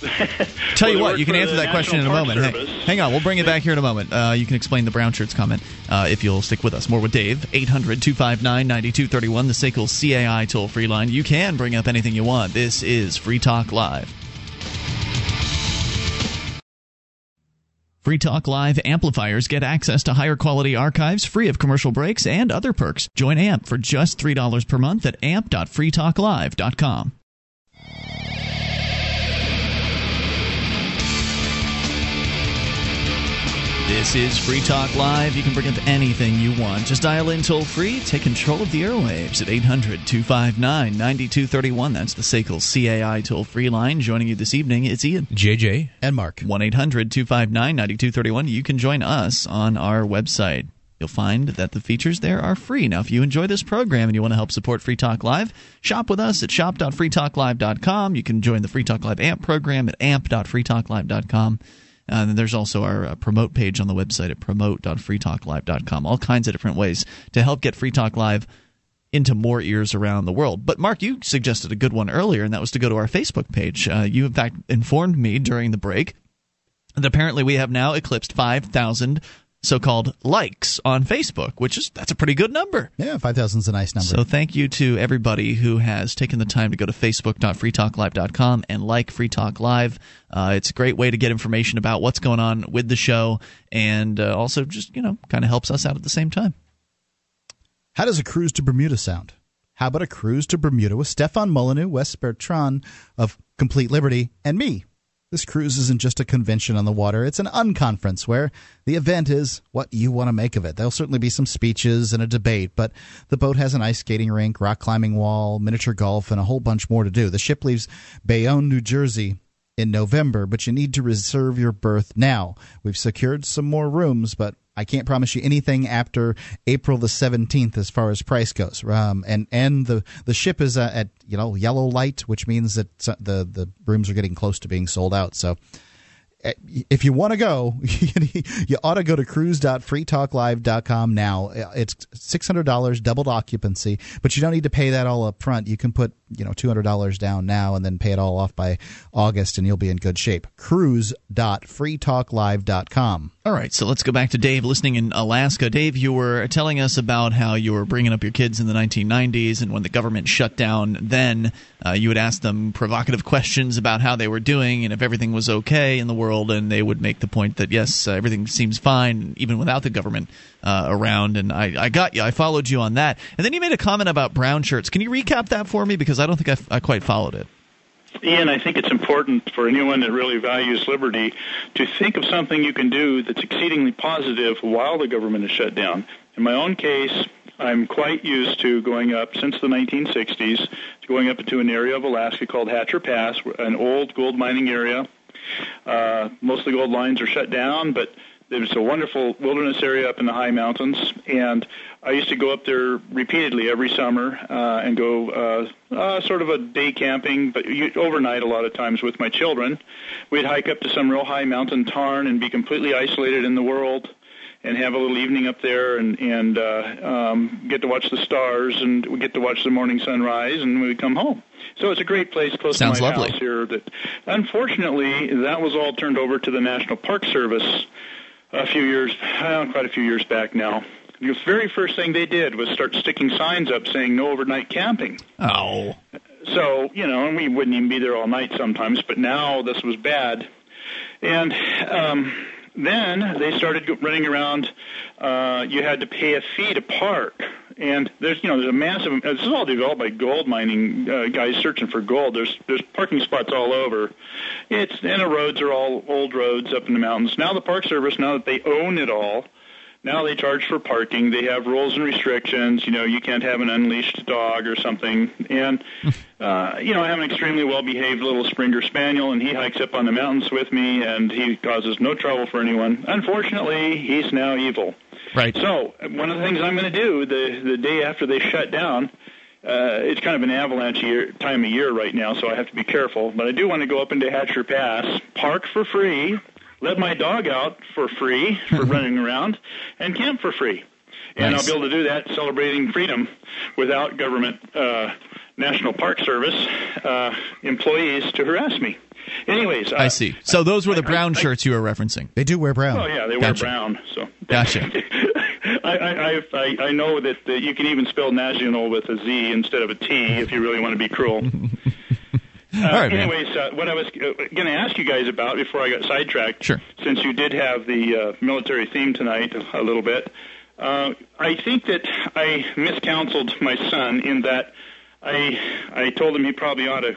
Tell you Well, they what, you can answer the that question in a Park moment. Hang, hang on, we'll bring it back here in a moment. Uh, you can explain the brown shirts comment uh, if you'll stick with us. More with Dave. 800 259 9231, the SACL CAI toll free line. You can bring up anything you want. This is Free Talk Live. Free Talk Live amplifiers get access to higher quality archives free of commercial breaks and other perks. Join AMP for just $3 per month at amp.freetalklive.com. This is Free Talk Live. You can bring up anything you want. Just dial in toll free. Take control of the airwaves at 800 259 9231. That's the SACL CAI toll free line. Joining you this evening, it's Ian. JJ. And Mark. 1 800 259 9231. You can join us on our website. You'll find that the features there are free. Now, if you enjoy this program and you want to help support Free Talk Live, shop with us at shop.freetalklive.com. You can join the Free Talk Live AMP program at amp.freetalklive.com. Uh, and there's also our uh, promote page on the website at promote.freetalklive.com. All kinds of different ways to help get Free Talk Live into more ears around the world. But Mark, you suggested a good one earlier, and that was to go to our Facebook page. Uh, you, in fact, informed me during the break that apparently we have now eclipsed 5,000 so-called likes on Facebook, which is that's a pretty good number. Yeah, 5,000 is a nice number. So thank you to everybody who has taken the time to go to facebook.freetalklive.com and like Free Talk Live. Uh, it's a great way to get information about what's going on with the show and uh, also just, you know, kind of helps us out at the same time. How does a cruise to Bermuda sound? How about a cruise to Bermuda with Stefan Molyneux, Wes Bertrand of Complete Liberty, and me? This cruise isn't just a convention on the water, it's an unconference where the event is what you want to make of it. There'll certainly be some speeches and a debate, but the boat has an ice skating rink, rock climbing wall, miniature golf, and a whole bunch more to do. The ship leaves Bayonne, New Jersey in November, but you need to reserve your berth now. We've secured some more rooms, but I can't promise you anything after April the 17th as far as price goes. Um, and and the the ship is uh, at you know yellow light, which means that the the rooms are getting close to being sold out. So uh, if you want to go, you ought to go to cruise.freetalklive.com now. Uh, It's $600 doubled occupancy, but you don't need to pay that all up front. You can put you know two hundred dollars down now and then pay it all off by August, and you'll be in good shape. Cruise.freetalklive.com. All right, so let's go back to Dave listening in Alaska. Dave, you were telling us about how you were bringing up your kids in the 1990s, and when the government shut down, then uh, you would ask them provocative questions about how they were doing and if everything was okay in the world, and they would make the point that yes, uh, everything seems fine even without the government uh, around. And I, I got you, I followed you on that. And then you made a comment about brown shirts. Can you recap that for me because I don't think I, I quite followed it. Ian, I think it's important for anyone that really values liberty to think of something you can do that's exceedingly positive while the government is shut down. In my own case, I'm quite used to going up since the 1960s, to going up into an area of Alaska called Hatcher Pass, an old gold mining area. Uh, most of the gold lines are shut down, but there's a wonderful wilderness area up in the high mountains, and I used to go up there repeatedly every summer uh, and go uh, uh, sort of a day camping, but you, overnight a lot of times with my children. We'd hike up to some real high mountain tarn and be completely isolated in the world and have a little evening up there and and uh, um, get to watch the stars and we get to watch the morning sunrise and we would come home. So it's a great place close Sounds to my lovely. house here. That unfortunately that was all turned over to the National Park Service a few years, uh, quite a few years back now. The very first thing they did was start sticking signs up saying no overnight camping. Oh. So, you know, and we wouldn't even be there all night sometimes, but now this was bad. And um, then they started running around. Uh, you had to pay a fee to park. And there's, you know, there's a massive. This is all developed by gold mining uh, guys searching for gold. There's there's parking spots all over. It's and the roads are all old roads up in the mountains. Now the Park Service, now that they own it all, now they charge for parking. They have rules and restrictions. You know, you can't have an unleashed dog or something. And uh, you know, I have an extremely well-behaved little Springer Spaniel, and he hikes up on the mountains with me, and he causes no trouble for anyone. Unfortunately, he's now evil. Right. So one of the things I'm going to do the the day after they shut down. Uh, it's kind of an avalanche year, time of year right now, so I have to be careful. But I do want to go up into Hatcher Pass, park for free, let my dog out for free for running around, and camp for free. And Nice. I'll be able to do that celebrating freedom without government, uh, National Park Service uh, employees to harass me. Anyways, uh, I see. So those were the brown shirts you were referencing. They do wear brown. Oh yeah, they wear brown. So Gotcha. I, I, I, I know that, that you can even spell national with a Z instead of a T if you really want to be cruel. Uh, All right, anyways, uh, what I was uh, going to ask you guys about before I got sidetracked, Sure. since you did have the uh, military theme tonight a little bit, uh, I think that I miscounseled my son in that I I told him he probably ought to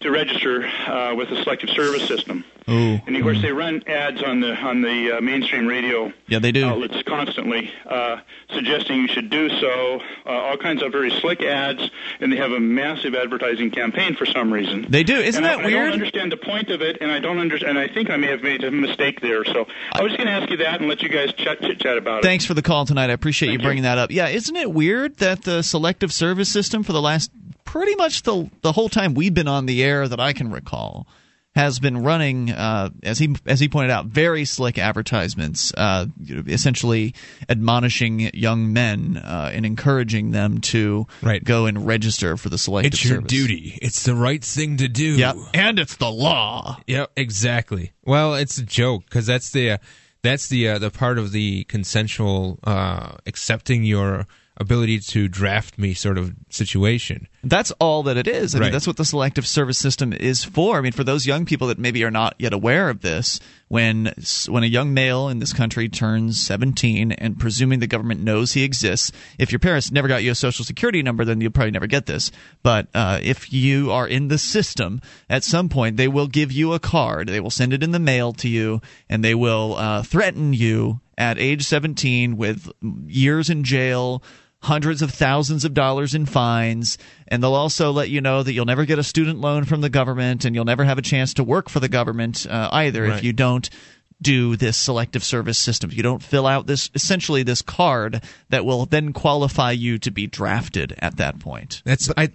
to register uh, with the selective service system. Ooh. And of course, they run ads on the on the uh, mainstream radio Yeah, they do. outlets constantly, uh, suggesting you should do so. Uh, all kinds of very slick ads, and they have a massive advertising campaign for some reason. They do. Isn't and that I, I don't understand the point of it, and I don't understand. And I think I may have made a mistake there. So I was going to ask you that and let you guys chat chit chat about it. Thanks for the call tonight. I appreciate Thank you. bringing that up. Yeah, isn't it weird that the selective service system for the last pretty much the the whole time we've been on the air that I can recall has been running, uh, as he as he pointed out, very slick advertisements, uh, essentially admonishing young men uh, and encouraging them to Right. go and register for the selective It's your service. duty. It's the right thing to do. Yep, and it's the law. Yep, exactly. Well, it's a joke because that's the uh, that's the uh, the part of the consensual uh, accepting your ability to draft me sort of situation. That's all that it is. I mean, that's what the selective service system is for. I mean, for those young people that maybe are not yet aware of this, when when a young male in this country turns 17, and presuming the government knows he exists, if your parents never got you a social security number, then you'll probably never get this. But uh, if you are in the system, at some point they will give you a card. They will send it in the mail to you, and they will uh, threaten you at age 17 with years in jail hundreds of thousands of dollars in fines and they'll also let you know that you'll never get a student loan from the government and you'll never have a chance to work for the government uh, either if you don't do this selective service system. If you don't fill out this essentially this card that will then qualify you to be drafted at that point. That's I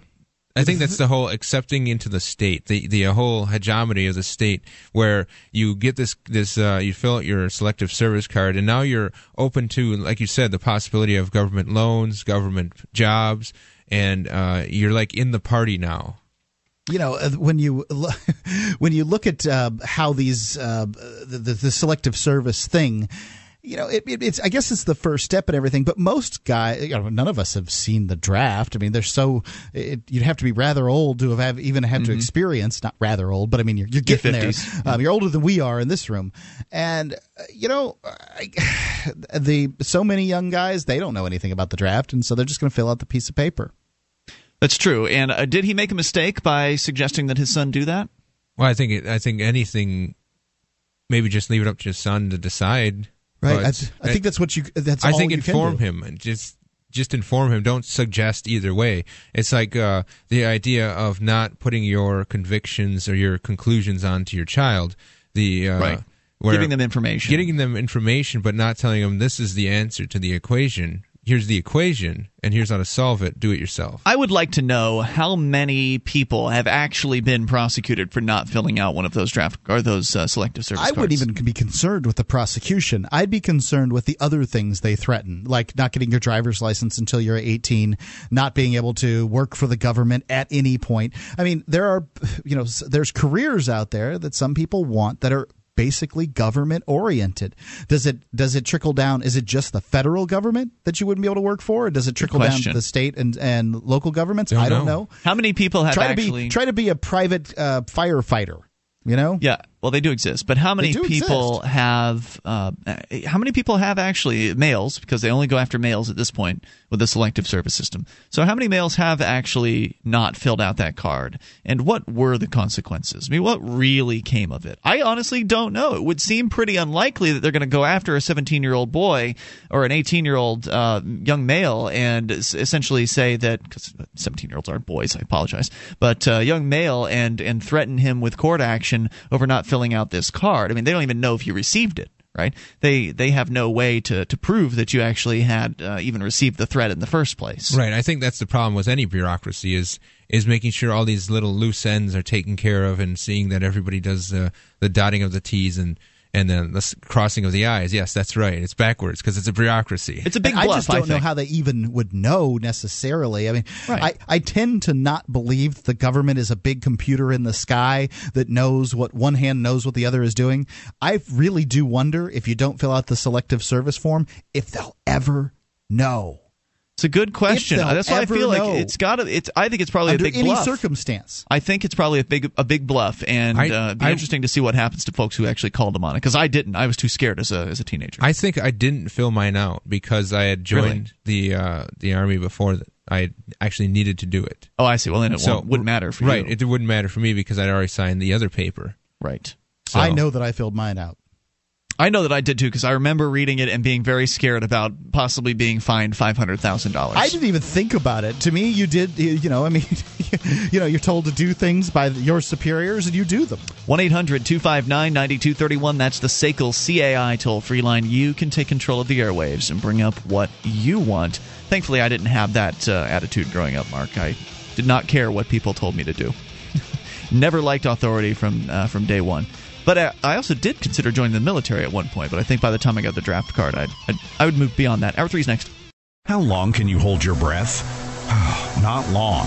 I think that's the whole accepting into the state, the the whole hegemony of the state, where you get this this uh, you fill out your selective service card, and now you're open to, like you said, the possibility of government loans, government jobs, and uh, you're like in the party now. you know uh, when you when you look at uh, how these uh, the, the selective service thing you know it, it, it's i guess it's the first step and everything but most guys you know, none of us have seen the draft i mean they're so it, you'd have to be rather old to have, have even have to experience not rather old but i mean you're, you're Your getting there um, you're older than we are in this room and uh, you know I, the so many young guys they don't know anything about the draft and so they're just going to fill out the piece of paper That's true. And uh, did he make a mistake by suggesting that his son do that? Well, I think it, I think anything, maybe just leave it up to his son to decide. Right But I, I think that's what you that's I all think you can inform do. him and just just inform him. Don't suggest either way. It's like uh, the idea of not putting your convictions or your conclusions onto your child. The uh, Right. where- Giving them information. Getting them information, but not telling them this is the answer to the equation. Here's the equation, and here's how to solve it. Do it yourself. I would like to know how many people have actually been prosecuted for not filling out one of those draft or those uh, selective service I cards. wouldn't even be concerned with the prosecution. I'd be concerned with the other things they threaten, like not getting your driver's license until you're 18, not being able to work for the government at any point. I mean, there are, you know, there's careers out there that some people want that are basically government oriented. Does it does it trickle down? Is it just the federal government that you wouldn't be able to work for, or does it trickle down to the state and and local governments? Don't I don't know. know. How many people have Try actually? to be try to be a private uh, firefighter. You know, Yeah, well, they do exist, but how many people exist. have? Uh, how many people have actually males? Because they only go after males at this point with the selective service system. So, how many males have actually not filled out that card? And what were the consequences? I mean, what really came of it? I honestly don't know. It would seem pretty unlikely that they're going to go after a 17-year-old boy or an 18-year-old uh, young male and s- essentially say that because 17-year-olds aren't boys. I apologize, but uh, young male and and threaten him with court action over not filling out this card. I mean, they don't even know if you received it. Right? They they have no way to, to prove that you actually had uh, even received the threat in the first place. Right. I think that's the problem with any bureaucracy is is making sure all these little loose ends are taken care of and seeing that everybody does the the dotting of the t's and and then the crossing of the i's. Yes, that's right. It's backwards because it's a bureaucracy. It's a big bluff. I just don't know how they even would know necessarily. I mean, Right. I, I tend to not believe the government is a big computer in the sky that knows what one hand knows what the other is doing. I really do wonder if you don't fill out the selective service form, if they'll ever know. It's a good question. That's why I ever feel know. like it's got to. It's. I think it's probably Under a big any bluff. circumstance. I think it's probably a big a big bluff, and I- uh, it'd be I- interesting to see what happens to folks who actually called them on it. Because I didn't. I was too scared as a as a teenager. I think I didn't fill mine out because I had joined the uh, the army before th- I actually needed to do it. oh, I see. Well, then it So- wouldn't matter for right. you. Right. It wouldn't matter for me because I'd already signed the other paper. right. So, I know that I filled mine out. I know that I did too because I remember reading it and being very scared about possibly being fined five hundred thousand dollars. I didn't even think about it. To me, you did. You know, I mean, you know, you're told to do things by your superiors, and you do them. 1 800 259 9231. That's the SACL CAI toll free line. You can take control of the airwaves and bring up what you want. Thankfully, I didn't have that uh, attitude growing up, Mark. I did not care what people told me to do. Never liked authority from uh, from day one. But uh, I also did consider joining the military at one point. But I think by the time I got the draft card, I'd, I'd, I would move beyond that. Hour three's next. How long can you hold your breath? Not long.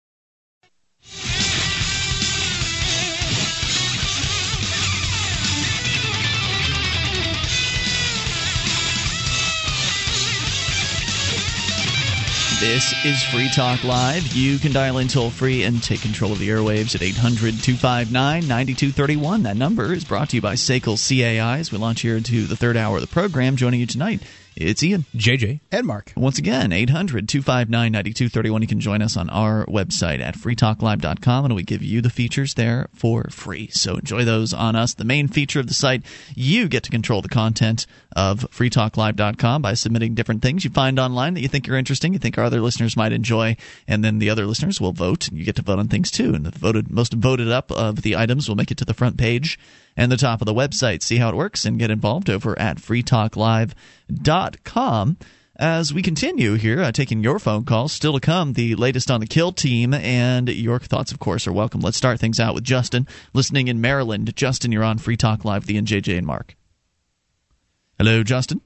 This is Free Talk Live. You can dial in toll free and take control of the airwaves at 800 259 9231. That number is brought to you by SACL CAI as we launch here into the third hour of the program. Joining you tonight, it's Ian. JJ. And Mark. Once again, 800 259 9231. You can join us on our website at freetalklive.com, and we give you the features there for free. So enjoy those on us. The main feature of the site, you get to control the content of freetalklive.com by submitting different things you find online that you think are interesting, you think our other listeners might enjoy, and then the other listeners will vote, and you get to vote on things too. And the voted most voted up of the items will make it to the front page and the top of the website. See how it works and get involved over at freetalklive.com. As we continue here, uh, taking your phone calls, still to come, the latest on the kill team, and your thoughts, of course, are welcome. Let's start things out with Justin, listening in Maryland. Justin, you're on Free Talk Live, the NJJ and Mark. Hello, Justin.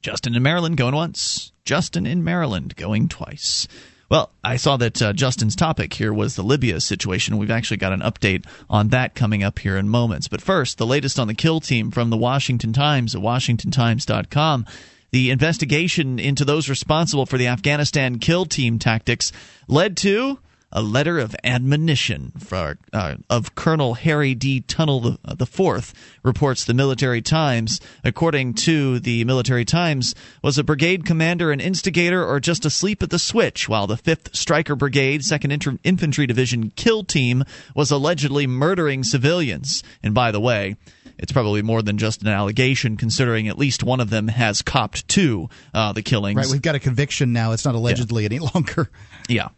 Justin in Maryland going once. Justin in Maryland going twice. Well, I saw that uh, Justin's topic here was the Libya situation. We've actually got an update on that coming up here in moments. But first, the latest on the kill team from the Washington Times at WashingtonTimes.com. The investigation into those responsible for the Afghanistan kill team tactics led to a letter of admonition for, uh, of Colonel Harry D. Tunnell the, uh, Fourth, reports the Military Times. According to the Military Times, was a brigade commander an instigator or just asleep at the switch? While the Fifth Stryker Brigade, Second Inter- Infantry Division kill team was allegedly murdering civilians. And by the way. It's probably more than just an allegation, considering at least one of them has copped to uh, the killings. Right, we've got a conviction now. It's not allegedly yeah. any longer. Yeah.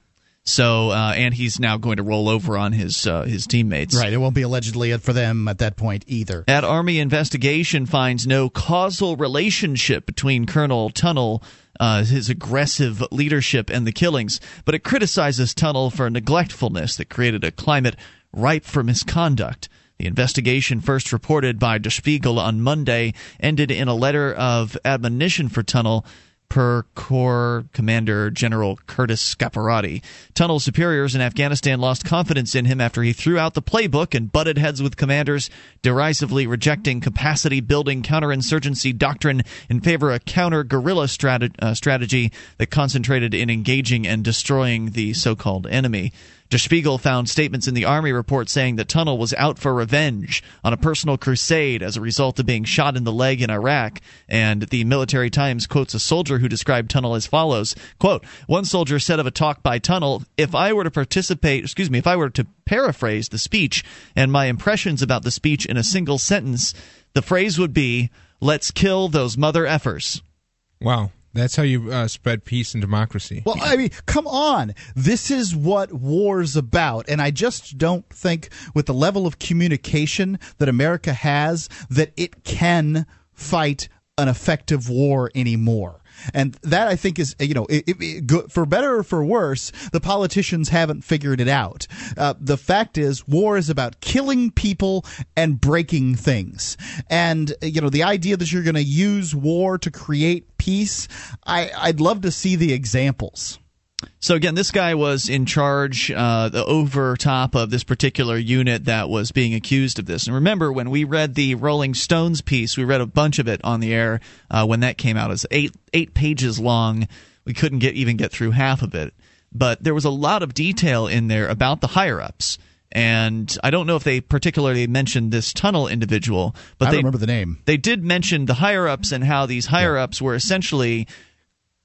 So, uh, and he's now going to roll over on his uh, his teammates. Right. It won't be allegedly for them at that point either. That Army investigation finds no causal relationship between Colonel Tunnell. Uh, his aggressive leadership and the killings, but it criticizes Tunnell for neglectfulness that created a climate ripe for misconduct. The investigation, first reported by Der Spiegel on Monday, ended in a letter of admonition for Tunnell per Corps Commander General Curtis Scaparrotti. Tunnell superiors in Afghanistan lost confidence in him after he threw out the playbook and butted heads with commanders, derisively rejecting capacity building counterinsurgency doctrine in favor of counter guerrilla strat- uh, strategy that concentrated in engaging and destroying the so called enemy. Der Spiegel found statements in the Army report saying that Tunnell was out for revenge on a personal crusade as a result of being shot in the leg in Iraq. And the Military Times quotes a soldier who described Tunnell as follows quote, One soldier said of a talk by Tunnell, if I were to participate, excuse me, if I were to paraphrase the speech and my impressions about the speech in a single sentence, the phrase would be, let's kill those mother effers. Wow. That's how you uh, spread peace and democracy. Well, I mean, come on. This is what war's about. And I just don't think, with the level of communication that America has, that it can fight an effective war anymore. And that I think is, you know, it, it, for better or for worse, the politicians haven't figured it out. Uh, the fact is, war is about killing people and breaking things. And, you know, the idea that you're going to use war to create peace, I, I'd love to see the examples. So again, this guy was in charge, uh, the over top of this particular unit that was being accused of this. And remember, when we read the Rolling Stones piece, we read a bunch of it on the air uh, when that came out. It's eight eight pages long. We couldn't get even get through half of it, but there was a lot of detail in there about the higher ups. And I don't know if they particularly mentioned this Tunnell individual, but I they remember the name. They did mention the higher ups and how these higher ups were essentially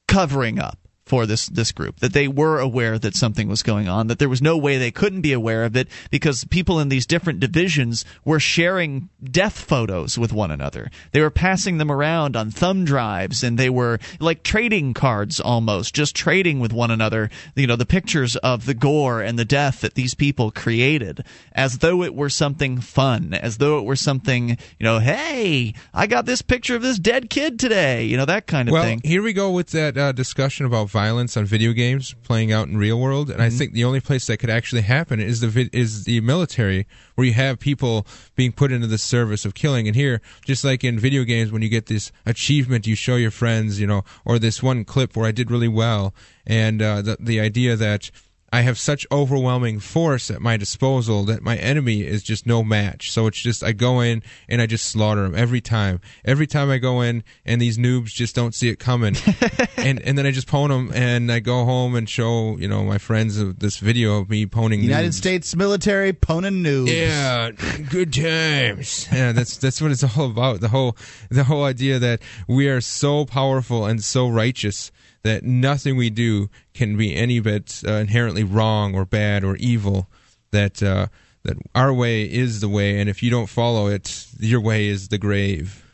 covering up for this this group that they were aware that something was going on that there was no way they couldn't be aware of it because people in these different divisions were sharing death photos with one another. They were passing them around on thumb drives and they were like trading cards almost just trading with one another you know the pictures of the gore and the death that these people created as though it were something fun as though it were something you know hey i got this picture of this dead kid today you know that kind of well, thing. here we go with that uh, discussion about violence on video games playing out in real world, and mm-hmm. I think the only place that could actually happen is the is the military, where you have people being put into the service of killing. And here, just like in video games, when you get this achievement, you show your friends, you know, or this one clip where I did really well, and uh, the the idea that I have such overwhelming force at my disposal that my enemy is just no match. So it's just I go in and I just slaughter them every time. Every time I go in and these noobs just don't see it coming, and and then I just pwn them and I go home and show you know my friends this video of me poning United noobs. States military poning noobs. Yeah, good times. Yeah, that's that's what it's all about. The whole the whole idea that we are so powerful and so righteous that nothing we do can be any bit uh, inherently wrong or bad or evil. That uh, that our way is the way, and if you don't follow it, your way is the grave.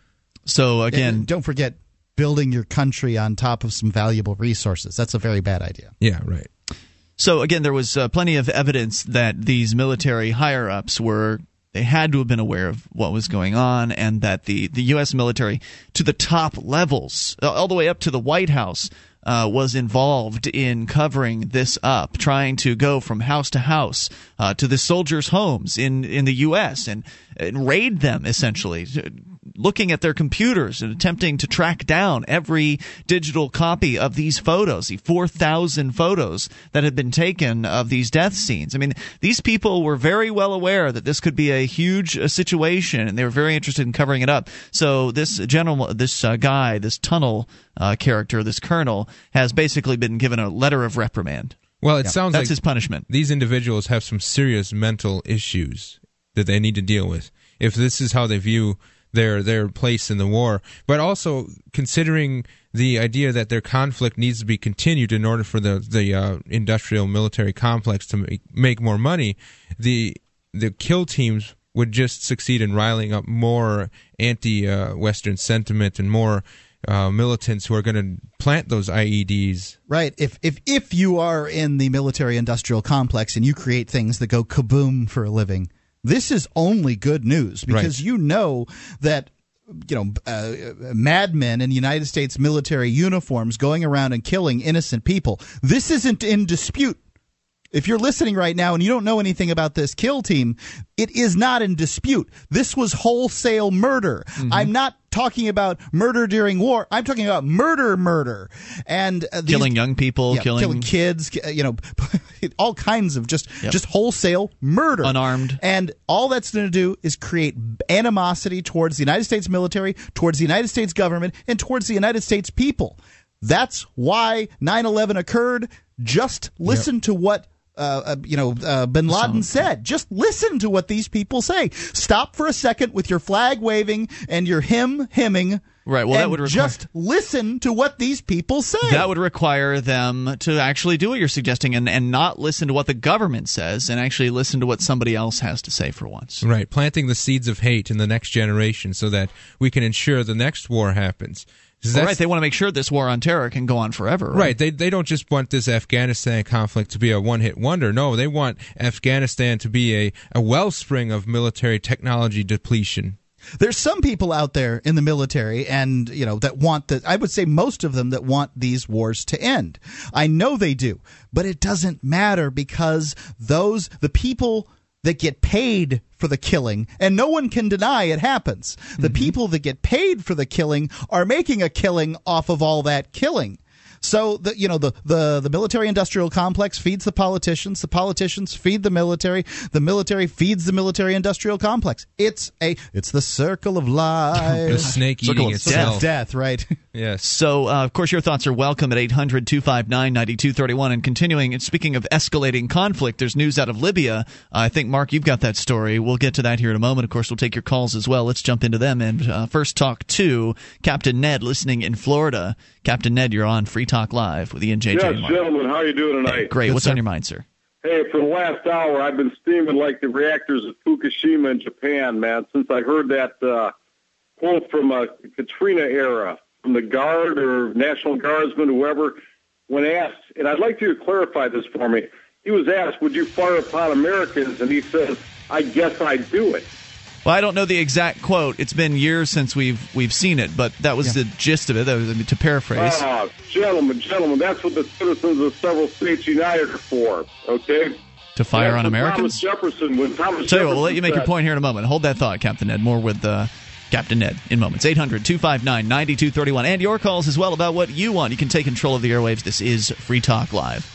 So again, And don't forget building your country on top of some valuable resources. That's a very bad idea. Yeah, right. So again, there was uh, plenty of evidence that these military higher ups were they had to have been aware of what was going on, and that the the U.S. military to the top levels, uh, all the way up to the White House. Uh, was involved in covering this up, trying to go from house to house uh, to the soldiers' homes in, in the U.S. and, and raid them essentially, looking at their computers and attempting to track down every digital copy of these photos, the 4,000 photos that had been taken of these death scenes. I mean, these people were very well aware that this could be a huge uh, situation, and they were very interested in covering it up. So this general, this uh, guy, this Tunnell uh, character, this colonel, has basically been given a letter of reprimand. Well, it sounds that's like his punishment. These individuals have some serious mental issues that they need to deal with. If this is how they view their their place in the war, but also considering the idea that their conflict needs to be continued in order for the the uh, industrial military complex to make, make more money, the the kill teams would just succeed in riling up more anti-Western sentiment and more uh, militants who are going to plant those IEDs. Right. If if if you are in the military industrial complex and you create things that go kaboom for a living, this is only good news because Right. you know that you know uh, madmen in United States military uniforms going around and killing innocent people. This isn't in dispute. If you're listening right now and you don't know anything about this kill team, it is not in dispute. This was wholesale murder. I'm not talking about murder during war. I'm talking about murder, murder, and uh, these- Killing young people, yeah, killing- kids, you know, all kinds of just Yep. just wholesale murder, Unarmed. and all that's going to do is create animosity towards the United States military, towards the United States government, and towards the United States people. That's why 9/11 occurred. Just listen to what. Uh, uh, you know, uh, Bin Laden said. Just listen to what these people say. Stop for a second with your flag waving and your hymn hymning. Right, well, that would require- just listen to what these people say. That would require them to actually do what you're suggesting and, and not listen to what the government says and actually listen to what somebody else has to say for once. Right, planting the seeds of hate in the next generation so that we can ensure the next war happens. 'Cause All that's- right, they want to make sure this war on terror can go on forever. Right. Right. They they don't just want this Afghanistan conflict to be a one hit wonder. No, they want Afghanistan to be a, a wellspring of military technology depletion. There's some people out there in the military and you know that want that I would say most of them that want these wars to end. I know they do, but it doesn't matter because those the people that get paid for the killing and no one can deny it happens. The mm-hmm. people that get paid for the killing are making a killing off of all that killing. So the you know the the the military industrial complex feeds the politicians, the politicians feed the military, the military feeds the military industrial complex. It's a it's the circle of life. The snake Circle eating of itself. death, right? Yes. So, uh, of course, your thoughts are welcome at 800 259 9231. And continuing, and speaking of escalating conflict, there's news out of Libya. Uh, I think, Mark, you've got that story. We'll get to that here in a moment. Of course, we'll take your calls as well. Let's jump into them. And uh, first, talk to Captain Ned listening in Florida. Captain Ned, you're on Free Talk Live with Ian JJ. Yes, Mark. gentlemen, how are you doing tonight? Great. What's on your mind, sir? Hey, for the last hour, I've been steaming like the reactors of Fukushima in Japan, man. Since I heard that uh, quote from uh, Katrina era from the guard or National Guardsman, whoever, when asked, and I'd like you to clarify this for me. He was asked, "Would you fire upon Americans?" And he says, "I guess I'd do it." Well, I don't know the exact quote. It's been years since we've we've seen it, but that was the gist of it. That was, I mean, to paraphrase. Ah, gentlemen, gentlemen, that's what the citizens of several states united are for. Okay. To fire That's on Americans? Thomas Jefferson, when Thomas Tell you what, we'll let you make your point here in a moment. Hold that thought, Captain Ned. More with uh, Captain Ned in moments. 800 259 9231. And your calls as well about what you want. You can take control of the airwaves. This is Free Talk Live.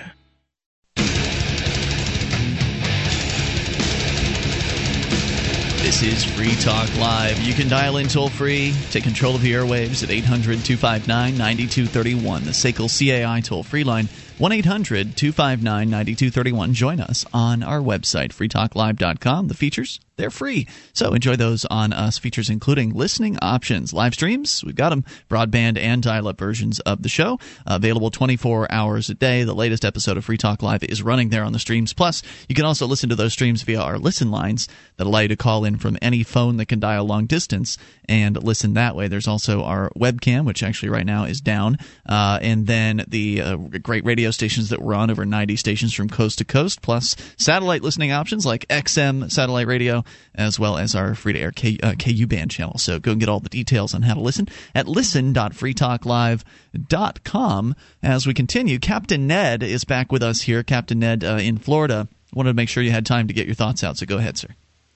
This is Free Talk Live. You can dial in toll free, take control of the airwaves at 800 259 9231, the SACL CAI toll free line. 1 800 259 9231. Join us on our website, freetalklive.com. The features, they're free. So enjoy those on us. Features including listening options, live streams, we've got them, broadband and dial up versions of the show, available 24 hours a day. The latest episode of Free Talk Live is running there on the streams. Plus, you can also listen to those streams via our listen lines that allow you to call in from any phone that can dial long distance and listen that way. There's also our webcam, which actually right now is down, uh, and then the uh, great radio stations that we're on over 90 stations from coast to coast, plus satellite listening options like XM satellite radio, as well as our free to air K, uh, KU band channel. So go and get all the details on how to listen at listen.freetalklive.com. As we continue, Captain Ned is back with us here. Captain Ned uh, in Florida. Wanted to make sure you had time to get your thoughts out, so go ahead, sir.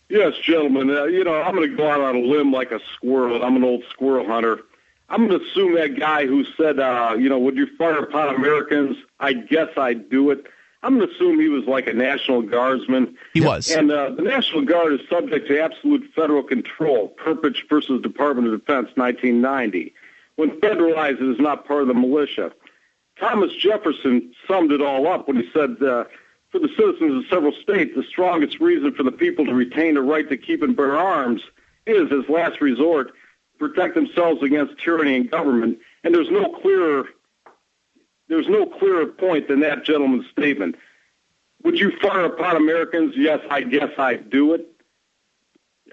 Yes, gentlemen. Uh, you know, I'm going to go out on a limb like a squirrel. I'm an old squirrel hunter. I'm going to assume that guy who said, uh, you know, would you fire upon Americans? I guess I'd do it. I'm going to assume he was like a National Guardsman. He was. And uh, the National Guard is subject to absolute federal control. Perpich versus Department of Defense, 1990. When federalized, it is not part of the militia. Thomas Jefferson summed it all up when he said, uh, for the citizens of several states, the strongest reason for the people to retain the right to keep and bear arms is, as last resort, protect themselves against tyranny and government. And there's no clearer there's no clearer point than that gentleman's statement. Would you fire upon Americans? Yes, I guess I'd do it.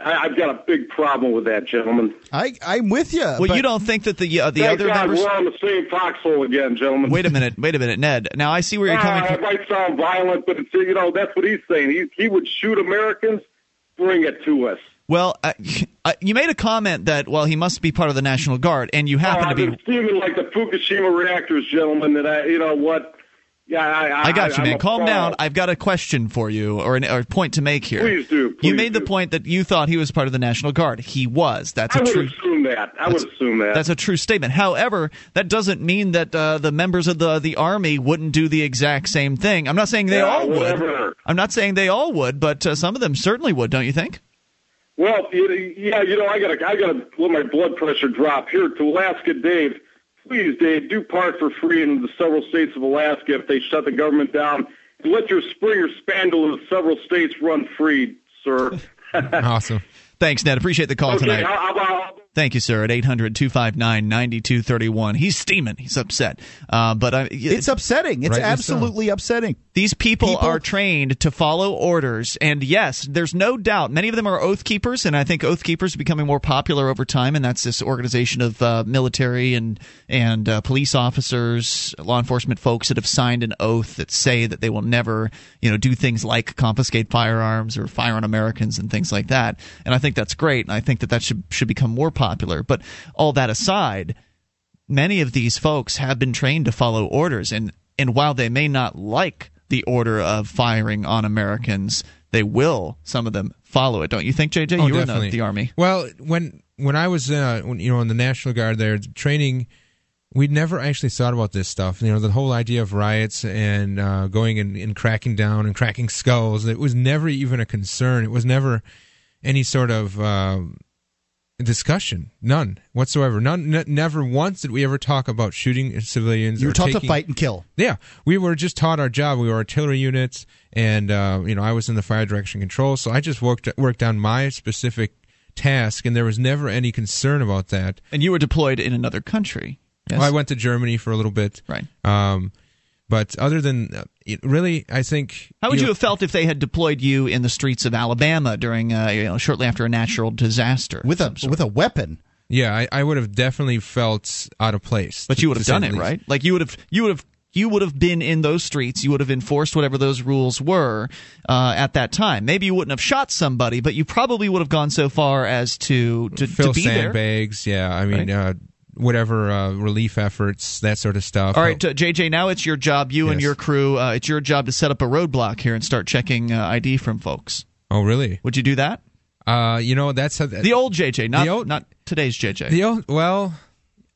I, I've got a big problem with that, gentlemen. I, I'm with you. Well, you don't think that the uh, the Thank other God members. we're on the same foxhole again, gentlemen. Wait a minute, wait a minute, Ned. Now I see where you're coming Ah, from. It might sound violent, but it's, you know that's what he's saying. He he would shoot Americans. Bring it to us. Well, uh, uh, you made a comment that well, he must be part of the National Guard, and you happen oh, to be. steaming like the Fukushima reactors, gentlemen. That I, you know what? Yeah, I, I, I got you, man. Calm down. I've got a question for you, or, an, or a point to make here. Please do, you please made the point that you thought he was part of the National Guard. He was. That's I a would true. assume that. I would assume that. That's a true statement. However, that doesn't mean that uh, the members of the the army wouldn't do the exact same thing. I'm not saying they Yeah, all would. I'm not saying they all would, but uh, some of them certainly would. Don't you think? Well, yeah, you know, I gotta, I gotta let my blood pressure drop here to Alaska, Dave. Please, Dave, do park for free in the several states of Alaska if they shut the government down. And let your Springer Spaniel in the several states run free, sir. awesome. Thanks, Ned. Appreciate the call okay, tonight. how, how about Thank you, sir. At 800 259 9231. He's steaming. He's upset. Uh, but I, It's upsetting. It's Rightly so. absolutely upsetting. These people, People- are trained to follow orders, and yes, there's no doubt. Many of them are oath keepers, and I think oath keepers are becoming more popular over time. And that's this organization of uh, military and and uh, police officers, law enforcement folks that have signed an oath that say that they will never, you know, do things like confiscate firearms or fire on Americans and things like that. And I think that's great, and I think that that should should become more popular. But all that aside, many of these folks have been trained to follow orders and and while they may not like the order of firing on Americans, they will some of them follow it. Don't you think, JJ? Oh, you were in the, definitely. the army. Well, when when I was uh, when, you know in the National Guard there training, we'd never actually thought about this stuff. You know, the whole idea of riots and uh, going and, and cracking down and cracking skulls. It was never even a concern. It was never any sort of um discussion. None whatsoever. None. N- never once did we ever talk about shooting civilians. You were or taught to fight and kill. yeah, we were just taught our job. We were artillery units, and uh, you know I was in the fire direction control, so I just worked worked on my specific task, and there was never any concern about that. And you were deployed in another country. Yes. Well, I went to Germany for a little bit, Right. Um, but other than uh, it, really, I think How would you know, have felt if they had deployed you in the streets of Alabama during, uh, you know, shortly after a natural disaster with a with a weapon? Yeah, I, I would have definitely felt out of place. But to- you would have done it, least. right? Like you would have, you would have you would have been in those streets. You would have enforced whatever those rules were uh, at that time. Maybe you wouldn't have shot somebody, but you probably would have gone so far as to to, Fill to be there. sandbags. Yeah, I mean, uh, whatever uh, relief efforts, that sort of stuff. All right, uh, JJ. Now it's your job. You and your crew. Uh, it's your job to set up a roadblock here and start checking uh, ID from folks. Oh, really? Would you do that? Uh, you know, that's how, The old JJ, not old- not today's JJ. the old. Well,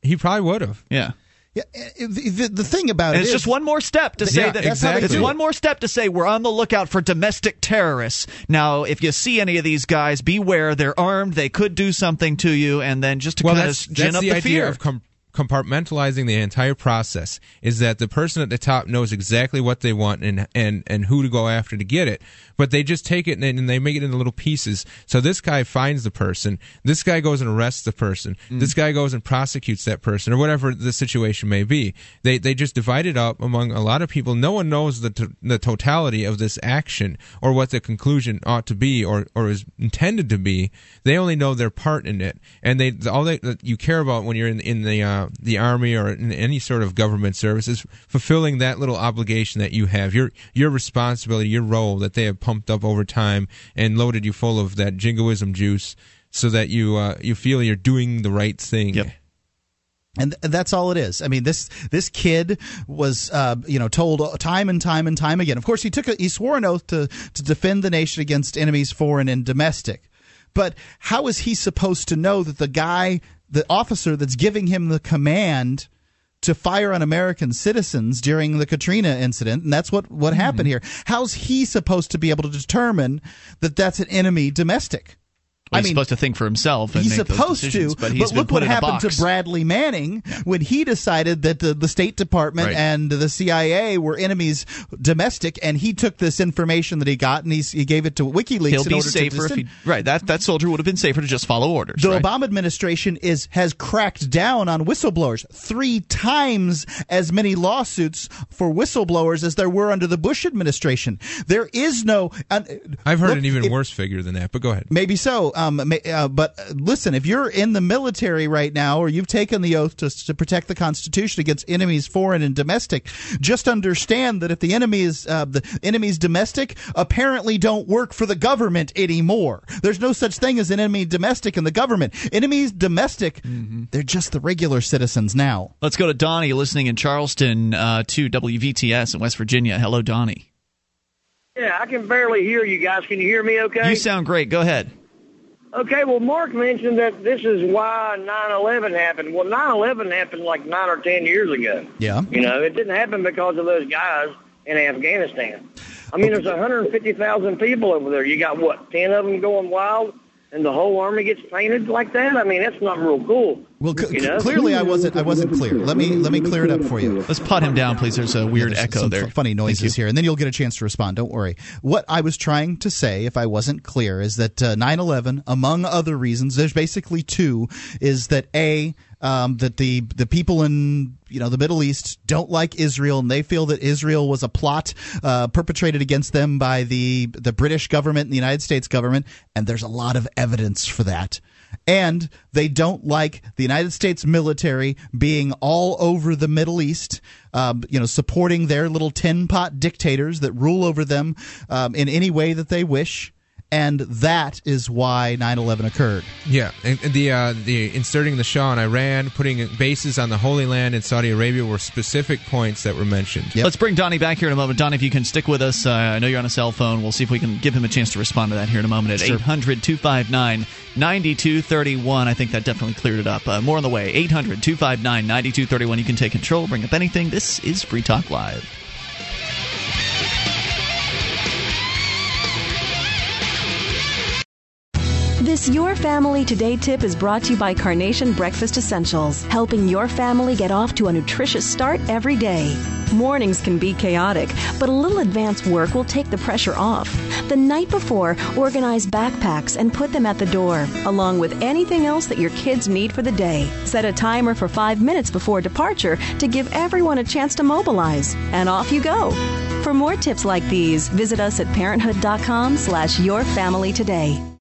he probably would have. yeah. Yeah, uh, the, the, the thing about And it it's is- just one more step to say Yeah, that that's how they it's one more step to say we're on the lookout for domestic terrorists. Now, if you see any of these guys, beware. They're armed. They could do something to you, and then just to well, kind of gin that's up the, the, idea fear. of com- compartmentalizing the entire process. Is that the person at the top knows exactly what they want and and and who to go after to get it, but they just take it and, and they make it into little pieces. So this guy finds the person. This guy goes and arrests the person. Mm. This guy goes and prosecutes that person, or whatever the situation may be. They they just divide it up among a lot of people. No one knows the to- the totality of this action or what the conclusion ought to be or or is intended to be. They only know their part in it, and they all that you care about when you're in in the uh, the army or in any sort of government services, fulfilling that little obligation that you have. Your your responsibility, your role that they have pumped up over time and loaded you full of that jingoism juice, so that you uh, you feel you're doing the right thing. Yep. and that's all it is. I mean, this this kid was, uh, you know, told time and time and time again. Of course, he took a, he swore an oath to to defend the nation against enemies, foreign and domestic. But how is he supposed to know that the guy, the officer that's giving him the command to fire on American citizens during the Katrina incident, and that's what what happened hmm. here? How's he supposed to be able to determine that that's an enemy domestic? Well, I he's mean, supposed to think for himself. And he's make supposed decisions, to, but, he's been look put what in happened to. Bradley Manning when he decided that the, the State Department Right. and the CIA were enemies domestic, and he took this information that he got and he's, he gave it to WikiLeaks. He'll in be order safer to if he right. That that soldier would have been safer to just follow orders. the right? Obama administration is has cracked down on whistleblowers. Three times as many lawsuits for whistleblowers as there were under the Bush administration. There is no. Uh, I've heard look, an even if- worse figure than that, but go ahead. Maybe so. Um, uh, but uh, listen, if you're in the military right now, or you've taken the oath to, to protect the Constitution against enemies, foreign and domestic, just understand that if the enemy is uh, the enemies domestic, apparently don't work for the government anymore. There's no such thing as an enemy domestic in the government. Enemies domestic, they're just the regular citizens now. Let's go to Donnie, listening in Charleston uh, to WVTS in West Virginia. Hello, Donnie. Yeah, I can barely hear you guys. Can you hear me okay? You sound great. Go ahead. Okay, well, Mark mentioned that this is why 9-11 happened. Well, 9-11 happened like nine or ten years ago. Yeah. You know, it didn't happen because of those guys in Afghanistan. I mean, there's 150,000 people over there. You got, what, 10 of them going wild? And the whole army gets painted like that? I mean, that's not real cool. Well, c- you know? clearly I wasn't I wasn't clear. Let me let me clear it up for you. Let's pot him down, please. There's a weird There's echo some there. fu- funny noises here, and then you'll get a chance to respond. Don't worry. What I was trying to say, if I wasn't clear, is that uh, 9/11, among other reasons, there's basically two. Is that a um, that the the people in you know the Middle East don't like Israel, and they feel that Israel was a plot uh, perpetrated against them by the the British government and the United States government, and there's a lot of evidence for that and they don't like the United States military being all over the Middle East, um, you know, supporting their little tin pot dictators that rule over them um, in any way that they wish. And that is why 9/11 occurred. Yeah, and and the uh, the inserting the Shah in Iran, putting bases on the Holy Land in Saudi Arabia were specific points that were mentioned. Let's bring Donnie back here in a moment. Donnie, if you can stick with us, uh, I know you're on a cell phone. We'll see if we can give him a chance to respond to that here in a moment at Sure. 800 259 9231. I think that definitely cleared it up. Uh, more on the way. 800 259 9231. You can take control, bring up anything. This is Free Talk Live. This Your Family Today tip is brought to you by Carnation Breakfast Essentials, helping your family get off to a nutritious start every day. Mornings can be chaotic, but a little advance work will take the pressure off. The night before, organize backpacks and put them at the door, along with anything else that your kids need for the day. Set a timer for five minutes before departure to give everyone a chance to mobilize, and off you go. For more tips like these, visit us at parenthood.com slash your family today.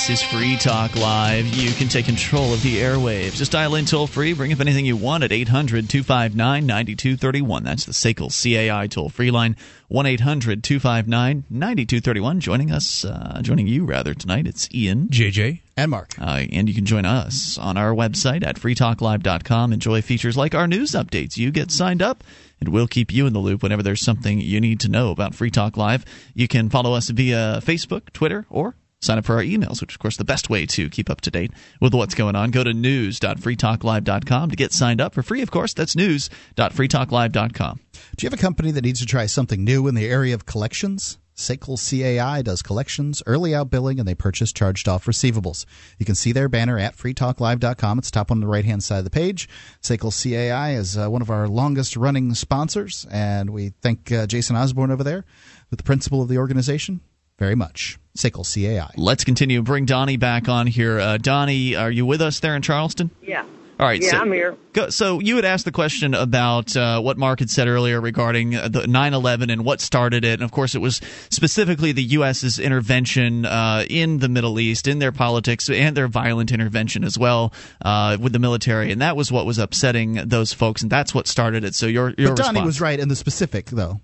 This is Free Talk Live. You can take control of the airwaves. Just dial in toll free. Bring up anything you want at 800 259 9231. That's the SACL CAI toll free line 1 800 259 9231. Joining us, uh, joining you rather tonight, it's Ian, JJ, and Mark. Uh, and you can join us on our website at freetalklive.com. Enjoy features like our news updates. You get signed up and we'll keep you in the loop whenever there's something you need to know about Free Talk Live. You can follow us via Facebook, Twitter, or sign up for our emails, which, of course, the best way to keep up to date with what's going on. Go to news.freetalklive.com to get signed up for free, of course. That's news.freetalklive.com. Do you have a company that needs to try something new in the area of collections? SACL CAI does collections, early out billing, and they purchase charged off receivables. You can see their banner at freetalklive.com. It's top on the right hand side of the page. SACL CAI is uh, one of our longest running sponsors, and we thank uh, Jason Osborne over there, with the principal of the organization, very much. SACL CAI. Let's continue. Bring Donnie back on here. Uh, Donnie, are you with us there in Charleston? Yeah. All right. Yeah, so, I'm here. Go, so you had asked the question about uh, what Mark had said earlier regarding uh, the 9/11 and what started it, and of course it was specifically the U.S.'s intervention uh, in the Middle East, in their politics, and their violent intervention as well uh, with the military, and that was what was upsetting those folks, and that's what started it. So your your but Donnie response, was right in the specific, though.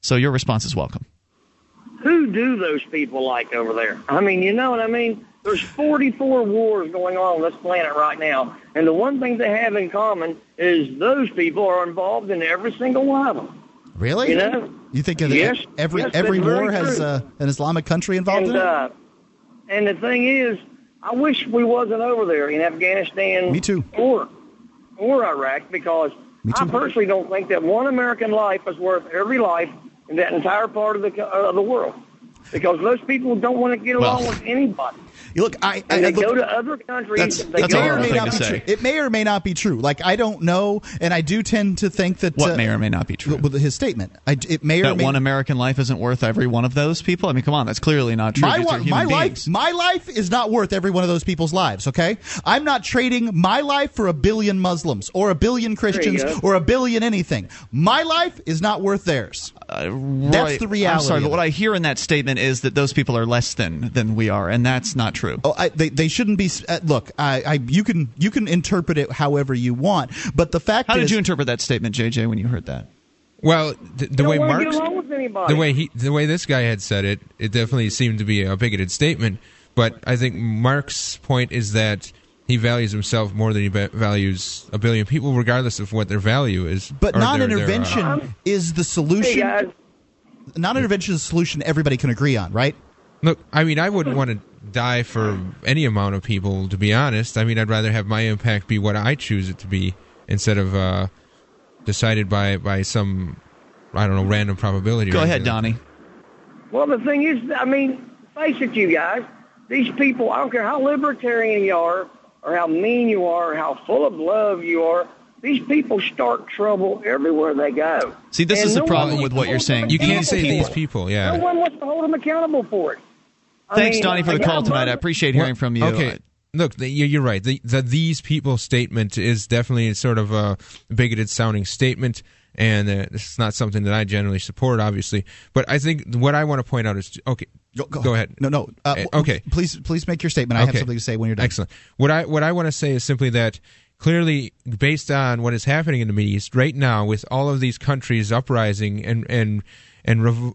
So your response is welcome. Who do those people like over there? I mean, you know what I mean? There's 44 wars going on on this planet right now, and the one thing they have in common is those people are involved in every single one of them. Really? You know? You think that Yes, every yes, every war has uh, an Islamic country involved And in it? uh, and the thing is, I wish we wasn't over there in Afghanistan. Me too. Or or Iraq because I personally don't think that one American life is worth every life in that entire part of the co- of the world. Because those people don't want to get along Well, with anybody. You look, I, I they look, go to other countries. That's, they that's may or may not be countries. true. It may or may not be true. Like I don't know, and I do tend to think that What uh, may or may not be true. With his statement, I, it may or may one American life isn't worth every one of those people. I mean, come on, that's clearly not true. my, wa- human my life, my life is not worth every one of those people's lives. Okay, I'm not trading my life for a billion Muslims or a billion Christians or a billion anything. My life is not worth theirs. That's Right. the reality. I'm sorry, but what I hear in that statement is that those people are less than than we are, and that's not true. Oh, I, they they shouldn't be. Uh, look, I, I you can you can interpret it however you want, but the fact How is, did you interpret that statement, JJ, when you heard that? Well, the, the way don't Mark, get along with anybody. the way he, the way this guy had said it, it definitely seemed to be a bigoted statement. But I think Mark's point is that he values himself more than he va- values a billion people, regardless of what their value is. But or their- their, uh, non-intervention is the solution. Hey. Non-intervention is the solution everybody can agree on, right? Look, I mean, I wouldn't want to die for any amount of people, to be honest. I mean, I'd rather have my impact be what I choose it to be instead of uh, decided by by some, I don't know, random probability. Go ahead. Donnie. Well, the thing is, I mean, face it, you guys. These people, I don't care how libertarian you are, or how mean you are, or how full of love you are. These people start trouble everywhere they go. See, this And is the problem with what you're saying. You can't say for these people, yeah. No one wants to hold them accountable for it. I Thanks, mean, Donnie, for the call tonight. I appreciate hearing from you. Okay. Look, you- you're right. The, the these people statement is definitely sort of a bigoted sounding statement, and uh, this is not something that I generally support, obviously. But I think what I want to point out is okay. Go, ahead. No, no. Uh, Uh, okay. Please, please make your statement. I have something to say when you're done. Excellent. What I what I want to say is simply that clearly, based on what is happening in the Middle East right now, with all of these countries uprising and and and rev-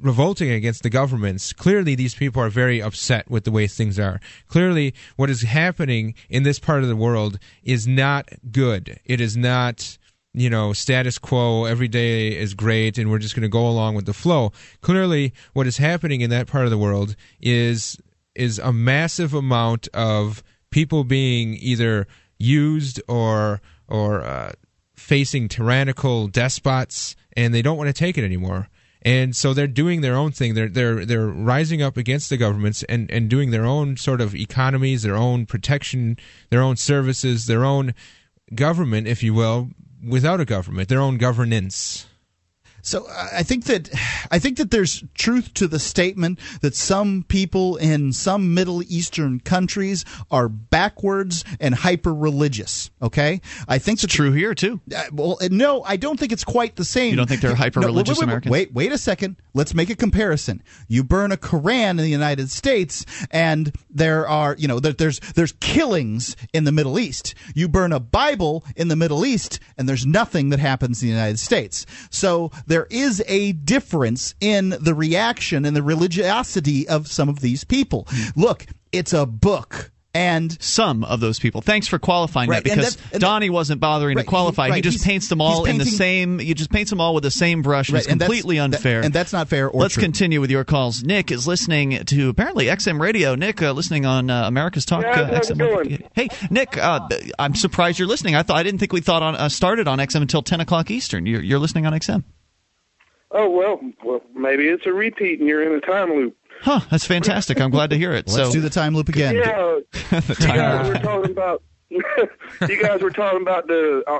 revolting against the governments, clearly these people are very upset with the way things are. Clearly, what is happening in this part of the world is not good. It is not you know, status quo, every day is great, and we're just going to go along with the flow. Clearly, what is happening in that part of the world is is a massive amount of people being either used or or uh, facing tyrannical despots, and they don't want to take it anymore. And so they're doing their own thing. They're they're they're rising up against the governments and, and doing their own sort of economies, their own protection, their own services, their own government, if you will, without a government, their own governance. So I think that I think that there's truth to the statement that some people in some Middle Eastern countries are backwards and hyper religious. Okay, I think it's true here too. Uh, well, uh, no, I don't think it's quite the same. You don't think they're hyper-religious wait, wait, Americans? Wait, wait a second. Let's make a comparison. You burn a Koran in the United States, and there are you know there, there's there's killings in the Middle East. You burn a Bible in the Middle East, and there's nothing that happens in the United States. So there is a difference in the reaction and the religiosity of some of these people. Look, it's a book. And some of those people. Thanks for qualifying Right, that and because that- and Donnie wasn't bothering Right, to qualify. he- he just paints them all he's in the same. You just paints them all with the same brush. Right, it's and that's- completely that- unfair, and that's not fair or Let's true. continue with your calls. Nick is listening to apparently XM Radio. Nick, uh, listening on uh, America's Talk. Yeah, uh, XM. going? Hey, Nick, uh, I'm surprised you're listening. I thought I didn't think we thought on uh, started on XM until 10 o'clock Eastern. You're, you're listening on XM. Oh well, well maybe it's a repeat and you're in a time loop. Huh? That's fantastic. I'm glad to hear it. Let's so do the time loop again. Yeah, the you guys loop. were talking about you guys were talking about the uh,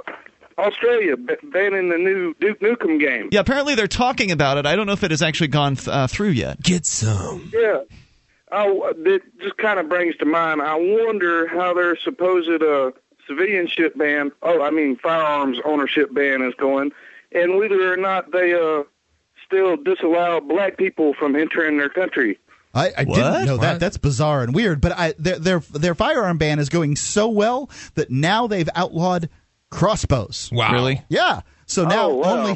Australia banning the new Duke Nukem game. Yeah, apparently they're talking about it. I don't know if it has actually gone th- uh, through yet. Get some. Yeah. Oh, it just kind of brings to mind. I wonder how their supposed uh, civilianship ban, oh, I mean firearms ownership ban is going, and whether or not they uh, still disallow black people from entering their country. I, I didn't know that. That's bizarre and weird. But I, their, their their firearm ban is going so well that now they've outlawed crossbows. Wow. Really? Yeah. So now Oh, wow.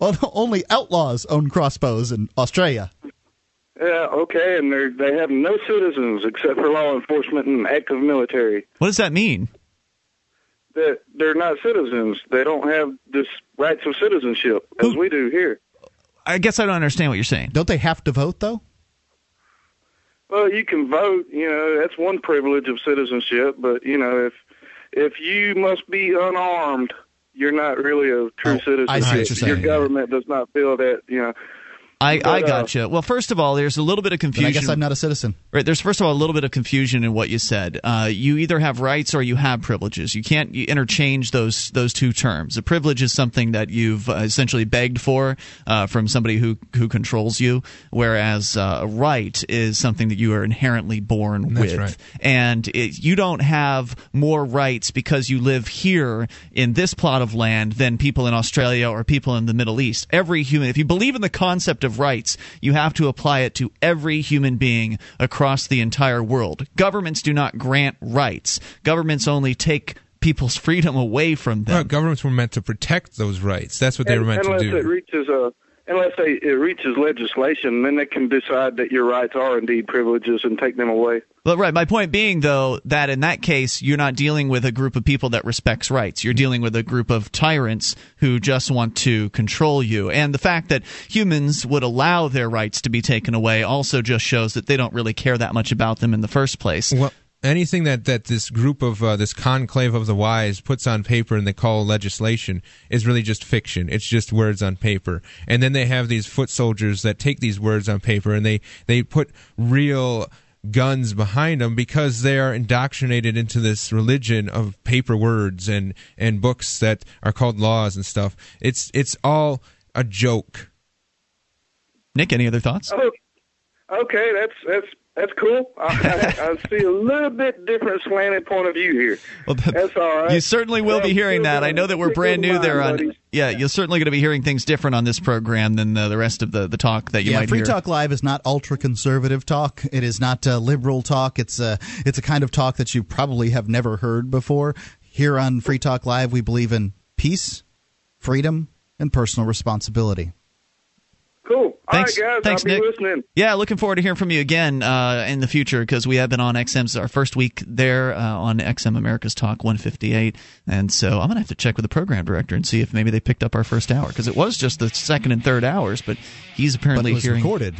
only only outlaws own crossbows in Australia. Yeah, okay, and they they have no citizens except for law enforcement and active military. What does that mean? That they're not citizens. They don't have this rights of citizenship as we do here. I guess I don't understand what you're saying. Don't they have to vote though? Well, you can vote. You know, that's one privilege of citizenship. But you know, if if you must be unarmed, you're not really a true citizen. Oh, I see what you're saying, Your government does not feel that. You know. I, But, I uh, gotcha. Well, first of all, there's a little bit of confusion. I guess I'm not a citizen. Right. There's first of all a little bit of confusion in what you said. Uh, you either have rights or you have privileges. You can't interchange those those two terms. A privilege is something that you've uh, essentially begged for uh, from somebody who who controls you, whereas uh, a right is something that you are inherently born That's with. right. And it, you don't have more rights because you live here in this plot of land than people in Australia or people in the Middle East. Every human, if you believe in the concept of rights, you have to apply it to every human being across the entire world. Governments do not grant rights. Governments only take people's freedom away from them. Well, governments were meant to protect those rights. That's what they And- were meant to unless do. it reaches a unless they, it reaches legislation, then they can decide that your rights are indeed privileges and take them away. But right, my point being though that in that case you're not dealing with a group of people that respects rights. You're dealing with a group of tyrants who just want to control you. And the fact that humans would allow their rights to be taken away also just shows that they don't really care that much about them in the first place. Well, anything that, that this group of uh, this conclave of the wise puts on paper and they call legislation is really just fiction. It's just words on paper. And then they have these foot soldiers that take these words on paper and they they put real guns behind them because they are indoctrinated into this religion of paper words and and books that are called laws and stuff. It's it's all a joke. Nick, any other thoughts? Oh, okay, that's that's that's cool. I, I, I see a little bit different slanted point of view here. that's all right. You certainly will be hearing that. I know that we're brand new there on. buddies. Yeah, you're certainly going to be hearing things different on this program than uh, the rest of the, the talk that you might. yeah, might Free hear. Talk Live is not ultra conservative talk. It is not uh, liberal talk. It's a it's a kind of talk that you probably have never heard before. Here on Free Talk Live, we believe in peace, freedom, and personal responsibility. Cool. Thanks, all right, guys, thanks, I'll be Nick. listening. Yeah, looking forward to hearing from you again uh, in the future because we have been on XM's our first week there uh, on XM America's Talk 158, and so I'm gonna have to check with the program director and see if maybe they picked up our first hour because it was just the second and third hours, but he's apparently But it was hearing recorded.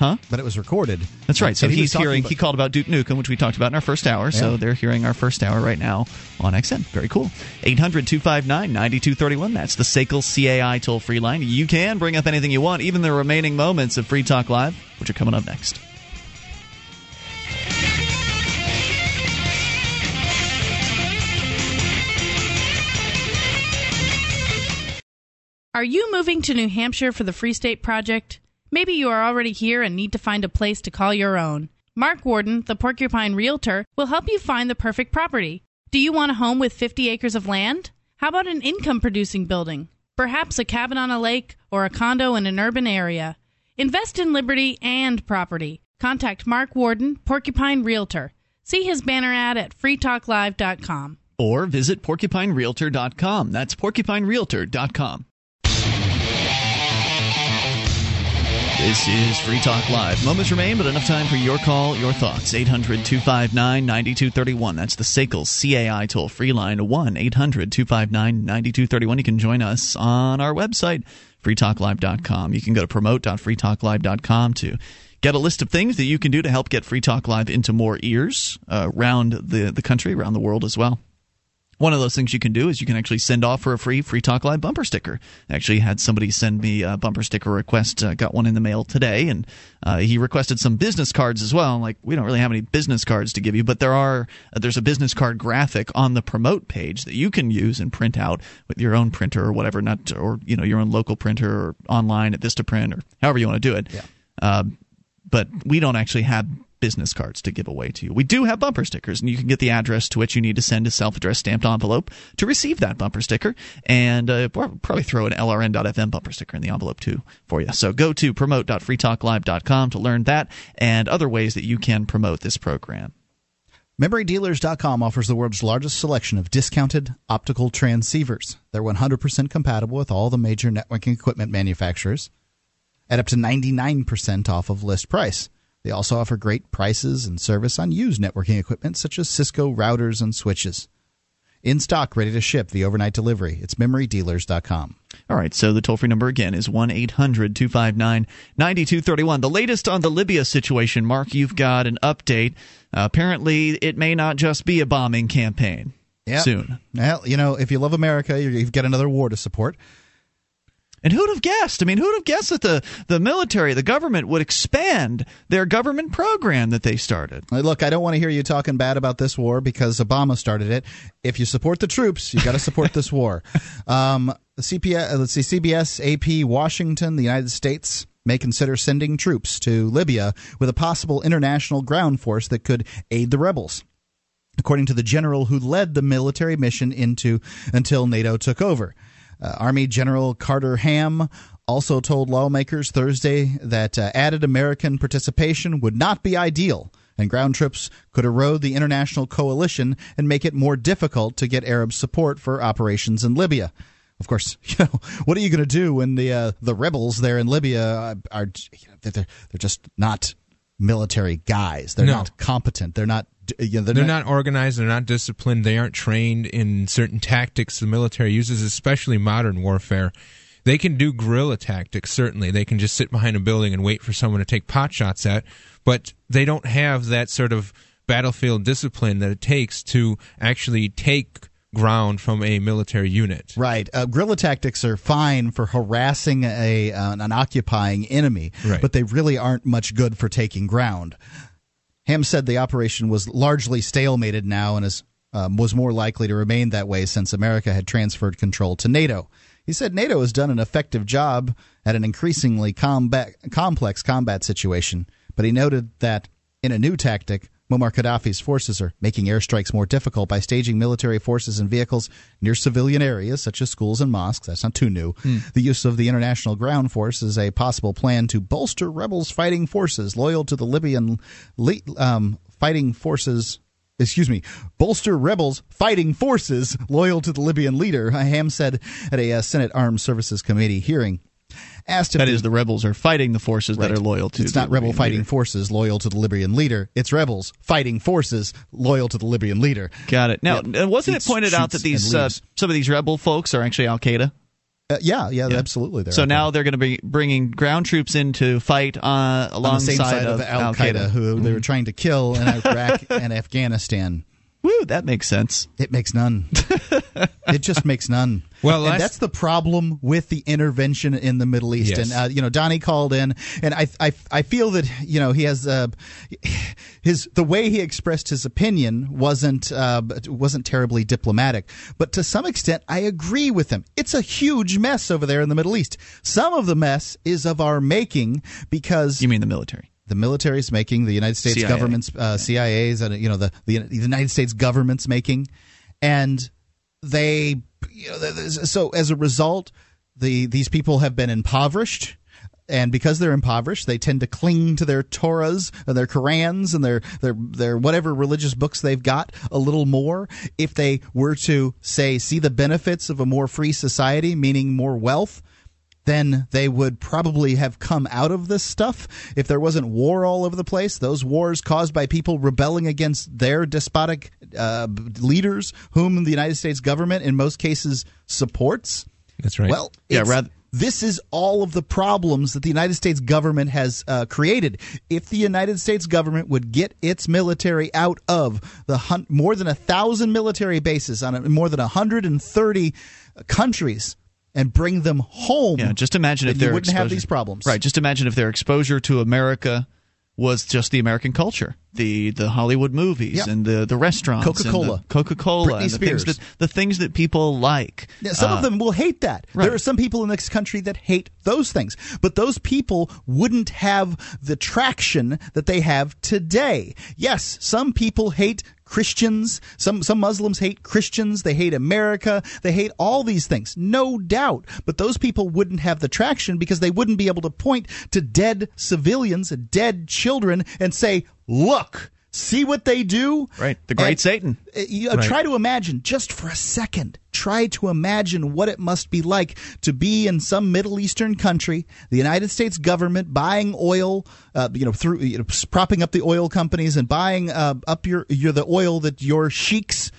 Huh? But it was recorded. That's right. So And he's talking hearing. about- he called about Duke Nukem, which we talked about in our first hour. So they're hearing our first hour right now on XM. Very cool. 800-259-9231. That's the SACL CAI toll free line. You can bring up anything you want, even the remaining moments of Free Talk Live, which are coming up next. Are you moving to New Hampshire for the Free State Project? Maybe you are already here and need to find a place to call your own. Mark Warden, the Porcupine Realtor, will help you find the perfect property. Do you want a home with 50 acres of land? How about an income producing building? Perhaps a cabin on a lake or a condo in an urban area. Invest in liberty and property. Contact Mark Warden, Porcupine Realtor. See his banner ad at freetalklive.com. Or visit porcupinerealtor.com. That's porcupinerealtor.com. This is Free Talk Live. Moments remain, but enough time for your call, your thoughts. 800 259 9231. That's the SACL CAI toll free line 1 800 259 9231. You can join us on our website, freetalklive.com. You can go to promote.freetalklive.com to get a list of things that you can do to help get Free Talk Live into more ears uh, around the, the country, around the world as well. One of those things you can do is you can actually send off for a free Free Talk Live bumper sticker. I actually had somebody send me a bumper sticker request. Uh, got one in the mail today, and uh, he requested some business cards as well. Like we don't really have any business cards to give you, but there are uh, there's a business card graphic on the promote page that you can use and print out with your own printer or whatever, not or you know your own local printer or online at VistaPrint or however you want to do it. Yeah. Uh, but we don't actually have business cards to give away to you. We do have bumper stickers, and you can get the address to which you need to send a self addressed stamped envelope to receive that bumper sticker. And uh, probably throw an LRN.FM bumper sticker in the envelope too for you. So go to promote.freetalklive.com to learn that and other ways that you can promote this program. MemoryDealers.com offers the world's largest selection of discounted optical transceivers. They're 100% compatible with all the major networking equipment manufacturers at up to 99% off of list price. They also offer great prices and service on used networking equipment such as Cisco routers and switches. In stock, ready to ship the overnight delivery. It's memorydealers.com. All right, so the toll free number again is 1 800 259 9231. The latest on the Libya situation, Mark, you've got an update. Uh, apparently, it may not just be a bombing campaign Yep. soon. Well, you know, if you love America, you- you've got another war to support. And who'd have guessed? I mean, who'd have guessed that the, the military, the government, would expand their government program that they started? Look, I don't want to hear you talking bad about this war because Obama started it. If you support the troops, you got to support this war. Um, CPS, uh, let's see, CBS, AP, Washington, the United States may consider sending troops to Libya with a possible international ground force that could aid the rebels. According to the general who led the military mission into until NATO took over. Uh, Army General Carter Ham also told lawmakers Thursday that uh, added American participation would not be ideal, and ground troops could erode the international coalition and make it more difficult to get Arab support for operations in Libya. Of course, you know what are you going to do when the uh, the rebels there in Libya are, are you know, they're they're just not military guys. They're No. not competent. They're not. You know, They're, not, organized. They're not disciplined. They aren't trained in certain tactics the military uses, especially modern warfare. They can do guerrilla tactics, certainly. They can just sit behind a building and wait for someone to take pot shots at, but they don't have that sort of battlefield discipline that it takes to actually take ground from a military unit. Right. Uh, guerrilla tactics are fine for harassing a uh, an occupying enemy, Right. but they really aren't much good for taking ground. Ham said the operation was largely stalemated now and is um, was more likely to remain that way since America had transferred control to NATO. He said NATO has done an effective job at an increasingly combat, complex combat situation, but he noted that in a new tactic, Muammar Gaddafi's forces are making airstrikes more difficult by staging military forces and vehicles near civilian areas such as schools and mosques. That's not too new. Hmm. The use of the International Ground Force is a possible plan to bolster rebels fighting forces loyal to the Libyan um, fighting forces. Excuse me, bolster rebels fighting forces loyal to the Libyan leader. Ham said at a uh, Senate Armed Services Committee hearing. Asked That is, the rebels are fighting the forces that are loyal to It's the not rebel Libyan fighting leader. forces loyal to the Libyan leader. It's rebels fighting forces loyal to the Libyan leader. Got it. Now, Yep. wasn't it pointed out that these uh, some of these rebel folks are actually Al Qaeda? Uh, yeah, yeah, absolutely. So now they're going to be bringing ground troops in to fight uh, on the alongside same side of Al Qaeda, who they were trying to kill in Iraq and Afghanistan. Woo, that makes sense. It makes none. it just makes none. Well, and that's the problem with the intervention in the Middle East. Yes. And uh, you know, Donnie called in, and I, I, I feel that you know he has uh, his the way he expressed his opinion wasn't uh, wasn't terribly diplomatic, but to some extent, I agree with him. It's a huge mess over there in the Middle East. Some of the mess is of our making because you mean the military. The military's making the United States CIA. government's uh, CIA's and you know the, the the United States government's making, and they you know, so as a result, the these people have been impoverished. And because they're impoverished, they tend to cling to their Torahs and their Korans and their, their their whatever religious books they've got a little more. If they were to say see the benefits of a more free society, meaning more wealth, then they would probably have come out of this stuff if there wasn't war all over the place. Those wars caused by people rebelling against their despotic uh, leaders, whom the United States government in most cases supports. That's right. Well, Yeah, rather- this is all of the problems that the United States government has uh, created. If the United States government would get its military out of the hun- more than a thousand military bases on a, more than 130 countries and bring them home, Yeah, just imagine if they wouldn't have these problems. Right. Just imagine if their exposure to America was just the American culture, the the Hollywood movies Yep. and the the restaurants, Coca-Cola. Coca-Cola, Britney the things that the things that people like. Yeah, some Uh, of them will hate that. right. There are some people in this country that hate those things, but those people wouldn't have the traction that they have today. Yes, some people hate Christians. Some some Muslims hate Christians. They hate America. They hate all these things, no doubt. But those people wouldn't have the traction because they wouldn't be able to point to dead civilians, dead children, and say, "Look." See what they do? Right. The great And- Satan. uh, uh, Right. Try to imagine, just for a second, try to imagine what it must be like to be in some Middle Eastern country, the United States government buying oil, uh, you know, through you know, propping up the oil companies and buying uh, up your, your the oil that your sheiks.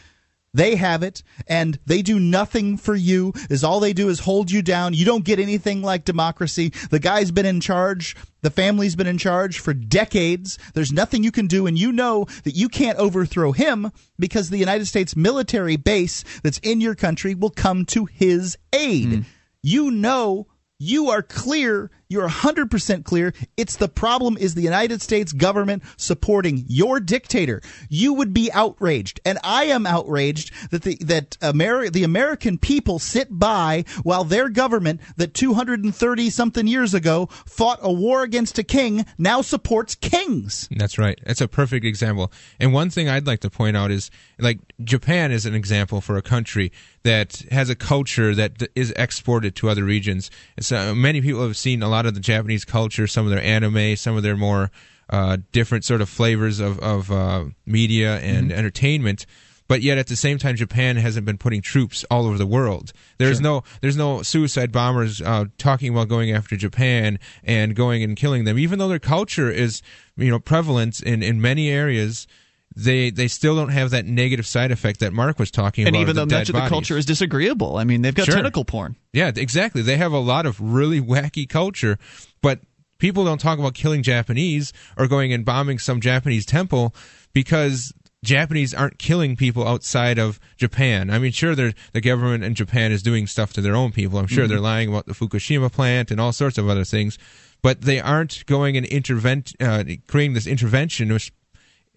They have it, and they do nothing for you. Is all they do is hold you down. You don't get anything like democracy. The guy's been in charge. The family's been in charge for decades. There's nothing you can do, and you know that you can't overthrow him because the United States military base that's in your country will come to his aid. Hmm. You know, you are clear. You're 100% clear. It's the problem is the United States government supporting your dictator. You would be outraged, and I am outraged that the that Ameri- the American people sit by while their government that 230 something years ago fought a war against a king now supports kings. That's right. That's a perfect example. And one thing I'd like to point out is like Japan is an example for a country that has a culture that is exported to other regions. And so many people have seen a lot of the Japanese culture, some of their anime, some of their more uh, different sort of flavors of, of uh, media and entertainment. But yet, at the same time, Japan hasn't been putting troops all over the world. There's no, there's no suicide bombers uh, talking about going after Japan and going and killing them, even though their culture is, you know, prevalent in, in many areas. They they still don't have that negative side effect that Mark was talking and about. And even though much of the bodies. culture is disagreeable, I mean, they've got Sure. tentacle porn. Yeah, exactly. They have a lot of really wacky culture, but people don't talk about killing Japanese or going and bombing some Japanese temple because Japanese aren't killing people outside of Japan. I mean, sure, the government in Japan is doing stuff to their own people. I'm sure Mhm. they're lying about the Fukushima plant and all sorts of other things, but they aren't going and intervent, uh, creating this interventionist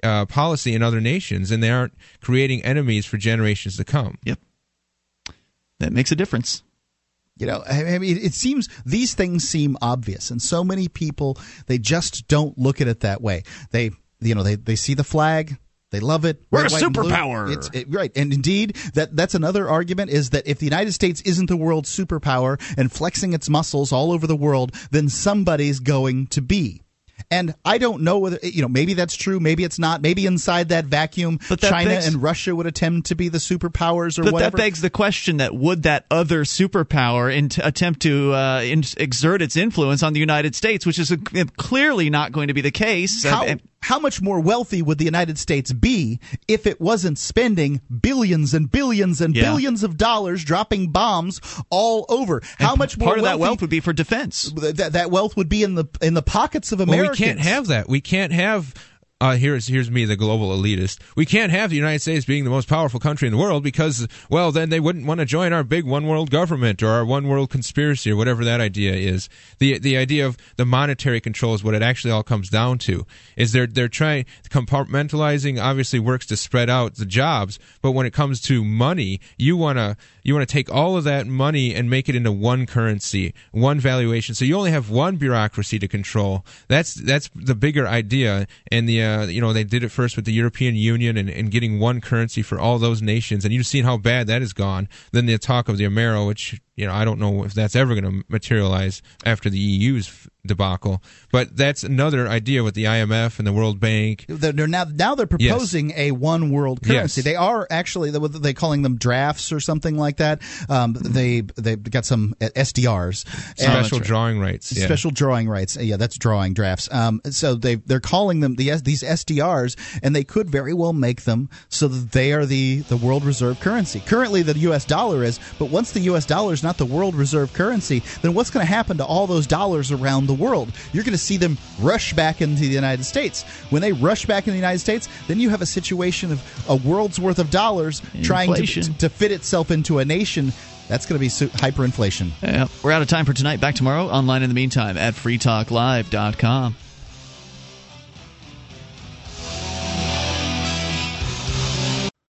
uh, policy in other nations, and they aren't creating enemies for generations to come. Yep. That makes a difference. You know, I I mean, it seems these things seem obvious, and so many people they just don't look at it that way. They, you know, they they see the flag, they love it. We're red, a white, and superpower. It's it, right, and indeed, that that's another argument is that if the United States isn't the world superpower and flexing its muscles all over the world, then somebody's going to be. And I don't know whether you know maybe that's true, maybe it's not. Maybe inside that vacuum, that China begs- and Russia would attempt to be the superpowers or But whatever. that begs the question: that would that other superpower in attempt to uh, in- exert its influence on the United States, which is uh clearly not going to be the case. How, Uh, how much more wealthy would the United States be if it wasn't spending billions and billions and Yeah. billions of dollars dropping bombs all over? How much more part of that wealth would be for defense. That, that wealth would be in the in the pockets of Well, Americans. we can't have that. We can't have uh, here's here's me, the global elitist. We can't have the United States being the most powerful country in the world because, well, then they wouldn't want to join our big one world government or our one world conspiracy or whatever that idea is. The the idea of the monetary control is what it actually all comes down to. Is they're they're trying compartmentalizing obviously works to spread out the jobs, but when it comes to money, you wanna you want to take all of that money and make it into one currency, one valuation. So you only have one bureaucracy to control. That's that's the bigger idea. And the uh, Uh, you know they did it first with the European Union and, and getting one currency for all those nations. And you've seen how bad that has gone. Then the talk of the Amero, which you know I don't know if that's ever going to materialize after the EU's debacle. But that's another idea with the IMF and the World Bank. They're, now now they're proposing a one world currency. Yes. They are actually they calling them drafts or something like that. Um, they they got some SDRs, Special drawing rights. Yeah. special drawing rights. Yeah, that's drawing drafts. Um, so they they're calling them the these SDRs, and they could very well make them so that they are the the world reserve currency. Currently, the U.S. dollar is, but once the U.S. dollar is not the world reserve currency, then what's going to happen to all those dollars around the world? You're going to see them rush back into the United States. When they rush back into the United States, then you have a situation of a world's worth of dollars trying to, to fit itself into a nation. That's going to be hyperinflation. Yeah, we're out of time for tonight. Back tomorrow. Online in the meantime at freetalklive.com.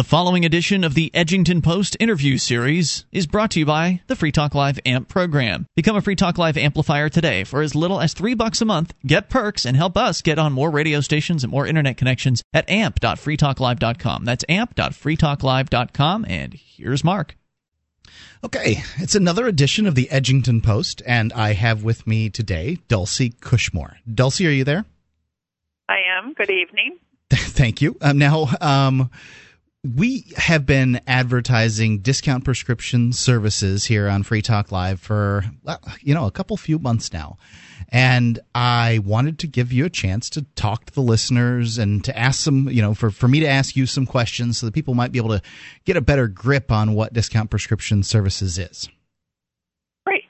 The following edition of the Edgington Post interview series is brought to you by the Free Talk Live AMP program. Become a Free Talk Live amplifier today for as little as three bucks a month. Get perks and help us get on more radio stations and more internet connections at amp.freetalklive.com. That's amp.freetalklive.com. And here's Mark. Okay, it's another edition of the Edgington Post, and I have with me today Dulcie Cushmore. Dulcie, are you there? I am. Good evening. Thank you. Um, now, um, we have been advertising discount prescription services here on Free Talk Live for, you know, a couple few months now. And I wanted to give you a chance to talk to the listeners and to ask some, you know, for, for me to ask you some questions so that people might be able to get a better grip on what discount prescription services is. Great.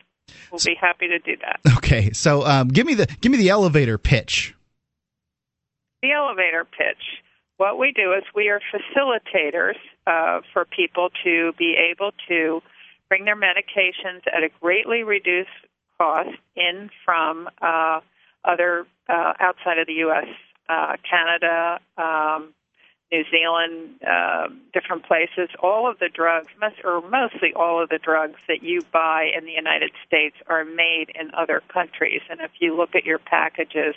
We'll be happy to do that. Okay, so um, give me the give me the elevator pitch. The elevator pitch. What we do is we are facilitators uh, for people to be able to bring their medications at a greatly reduced cost in from uh, other uh, outside of the U.S., uh, Canada, um, New Zealand, uh, different places. All of the drugs, most, or mostly all of the drugs that you buy in the United States are made in other countries. And if you look at your packages,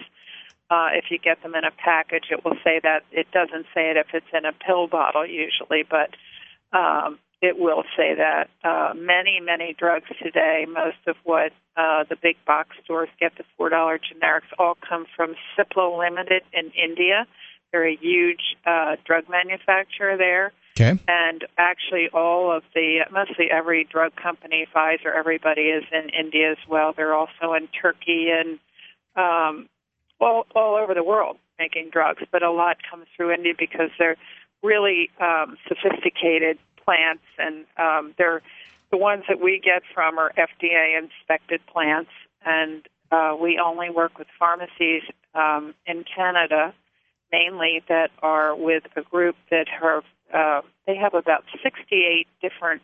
uh, if you get them in a package, it will say that. It doesn't say it if it's in a pill bottle usually, but um, it will say that. Uh, many, many drugs today, most of what uh, the big box stores get, the $4 generics, all come from Cipla Limited in India. They're a huge uh, drug manufacturer there. Okay. And actually, all of the, mostly every drug company, Pfizer, everybody is in India as well. They're also in Turkey and um, all, all over the world making drugs, but a lot comes through India because they're really um, sophisticated plants, and um, they're the ones that we get from are FDA inspected plants, and uh, we only work with pharmacies um, in Canada, mainly that are with a group that have uh, they have about 68 different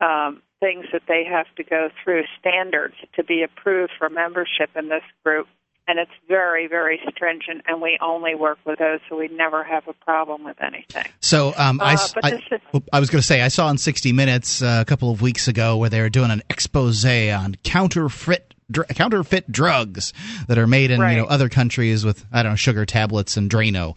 um, things that they have to go through standards to be approved for membership in this group and it's very, very stringent, and we only work with those, so we never have a problem with anything. So um, I, Uh, I, is- I was going to say I saw in 60 Minutes uh, a couple of weeks ago where they were doing an expose on counterfeit dr- counterfeit drugs that are made in you know other countries with I don't know sugar tablets and Drano.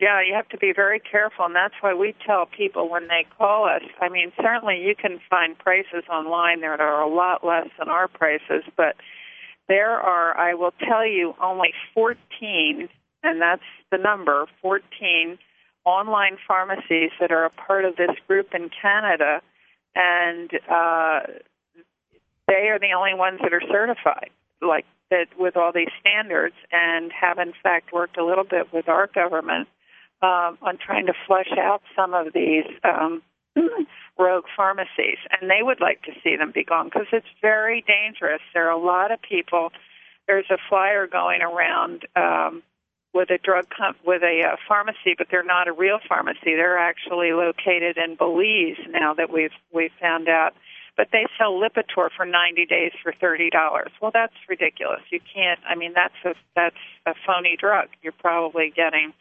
Yeah, you have to be very careful, and that's why we tell people when they call us. I mean, certainly you can find prices online that are a lot less than our prices, but there are, I will tell you, only 14, and that's the number, 14 online pharmacies that are a part of this group in Canada, and uh, they are the only ones that are certified. Like that with all these standards, and have in fact worked a little bit with our government um, on trying to flush out some of these um, rogue pharmacies, and they would like to see them be gone because it's very dangerous. There are a lot of people. There's a flyer going around um, with a drug com- with a uh, pharmacy, but they're not a real pharmacy. They're actually located in Belize now that we've we've found out. But they sell Lipitor for 90 days for $30. Well, that's ridiculous. You can't. I mean, that's a that's a phony drug. You're probably getting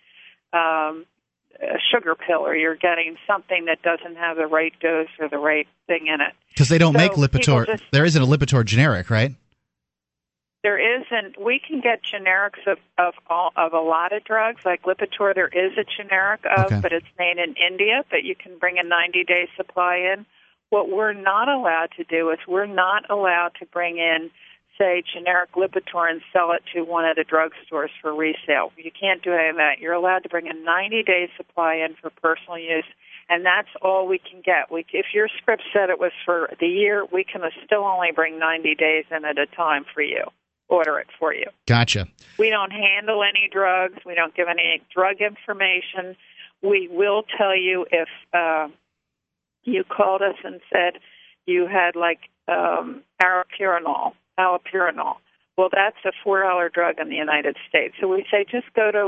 um, a sugar pill, or you're getting something that doesn't have the right dose or the right thing in it. Because they don't So make Lipitor. just- there isn't a Lipitor generic, right? There isn't. We can get generics of of all of a lot of drugs, like Lipitor. There is a generic of, Okay. but it's made in India. But you can bring a 90 day supply in. What we're not allowed to do is we're not allowed to bring in, say, generic Lipitor and sell it to one of the drugstores for resale. You can't do any of that. You're allowed to bring a 90 day supply in for personal use. And that's all we can get. We, if your script said it was for the year, we can still only bring 90 days in at a time for you. Order it for you. Gotcha. We don't handle any drugs. We don't give any drug information. We will tell you if uh, you called us and said you had like um, allopurinol. Well, that's a four dollar drug in the United States. So we say just go to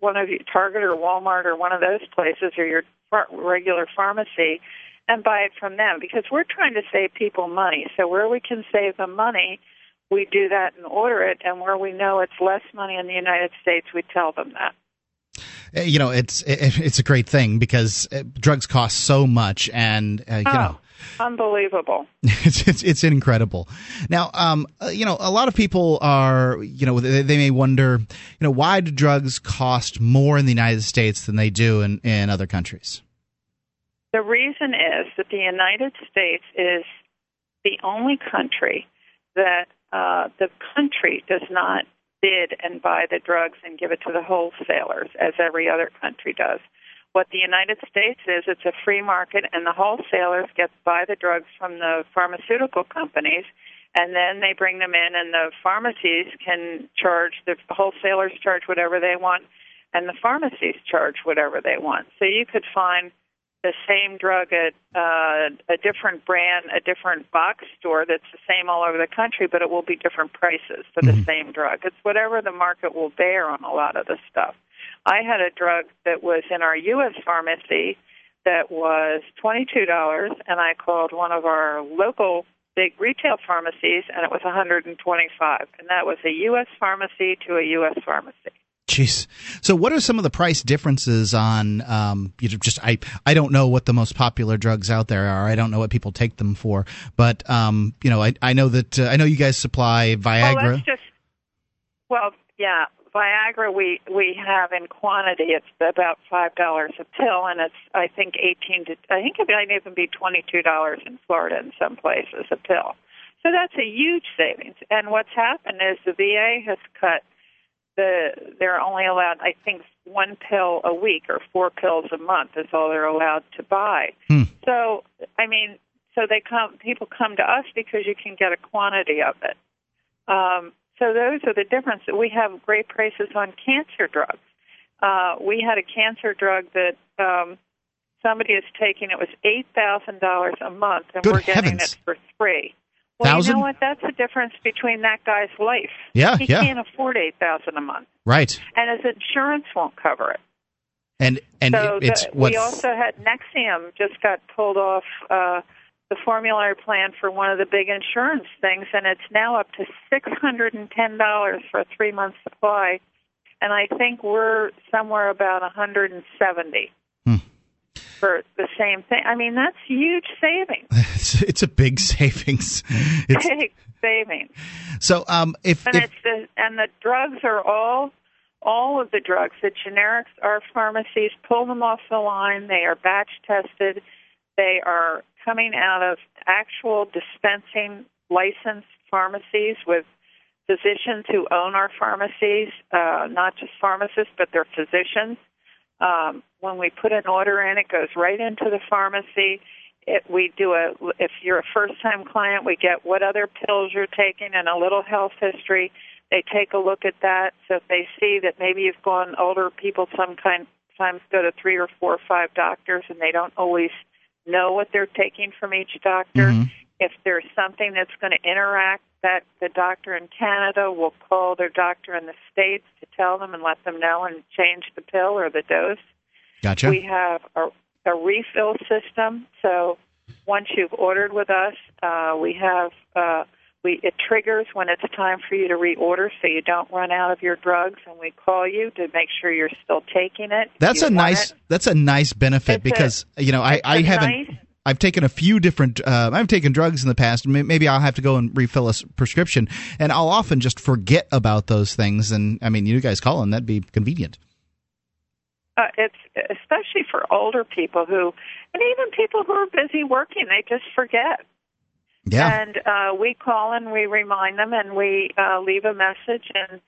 one of you, Target or Walmart or one of those places or your regular pharmacy and buy it from them because we're trying to save people money. So where we can save them money, we do that and order it, and where we know it's less money in the United States, we tell them that. Uh, You know, it's it's a great thing because drugs cost so much, and uh, you know. Unbelievable. it's, it's it's incredible. Now, um, uh, you know, a lot of people are, you know, they, they may wonder, you know, why do drugs cost more in the United States than they do in, in other countries? The reason is that the United States is the only country that uh, the country does not bid and buy the drugs and give it to the wholesalers as every other country does. What the United States is, it's a free market, and the wholesalers get buy the drugs from the pharmaceutical companies, and then they bring them in, and the pharmacies can charge the wholesalers charge whatever they want, and the pharmacies charge whatever they want. So you could find the same drug at uh, a different brand, a different box store that's the same all over the country, but it will be different prices for the same drug. It's whatever the market will bear on a lot of the stuff. I had a drug that was in our U.S. pharmacy that was $22, and I called one of our local big retail pharmacies, and it was 125 and that was a U.S. pharmacy to a U.S. pharmacy. Jeez. So, what are some of the price differences on? Um, you know, just I I don't know what the most popular drugs out there are. I don't know what people take them for. But um, you know, I I know that uh, I know you guys supply Viagra. let's just well, yeah, Viagra we we have in quantity. It's about five dollars a pill, and it's I think eighteen to I think it might even be twenty two dollars in Florida in some places a pill. So that's a huge savings. And what's happened is the VA has cut the they're only allowed I think one pill a week or four pills a month is all they're allowed to buy. So I mean, so they come people come to us because you can get a quantity of it. Um, so those are the difference. We have great prices on cancer drugs. Uh, we had a cancer drug that um, somebody is taking. It was eight thousand dollars a month, and Good we're getting heavens. it for free. Well, you know what? That's the difference between that guy's life. Yeah, he yeah. can't afford eight thousand a month, right. and his insurance won't cover it. And and so it- it's the, what we also had Nexium just got pulled off uh, the formulary plan for one of the big insurance things, and it's now up to six hundred and ten dollars for a three month supply, and I think we're somewhere about a hundred and seventy Hmm. for the same thing. I mean, that's huge savings. it's, it's a big savings. It's, Big savings. so um, if, and if it's the and the drugs are all all of the drugs the generics our pharmacies pull them off the line they are batch tested they are coming out of actual dispensing licensed pharmacies with physicians who own our pharmacies uh, not just pharmacists but they're physicians um, when we put an order in it goes right into the pharmacy it, we do a if you're a first time client, we get what other pills you're taking and a little health history. They take a look at that. So if they see that maybe you've gone older people some kind times go to three or four or five doctors and they don't always know what they're taking from each doctor. Mm-hmm. If there's something that's going to interact, that the doctor in Canada will call their doctor in the States to tell them and let them know and change the pill or the dose. Gotcha. We have a, a refill system. So once you've ordered with us, uh, we have uh, we it triggers when it's time for you to reorder, so you don't run out of your drugs, and we call you to make sure you're still taking it. That's a nice. it. That's a nice benefit It's a- because you know I, I haven't nice- I've taken a few different. Uh, I've taken drugs in the past. May- Maybe I'll have to go and refill a prescription, and I'll often just forget about those things. And I mean, you guys call them. That'd be convenient. Uh, it's especially for older people who, and even people who are busy working, they just forget. Yeah. And uh, we call and we remind them, and we uh, leave a message, and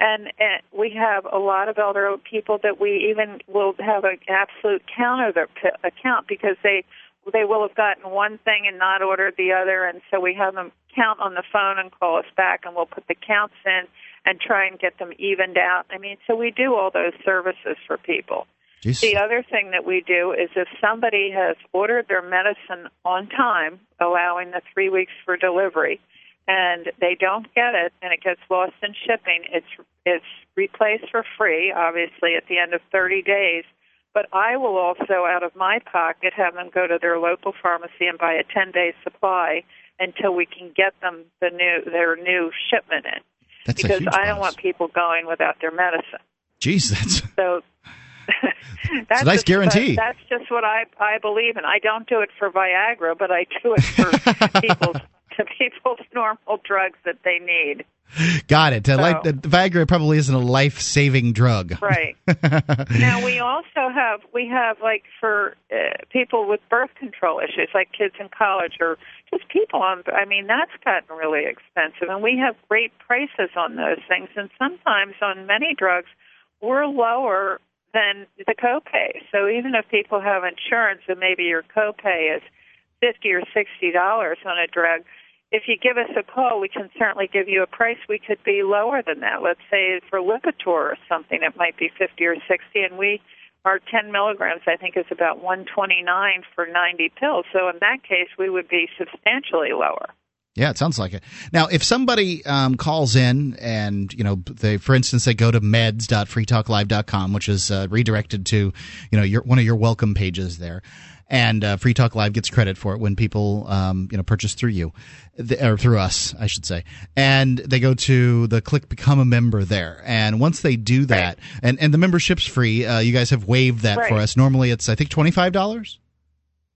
and, and we have a lot of elder people that we even will have an absolute count of their p- account because they they will have gotten one thing and not ordered the other, and so we have them count on the phone and call us back, and we'll put the counts in and try and get them evened out. I mean, so we do all those services for people. Jeez. The other thing that we do is if somebody has ordered their medicine on time, allowing the three weeks for delivery, and they don't get it and it gets lost in shipping, it's it's replaced for free, obviously at the end of 30 days. But I will also, out of my pocket, have them go to their local pharmacy and buy a 10-day supply until we can get them the new their new shipment in. That's because I don't want people going without their medicine. Jeez, that's So that's a nice just- guarantee. That's just what I I believe in. I don't do it for Viagra, but I do it for people's to people's normal drugs that they need. got it. Uh, like, the Viagra probably isn't a life saving drug. Right. now we also have we have like for uh, people with birth control issues, like kids in college or just people on. I mean, that's gotten really expensive, and we have great prices on those things. And sometimes on many drugs, we're lower than the copay. So even if people have insurance and maybe your copay is fifty or sixty dollars on a drug, if you give us a call, we can certainly give you a price. We could be lower than that. Let's say for Lipitor or something, it might be fifty or sixty, and we our ten milligrams, I think, is about one twenty nine for ninety pills. So in that case, we would be substantially lower. Yeah, it sounds like it. Now, if somebody um, calls in and you know, they, for instance, they go to meds.freetalklive.com, which is uh, redirected to you know your one of your welcome pages there, and uh, Free Talk Live gets credit for it when people um, you know purchase through you or through us, I should say, and they go to the click become a member there, and once they do that, and and the membership's free, uh, you guys have waived that for us. Normally, it's I think twenty five dollars.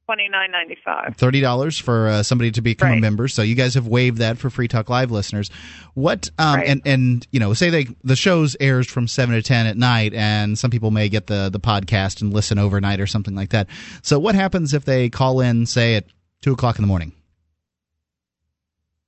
Twenty nine ninety five. thirty dollars for uh, somebody to become a member. So you guys have waived that for Free Talk Live listeners. What um, Right. and and you know say they the shows airs from seven to ten at night, and some people may get the the podcast and listen overnight or something like that. So what happens if they call in say at two o'clock in the morning?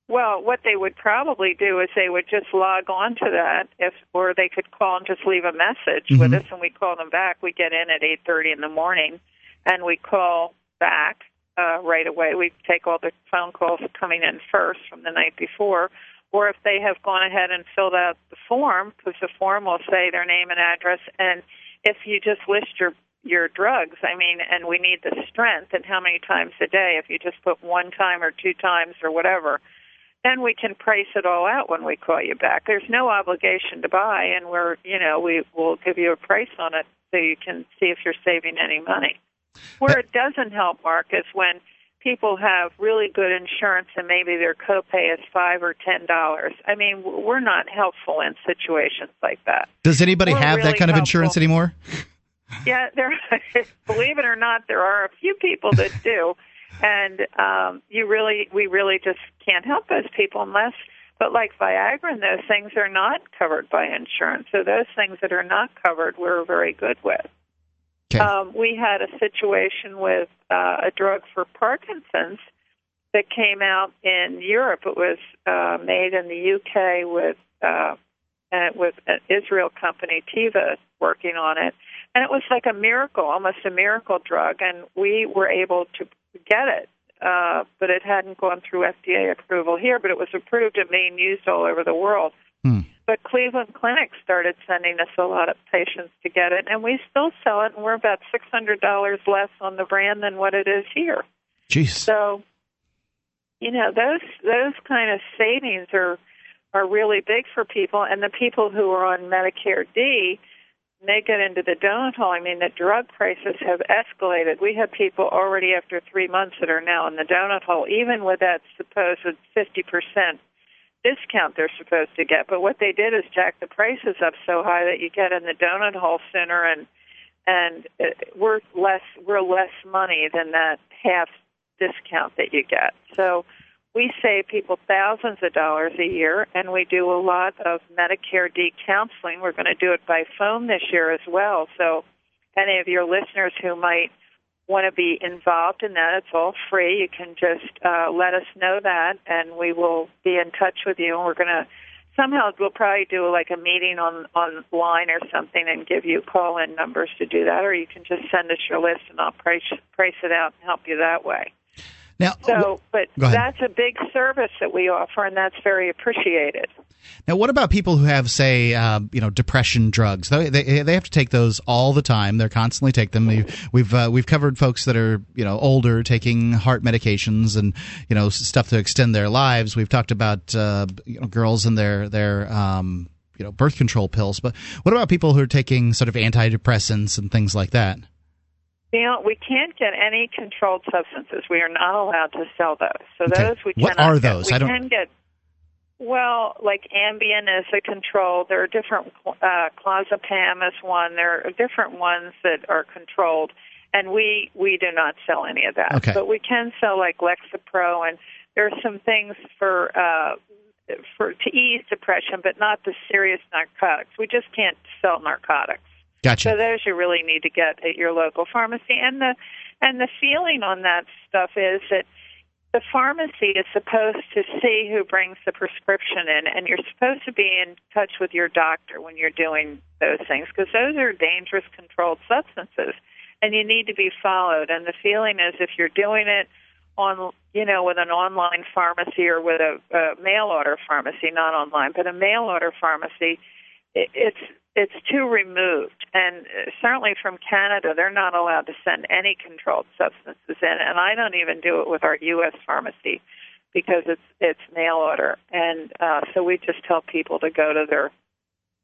Well, what they would probably do is they would just log on to that, if or they could call and just leave a message with Mhm. us, and we call them back. We get in at eight thirty in the morning, and we call back uh, right away. We take all the phone calls coming in first from the night before, or if they have gone ahead and filled out the form, because the form will say their name and address, and if you just list your your drugs, I mean, and we need the strength and how many times a day. If you just put one time or two times or whatever, then we can price it all out when we call you back. There's no obligation to buy, and we're, you know, we will give you a price on it so you can see if you're saving any money. Where it doesn't help, Mark, is when people have really good insurance and maybe their copay is five or ten dollars. I mean, we're not helpful in situations like that. Does anybody We're have that really kind of insurance anymore? Yeah, there. believe it or not, there are a few people that do, and um, you really, we really just can't help those people unless. But like Viagra and those things are not covered by insurance. So those things that are not covered, we're very good with. Um, we had a situation with uh, a drug for Parkinson's that came out in Europe. It was uh, made in the UK with uh, uh, with an Israel company, Teva, working on it, and it was like a miracle, almost a miracle drug. And we were able to get it, uh, but it hadn't gone through FDA approval here. But it was approved and being used all over the world. Hmm. But Cleveland Clinic started sending us a lot of patients to get it, and we still sell it, and we're about six hundred dollars less on the brand than what it is here. Jeez. So, you know, those those kind of savings are are really big for people, and the people who are on Medicare D, they get into the donut hole. I mean, the drug prices have escalated. We have people already after three months that are now in the donut hole, even with that supposed fifty percent discount they're supposed to get. But what they did is jack the prices up so high that you get in the donut hole sooner, and and we're less we're less money than that half discount that you get. So we save people thousands of dollars a year, and we do a lot of Medicare D counseling. We're going to do it by phone this year as well. So any of your listeners who might want to be involved in that, it's all free. You can just uh, let us know that, and we will be in touch with you. And we're going to somehow we'll probably do like a meeting on online or something, and give you call in numbers to do that, or you can just send us your list, and I'll price price it out and help you that way. Now, So, but that's a big service that we offer, and that's very appreciated. Now, what about people who have, say, uh, you know, depression drugs? They, they they have to take those all the time. They're constantly take them. We've we've, uh, we've covered folks that are you know older taking heart medications and you know stuff to extend their lives. We've talked about uh, you know, girls and their their um, you know birth control pills. But what about people who are taking sort of antidepressants and things like that? You know, we can't get any controlled substances. We are not allowed to sell those. So Okay. those we What cannot are get. those? We I don't- can get. Well, like Ambien is a control. There are different. Uh, clozapam is one. There are different ones that are controlled, and we we do not sell any of that. Okay. But we can sell like Lexapro, and there are some things for uh, for to ease depression, but not the serious narcotics. We just can't sell narcotics. Gotcha. So those you really need to get at your local pharmacy. And the and the feeling on that stuff is that the pharmacy is supposed to see who brings the prescription in, and you're supposed to be in touch with your doctor when you're doing those things because those are dangerous controlled substances, and you need to be followed. And the feeling is if you're doing it on, you know, with an online pharmacy or with a, a mail order pharmacy, not online, but a mail order pharmacy, it, it's it's too removed, and uh, certainly from Canada, they're not allowed to send any controlled substances in, and I don't even do it with our U.S. pharmacy because it's it's mail order, and uh, so we just tell people to go to their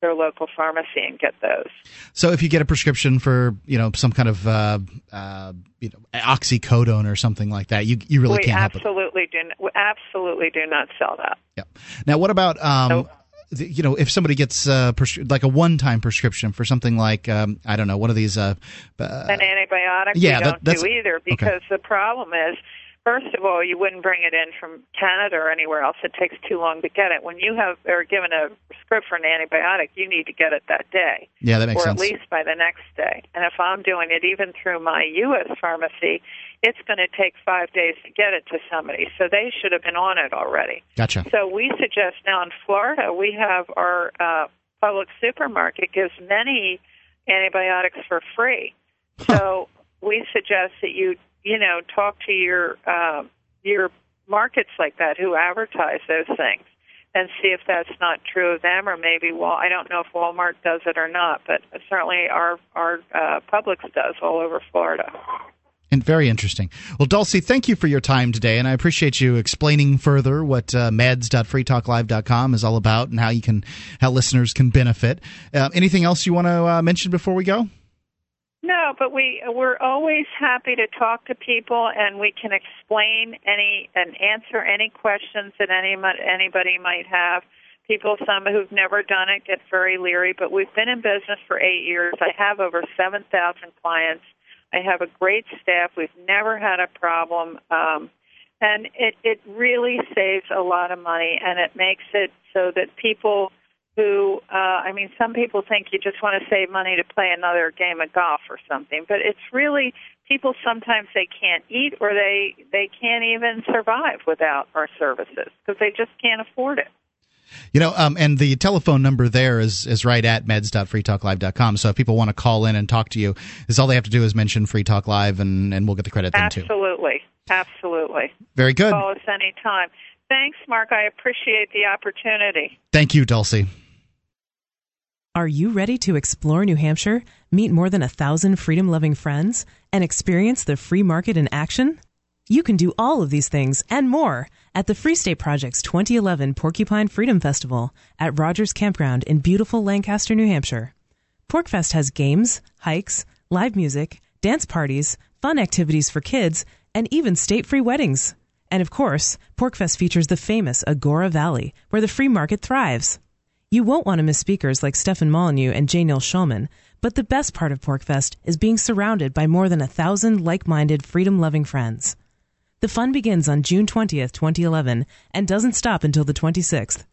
their local pharmacy and get those. So if you get a prescription for you know some kind of uh, uh, you know oxycodone or something like that, you you really we can't help it. absolutely do we absolutely do not sell that. Yeah. Now, what about um, the, you know if somebody gets uh, pres- like a one-time prescription for something like um, I don't know one of these uh, uh, An antibiotic yeah, we that- don't that's- do either because the problem is first of all you wouldn't bring it in from Canada or anywhere else. It takes too long to get it. When you have are given a script for an antibiotic you need to get it that day. Yeah, that makes or sense. at least by the next day. And if I'm doing it even through my US pharmacy it's going to take 5 days to get it to somebody so they should have been on it already Gotcha. so we suggest now in Florida, we have our uh, Publix supermarket gives many antibiotics for free. So we suggest that you, you know, talk to your uh, your markets like that who advertise those things and see if that's not true of them or maybe well I don't know if Walmart does it or not, but certainly our our uh, Publix does all over Florida. And very interesting. Well, Dulcie, thank you for your time today, and I appreciate you explaining further what uh, meds.freetalklive.com is all about and how you can how listeners can benefit. Uh, anything else you want to uh, mention before we go? No, but we we're always happy to talk to people, and we can explain any and answer any questions that any anybody might have. People, some who've never done it, get very leery, but we've been in business for eight years. I have over seven thousand clients. I have a great staff. We've never had a problem, um, and it it really saves a lot of money, and it makes it so that people who uh, I mean, some people think you just want to save money to play another game of golf or something, but it's really people sometimes they can't eat or they they can't even survive without our services because they just can't afford it. You know, um, and the telephone number there is is right at meds.freetalklive.com. So if people want to call in and talk to you, is all they have to do is mention Free Talk Live, and, and we'll get the credit then too. Absolutely. Absolutely. Very good. Call us anytime. Thanks, Mark. I appreciate the opportunity. Thank you, Dulcie. Are you ready to explore New Hampshire, meet more than a thousand freedom loving friends, and experience the free market in action? You can do all of these things and more at the Free State Project's 2011 Porcupine Freedom Festival at Rogers Campground in beautiful Lancaster, New Hampshire. PorcFest has games, hikes, live music, dance parties, fun activities for kids, and even state free weddings. And of course, PorcFest features the famous Agora Valley, where the free market thrives. You won't want to miss speakers like Stefan Molyneux and J. Neil Schulman, but the best part of PorcFest is being surrounded by more than a thousand like minded, freedom loving friends. The fun begins on June 20th, 2011, and doesn't stop until the 26th.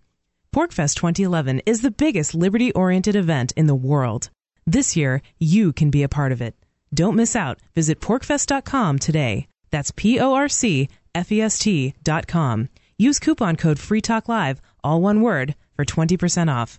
PorcFest 2011 is the biggest liberty oriented event in the world. This year, you can be a part of it. Don't miss out. Visit porcfest.com today. That's P O R C F E S T.com. Use coupon code FREETALKLIVE, all one word, for 20% off.